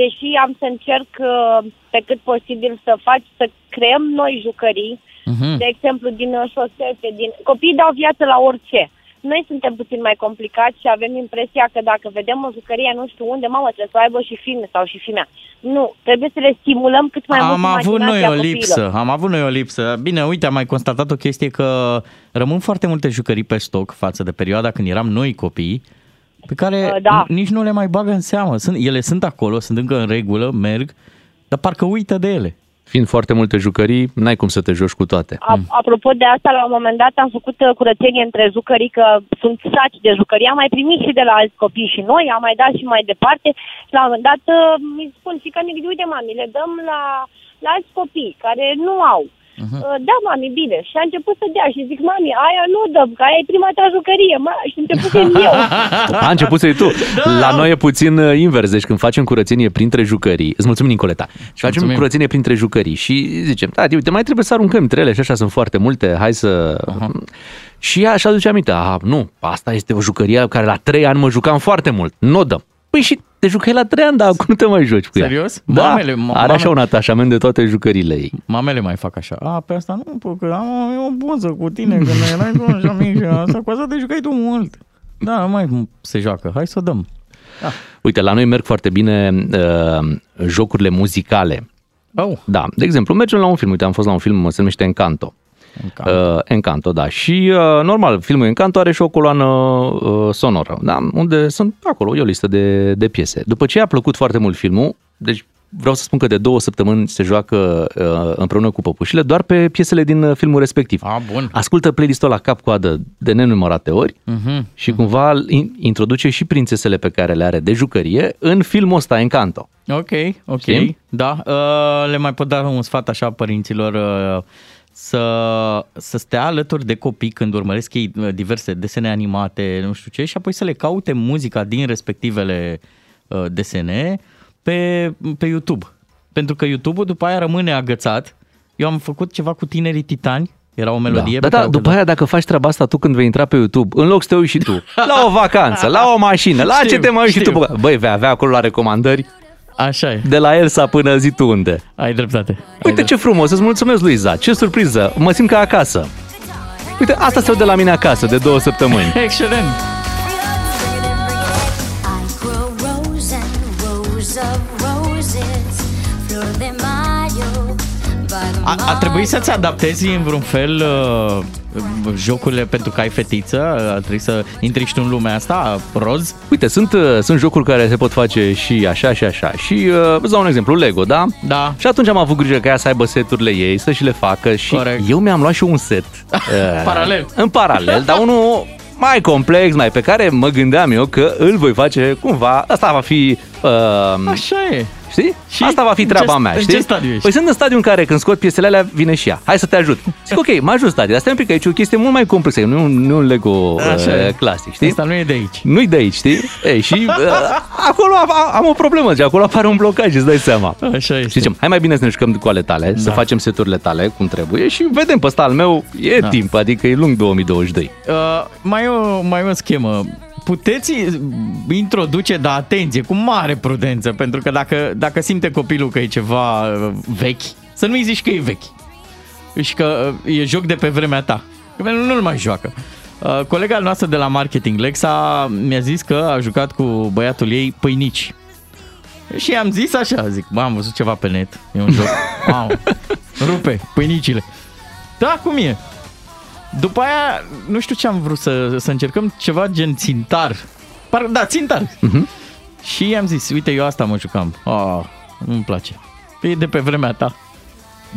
Deși am să încerc uh, pe cât posibil să faci, să creăm noi jucării. Mhm. De exemplu, din uh, șosete, din... Copiii dau viață la orice. Noi suntem puțin mai complicați și avem impresia că dacă vedem o jucărie nu știu unde, mamă, trebuie să o aibă și filme sau și filmea. Nu, trebuie să le stimulăm cât mai mult Am avut noi imaginația o copiilor. lipsă, am avut noi o lipsă. Bine, uite, am mai constatat o chestie că rămân foarte multe jucării pe stoc față de perioada când eram noi copii, pe care Uh, da. nici nu le mai bagă în seamă. Sunt, ele sunt acolo, sunt încă în regulă, merg, dar parcă uită de ele. Fiind foarte multe jucării, n-ai cum să te joci cu toate. A- Apropo de asta, la un moment dat am făcut uh, curățenie între jucării, că sunt saci de jucării. Am mai primit și de la alți copii și noi, am mai dat și mai departe. Și la un moment dat uh, mi spun și că uite mami, le dăm la, la alți copii care nu au. Uh-huh. Da, mami, bine. Și a început să dea și zic, mami, aia nu dăm, că aia e prima ta jucărie. Ma, și început să eu. A început să tu. La noi e puțin uh, invers. Deci când facem curățenie printre jucării, îți mulțumim, Nicoleta, și facem Mulțumim. curățenie printre jucării și zicem, da, uite, mai trebuie să aruncăm între ele și așa sunt foarte multe, hai să... Și ea așa aduce aminte, a, nu, asta este o jucărie care la trei ani mă jucam foarte mult, nu o dăm. Păi și te jucai la trei ani, dar acum nu te mai joci cu ea. Serios? Da, Mamele, ma- are așa mame- un atașament de toate jucările ei. Mamele mai fac așa. A, pe asta nu, pă, că am eu o poză cu tine când erai tu așa mic și asta cu asta te jucai tu mult. Da, nu mai se joacă. Hai să o dăm. Uite, la noi merg foarte bine uh, jocurile muzicale. Oh. Da, de exemplu, mergem la un film, uite, am fost la un film, se numește Encanto. Encanto. Uh, Encanto, da. Și, uh, normal, filmul Encanto are și o coloană uh, sonoră, da? unde sunt acolo, e o listă de, de piese. După ce a plăcut foarte mult filmul, deci vreau să spun că de două săptămâni se joacă uh, împreună cu păpușile doar pe piesele din uh, filmul respectiv. A, bun. Ascultă playlistul la cap-coadă de nenumărate ori Mhm. și cumva in- introduce și prințesele pe care le are de jucărie în filmul ăsta, Encanto. Ok, ok. Știi? Da, uh, le mai pot da un sfat așa părinților uh, să, să stea alături de copii când urmăresc ei uh, diverse desene animate, nu știu ce, și apoi să le caute muzica din respectivele uh, desene pe, pe YouTube. Pentru că YouTube-ul după aia rămâne agățat. Eu am făcut ceva cu tinerii titani, era o melodie. Da, pe da, care da o după cântam. aia dacă faci treaba asta tu când vei intra pe YouTube, în loc să te uiți și tu la o vacanță, la o mașină, la Știu, ce te mai uiți și tu, știu. bă, băi, vei avea acolo la recomandări Așa e. de la Elsa până zi tu unde. Ai dreptate. Uite ce frumos, îți mulțumesc, Luiza, ce surpriză, mă simt ca acasă. Uite, asta se aude la mine acasă de două săptămâni. Excelent! A, a trebuit să-ți adaptezi în vreun fel uh, jocurile pentru că ai fetiță? A trebuit să intri și tu în lumea asta, roz? Uite, sunt, uh, sunt jocuri care se pot face și așa și așa. Și uh, îți dau un exemplu, Lego, da? Da. Și atunci am avut grijă ca ea să aibă seturile ei, să și le facă și Corect. eu mi-am luat și un set. uh, Paralel. În paralel, dar unul mai complex, mai pe care mă gândeam eu că îl voi face cumva, asta va fi... Uh, Așa e. Știi? Și Și Asta va fi în treaba ce- mea, în știi? ce stadiu ești? Păi sunt în stadiu în care când scot piesele alea, vine și ea. Hai să te ajut. Zic, ok, mă ajut stadiu. Dar stai un pic, că aici e o chestie mult mai complexă. Nu e un, nu e un Lego Așa uh, e. clasic, știi? Asta nu e de aici. Nu-i de aici, știi? Ei, și uh, acolo am, am o problemă, și acolo apare un blocaj, îți dai seama. Așa este. Și zicem, hai mai bine să ne jucăm cu ale tale, da. să facem seturile tale cum trebuie și vedem pe ăsta al meu, e Da. timp, adică e lung 2022. Uh, mai, e o, mai e o schemă. Puteți introduce, dar atenție, cu mare prudență, pentru că dacă, dacă simte copilul că e ceva uh, vechi, să nu-i zici că e vechi. Și că uh, e joc de pe vremea ta. Că pentru nu-l mai joacă. Uh, colega noastră de la marketing, Lexa, mi-a zis că a jucat cu băiatul ei pâinici. Și am zis așa, zic, bă, am văzut ceva pe net, e un joc, wow, rupe, pâinicile. Da, cum e? După aia, nu știu ce am vrut să, să încercăm, ceva gen țintar. Par, da, țintar. Mhm. Și i-am zis, uite, eu asta mă jucam. Oh, nu-mi place. E de pe vremea ta.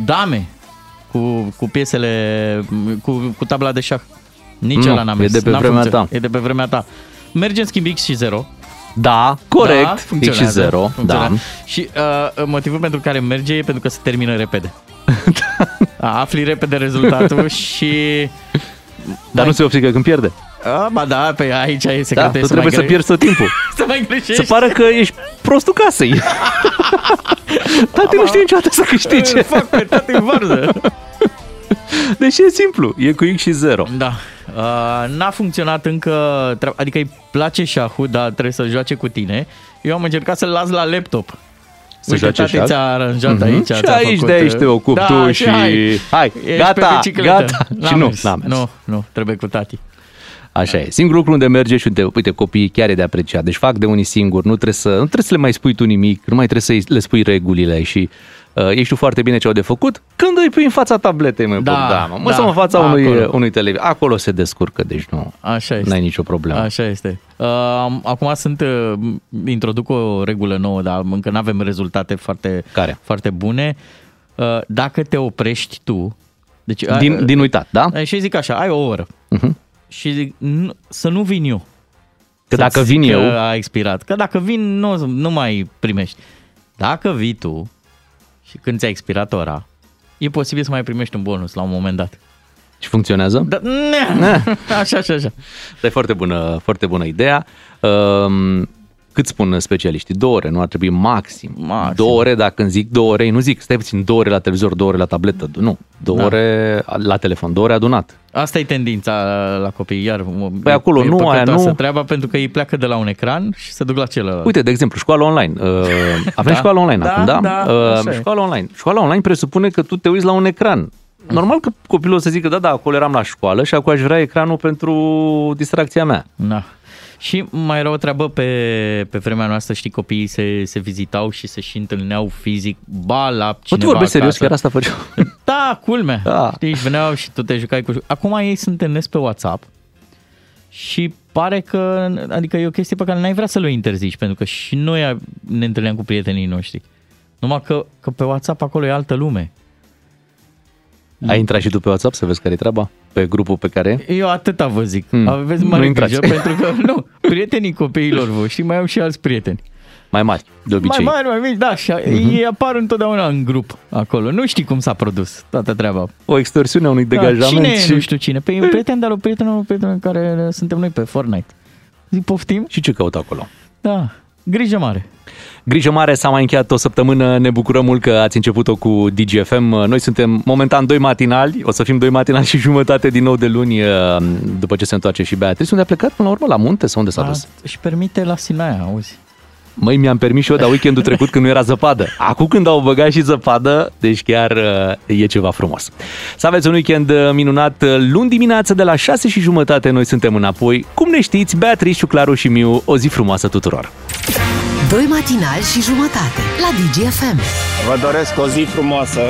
Dame, cu, cu piesele, cu, cu tabla de șah. Nici Nu, ăla n-a e mers. de pe N-a vremea funcționat. ta. E de pe vremea ta. Merge în schimb X și 0. Da, corect, Da, X și funcționează, 0, funcționează. da. Și uh, motivul pentru care merge e pentru că se termină repede. Afli repede rezultatul și... Dar nu se obțică când pierde. A, ba da, pe aici e Da, secretul. tu trebuie să pierzi tot timpul. să mai greșești. Să pară că ești prostul casei. Tati nu știe niciodată să câștige. Îl fac pe tati în varză. Deci e simplu, e cu X și 0. Da. Uh, n-a funcționat încă, tre- adică îi place șahul, dar trebuie să joace cu tine. Eu am încercat să-l las la laptop. Să Uite, joace tati șah? ți-a aranjat Mhm. aici. Și ți-a aici făcut, de aici te uh, ocupi da, tu și și- hai, hai, Ești gata, pe bicicletă. gata. N-a Și nu, mers. n-a mers. Nu, nu, trebuie cu tati. Așa e. Singurul lucru unde merge și unde, uite, copiii chiar e de apreciat. Deci fac de unii singuri, nu trebuie să, nu trebuie să le mai spui tu nimic, nu mai trebuie să le spui regulile și uh, ești tu foarte bine ce au de făcut. Când îi pui în fața tabletei, mă, Da, da, mă, mă da, să în fața unui, acolo. unui televizor. Acolo se descurcă, deci nu, Așa este. n-ai nicio problemă. Așa este. Uh, acum sunt, uh, introduc o regulă nouă, dar încă nu avem rezultate foarte, Care? foarte bune. Uh, dacă te oprești tu, deci, Din, din uitat, da? uh, și zic așa, ai o oră Mhm. și zic, nu, să nu vin eu. Că Să-ți dacă zic vin că eu- a expirat. Că dacă vin, nu, nu mai primești. Dacă vii tu și când ți-a expirat ora, e posibil să mai primești un bonus la un moment dat. Și funcționează? Da, așa, așa, așa. Dar e foarte bună, foarte bună ideea. Um, cât spun specialiștii? Două ore, nu ar trebui maxim. maxim. Două ore, dacă îmi zic două ore, nu zic stai puțin două ore la televizor, două ore la tabletă. Nu, două Da. ore la telefon, două ore adunat. Asta e tendința la copii, iar Păi acolo nu, aia nu. treaba pentru că ei pleacă de la un ecran și se duc la celălalt. Uite, de exemplu, școala online. Uh, avem Da. școală online Da, acum, da? da, uh, așa e. școala online. Școala online presupune că tu te uiți la un ecran. Normal că copilul o să zică, da, da, acolo eram la școală și acum aș vrea ecranul pentru distracția mea. Da. Și mai era o treabă pe, pe vremea noastră, știi, copiii se, se vizitau și se și întâlneau fizic, ba la Bă, tu cineva vorbești serios, acasă. chiar asta făceau. Da, culme. Da. Știi, și veneau și tu te jucai cu... Acum ei se întâlnesc pe WhatsApp și pare că, adică e o chestie pe care n-ai vrea să le interzici, pentru că și noi ne întâlneam cu prietenii noștri. Numai că, că pe WhatsApp acolo e altă lume. Ai intrat și tu pe WhatsApp să vezi care e treaba? Pe grupul pe care e? Eu atâta vă zic. Hmm. Aveți Nu mare intrați. grijă, pentru că, nu, prietenii copiilor voștri mai au și alți prieteni. Mai mari, de obicei. Mai mari, mai mici, da, și Mhm. ei apar întotdeauna în grup acolo. Nu știi cum s-a produs toată treaba. O extorsiune a unui Da, degajament. cine e, și... nu știu cine? Păi un prieten de-al lui prietenul prieten care suntem noi pe Fortnite. Zic, poftim? Și ce caută acolo? Da, grijă mare. Grijă mare, s-a mai încheiat o săptămână, ne bucurăm mult că ați început-o cu DGFM. Noi suntem momentan doi matinali, o să fim doi matinali și jumătate din nou de luni după ce se întoarce și Beatrice. Unde a plecat până la urmă? La munte sau unde s-a dus? Își permite la Sinaia, auzi. Măi, mi-am permis și eu, dar weekendul trecut când nu era zăpadă. Acum când au băgat și zăpadă, deci chiar uh, e ceva frumos. Să aveți un weekend uh, minunat. Luni dimineață de la 6 și jumătate noi suntem înapoi. Cum ne știți, Beatrice, Claru și Miu, o zi frumoasă tuturor! Doi matinali și jumătate la DGFM. Vă doresc o zi frumoasă